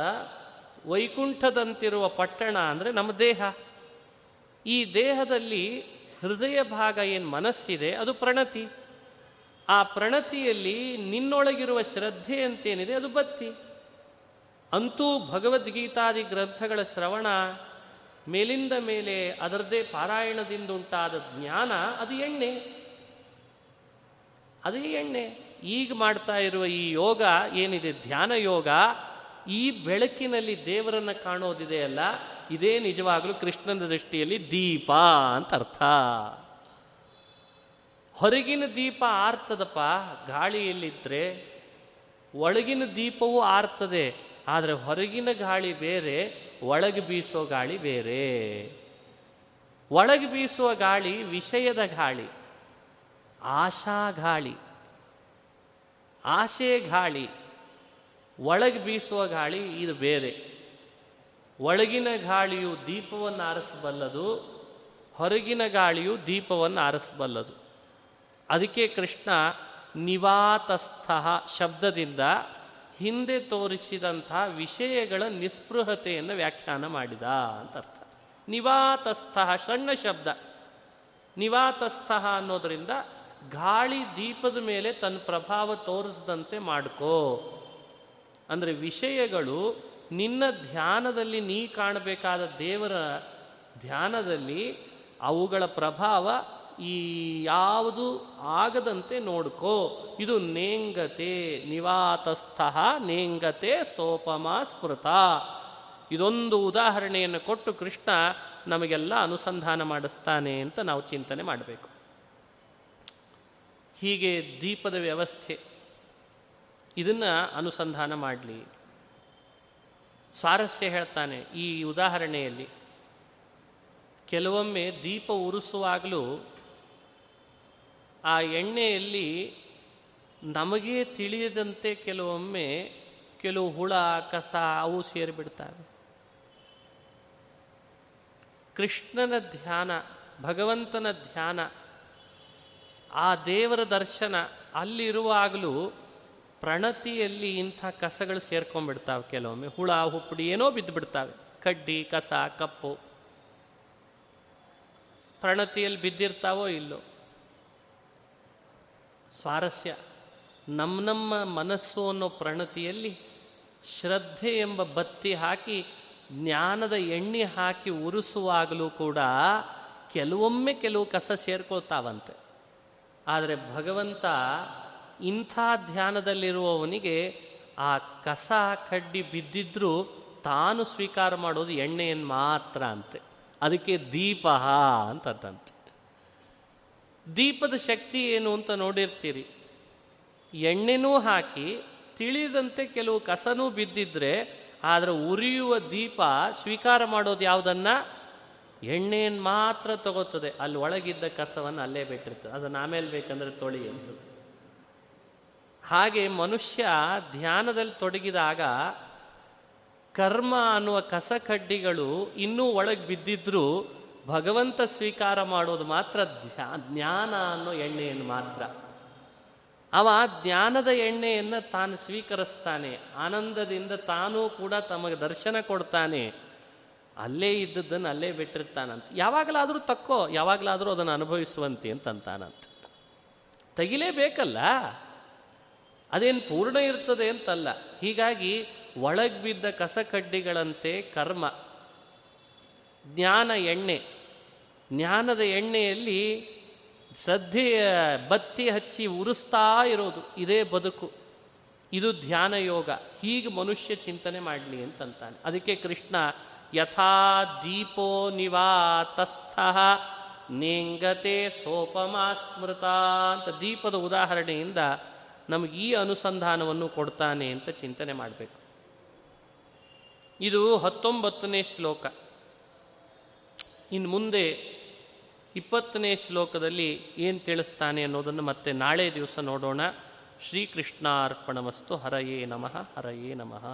ವೈಕುಂಠದಂತಿರುವ ಪಟ್ಟಣ ಅಂದರೆ ನಮ್ಮ ದೇಹ. ಈ ದೇಹದಲ್ಲಿ ಹೃದಯ ಭಾಗ ಏನು ಮನಸ್ಸಿದೆ, ಅದು ಪ್ರಣತಿ. ಆ ಪ್ರಣತಿಯಲ್ಲಿ ನಿನ್ನೊಳಗಿರುವ ಶ್ರದ್ಧೆ ಅಂತೇನಿದೆ, ಅದು ಬತ್ತಿ ಅಂತೂ ಭಗವದ್ಗೀತಾದಿ ಗ್ರಂಥಗಳ ಶ್ರವಣ ಮೇಲಿಂದ ಮೇಲೆ ಅದರದೇ ಪಾರಾಯಣದಿಂದ ಉಂಟಾದ ಜ್ಞಾನ, ಅದು ಎಣ್ಣೆ. ಅದೇ ಎಣ್ಣೆ. ಈಗ ಮಾಡ್ತಾ ಇರುವ ಈ ಯೋಗ ಏನಿದೆ, ಧ್ಯಾನ ಯೋಗ, ಈ ಬೆಳಕಿನಲ್ಲಿ ದೇವರನ್ನು ಕಾಣೋದಿದೆಯಲ್ಲ ಇದೇ ನಿಜವಾಗಲೂ ಕೃಷ್ಣನ ದೃಷ್ಟಿಯಲ್ಲಿ ದೀಪ ಅಂತ ಅರ್ಥ. ಹೊರಗಿನ ದೀಪ ಆರ್ತದಪ್ಪ ಗಾಳಿಯಲ್ಲಿದ್ದರೆ ಒಳಗಿನ ದೀಪವೂ ಆರ್ತದೆ, ಆದರೆ ಹೊರಗಿನ ಗಾಳಿ ಬೇರೆ, ಒಳಗೆ ಬೀಸೋ ಗಾಳಿ ಬೇರೆ. ಒಳಗೆ ಬೀಸುವ ಗಾಳಿ ವಿಷಯದ ಗಾಳಿ, ಆಶಾ ಗಾಳಿ ಆಸೆ ಗಾಳಿ, ಒಳಗೆ ಬೀಸುವ ಗಾಳಿ ಇದು ಬೇರೆ. ಒಳಗಿನ ಗಾಳಿಯು ದೀಪವನ್ನು ಆರಿಸಬಲ್ಲದು, ಹೊರಗಿನ ಗಾಳಿಯು ದೀಪವನ್ನು ಆರಿಸಬಲ್ಲದು. ಅದಕ್ಕೆ ಕೃಷ್ಣ ನಿವಾತಸ್ಥಃ ಶಬ್ದದಿಂದ ಹಿಂದೆ ತೋರಿಸಿದಂಥ ವಿಷಯಗಳ ನಿಸ್ಪೃಹತೆಯನ್ನು ವ್ಯಾಖ್ಯಾನ ಮಾಡಿದ ಅಂತ ಅರ್ಥ. ನಿವಾತಸ್ಥ ಸಣ್ಣ ಶಬ್ದ. ನಿವಾತಸ್ಥಃ ಅನ್ನೋದರಿಂದ ಗಾಳಿ ದೀಪದ ಮೇಲೆ ತನ್ನ ಪ್ರಭಾವ ತೋರಿಸದಂತೆ ಮಾಡ್ಕೋ. ಅಂದರೆ ವಿಷಯಗಳು ನಿನ್ನ ಧ್ಯಾನದಲ್ಲಿ ನೀ ಕಾಣಬೇಕಾದ ದೇವರ ಧ್ಯಾನದಲ್ಲಿ ಅವುಗಳ ಪ್ರಭಾವ ಈ ಯಾವುದು ಆಗದಂತೆ ನೋಡ್ಕೋ. ಇದು ನೇಂಗತೆ ನಿವಾತಸ್ಥ ನೇಂಗತೆ ಸೋಪಮ ಸ್ಮೃತ. ಇದೊಂದು ಉದಾಹರಣೆಯನ್ನು ಕೊಟ್ಟು ಕೃಷ್ಣ ನಮಗೆಲ್ಲ ಅನುಸಂಧಾನ ಮಾಡಿಸ್ತಾನೆ ಅಂತ ನಾವು ಚಿಂತನೆ ಮಾಡಬೇಕು. ಹೀಗೆ ದೀಪದ ವ್ಯವಸ್ಥೆ. ಇದನ್ನು ಅನುಸಂಧಾನ ಮಾಡಲಿ. ಸ್ವಾರಸ್ಯ ಹೇಳ್ತಾನೆ ಈ ಉದಾಹರಣೆಯಲ್ಲಿ. ಕೆಲವೊಮ್ಮೆ ದೀಪ ಉರಿಸುವಾಗಲೂ ಆ ಎಣ್ಣೆಯಲ್ಲಿ ನಮಗೆ ತಿಳಿಯದಂತೆ ಕೆಲವೊಮ್ಮೆ ಕೆಲವು ಹುಳ, ಕಸ ಅವು ಸೇರಿಬಿಡ್ತವೆ. ಕೃಷ್ಣನ ಧ್ಯಾನ, ಭಗವಂತನ ಧ್ಯಾನ, ಆ ದೇವರ ದರ್ಶನ ಅಲ್ಲಿರುವಾಗಲೂ ಪ್ರಣತಿಯಲ್ಲಿ ಇಂಥ ಕಸಗಳು ಸೇರ್ಕೊಂಡ್ಬಿಡ್ತಾವೆ ಕೆಲವೊಮ್ಮೆ. ಹುಳ, ಹುಪ್ಪಡಿ ಏನೋ ಬಿದ್ದು ಬಿಡ್ತಾವೆ ಕಡ್ಡಿ, ಕಸ, ಕಪ್ಪು. ಪ್ರಣತಿಯಲ್ಲಿ ಬಿದ್ದಿರ್ತಾವೋ ಇಲ್ಲೋ? ಸ್ವಾರಸ್ಯ. ನಮ್ಮ ನಮ್ಮ ಮನಸ್ಸು ಅನ್ನೋ ಪ್ರಣತಿಯಲ್ಲಿ ಶ್ರದ್ಧೆ ಎಂಬ ಬತ್ತಿ ಹಾಕಿ, ಜ್ಞಾನದ ಎಣ್ಣೆ ಹಾಕಿ ಉರಿಸುವಾಗಲೂ ಕೂಡ ಕೆಲವೊಮ್ಮೆ ಕೆಲವು ಕಸ ಸೇರ್ಕೊಳ್ತಾವಂತೆ. ಆದರೆ ಭಗವಂತ ಇಂಥ ಧ್ಯಾನದಲ್ಲಿರುವವನಿಗೆ ಆ ಕಸ ಕಡ್ಡಿ ಬಿದ್ದಿದ್ರೂ ತಾನು ಸ್ವೀಕಾರ ಮಾಡೋದು ಎಣ್ಣೆಯನ್ನು ಮಾತ್ರ ಅಂತೆ. ಅದಕ್ಕೆ ದೀಪ ಅಂತದ್ದಂತೆ ದೀಪದ ಶಕ್ತಿ ಏನು ಅಂತ ನೋಡಿರ್ತೀರಿ. ಎಣ್ಣೆನೂ ಹಾಕಿ ತಿಳಿದಂತೆ ಕೆಲವು ಕಸನೂ ಬಿದ್ದಿದ್ರೆ ಆದರೆ ಉರಿಯುವ ದೀಪ ಸ್ವೀಕಾರ ಮಾಡೋದು ಯಾವುದನ್ನ? ಎಣ್ಣೆಯನ್ನು ಮಾತ್ರ ತಗೋತದೆ. ಅಲ್ಲಿ ಒಳಗಿದ್ದ ಕಸವನ್ನು ಅಲ್ಲೇ ಬಿಟ್ಟಿರ್ತದೆ ಅದನ್ನು ಆಮೇಲೆ ಬೇಕಂದ್ರೆ ತೊಳಿ ಅಂತ. ಹಾಗೆ ಮನುಷ್ಯ ಧ್ಯಾನದಲ್ಲಿ ತೊಡಗಿದಾಗ ಕರ್ಮ ಅನ್ನುವ ಕಸಕಡ್ಡಿಗಳು ಇನ್ನೂ ಒಳಗೆ ಬಿದ್ದಿದ್ರೂ ಭಗವಂತ ಸ್ವೀಕಾರ ಮಾಡೋದು ಮಾತ್ರ ಧ್ಯಾ, ಜ್ಞಾನ ಅನ್ನೋ ಎಣ್ಣೆಯನ್ನು ಮಾತ್ರ. ಅವ ಜ್ಞಾನದ ಎಣ್ಣೆಯನ್ನು ತಾನು ಸ್ವೀಕರಿಸ್ತಾನೆ. ಆನಂದದಿಂದ ತಾನೂ ಕೂಡ ತಮಗೆ ದರ್ಶನ ಕೊಡ್ತಾನೆ. ಅಲ್ಲೇ ಇದ್ದದ್ದನ್ನು ಅಲ್ಲೇ ಬಿಟ್ಟಿರ್ತಾನಂತ. ಯಾವಾಗಲಾದರೂ ತಕ್ಕೋ, ಯಾವಾಗಲಾದರೂ ಅದನ್ನು ಅನುಭವಿಸುವಂತೆ ಅಂತಂತಾನಂತ. ತೆಗಿಲೇಬೇಕಲ್ಲ? ಅದೇನು ಪೂರ್ಣ ಇರ್ತದೆ ಅಂತಲ್ಲ. ಹೀಗಾಗಿ ಒಳಗೆ ಬಿದ್ದ ಕಸಕಡ್ಡಿಗಳಂತೆ ಕರ್ಮ. ಜ್ಞಾನ ಎಣ್ಣೆ. ಜ್ಞಾನದ ಎಣ್ಣೆಯಲ್ಲಿ ಶ್ರದ್ಧೆಯ ಬತ್ತಿ ಹಚ್ಚಿ ಉರಿಸ್ತಾ ಇರೋದು. ಇದೇ ಬದುಕು. ಇದು ಧ್ಯಾನ ಯೋಗ. ಹೀಗೆ ಮನುಷ್ಯ ಚಿಂತನೆ ಮಾಡಲಿ ಅಂತಂತಾನೆ. ಅದಕ್ಕೆ ಕೃಷ್ಣ, ಯಥಾ ದೀಪೋ ನಿವಾತಸ್ಥ ನೇಂಗತೆ ಸೋಪಮಾ ಸ್ಮೃತ ಅಂತ ದೀಪದ ಉದಾಹರಣೆಯಿಂದ ನಮಗೆ ಈ ಅನುಸಂಧಾನವನ್ನು ಕೊಡ್ತಾನೆ ಅಂತ ಚಿಂತನೆ ಮಾಡಬೇಕು. ಇದು ಹತ್ತೊಂಬತ್ತನೇ ಶ್ಲೋಕ. ಇನ್ನು ಮುಂದೆ ಇಪ್ಪತ್ತನೇ ಶ್ಲೋಕದಲ್ಲಿ ಏನು ತಿಳಿಸ್ತಾನೆ ಅನ್ನೋದನ್ನು ಮತ್ತೆ ನಾಳೆ ದಿವಸ ನೋಡೋಣ. ಶ್ರೀಕೃಷ್ಣಾರ್ಪಣಮಸ್ತು ಹರಯೇ ನಮಃ ಹರಯೇ ನಮಃ.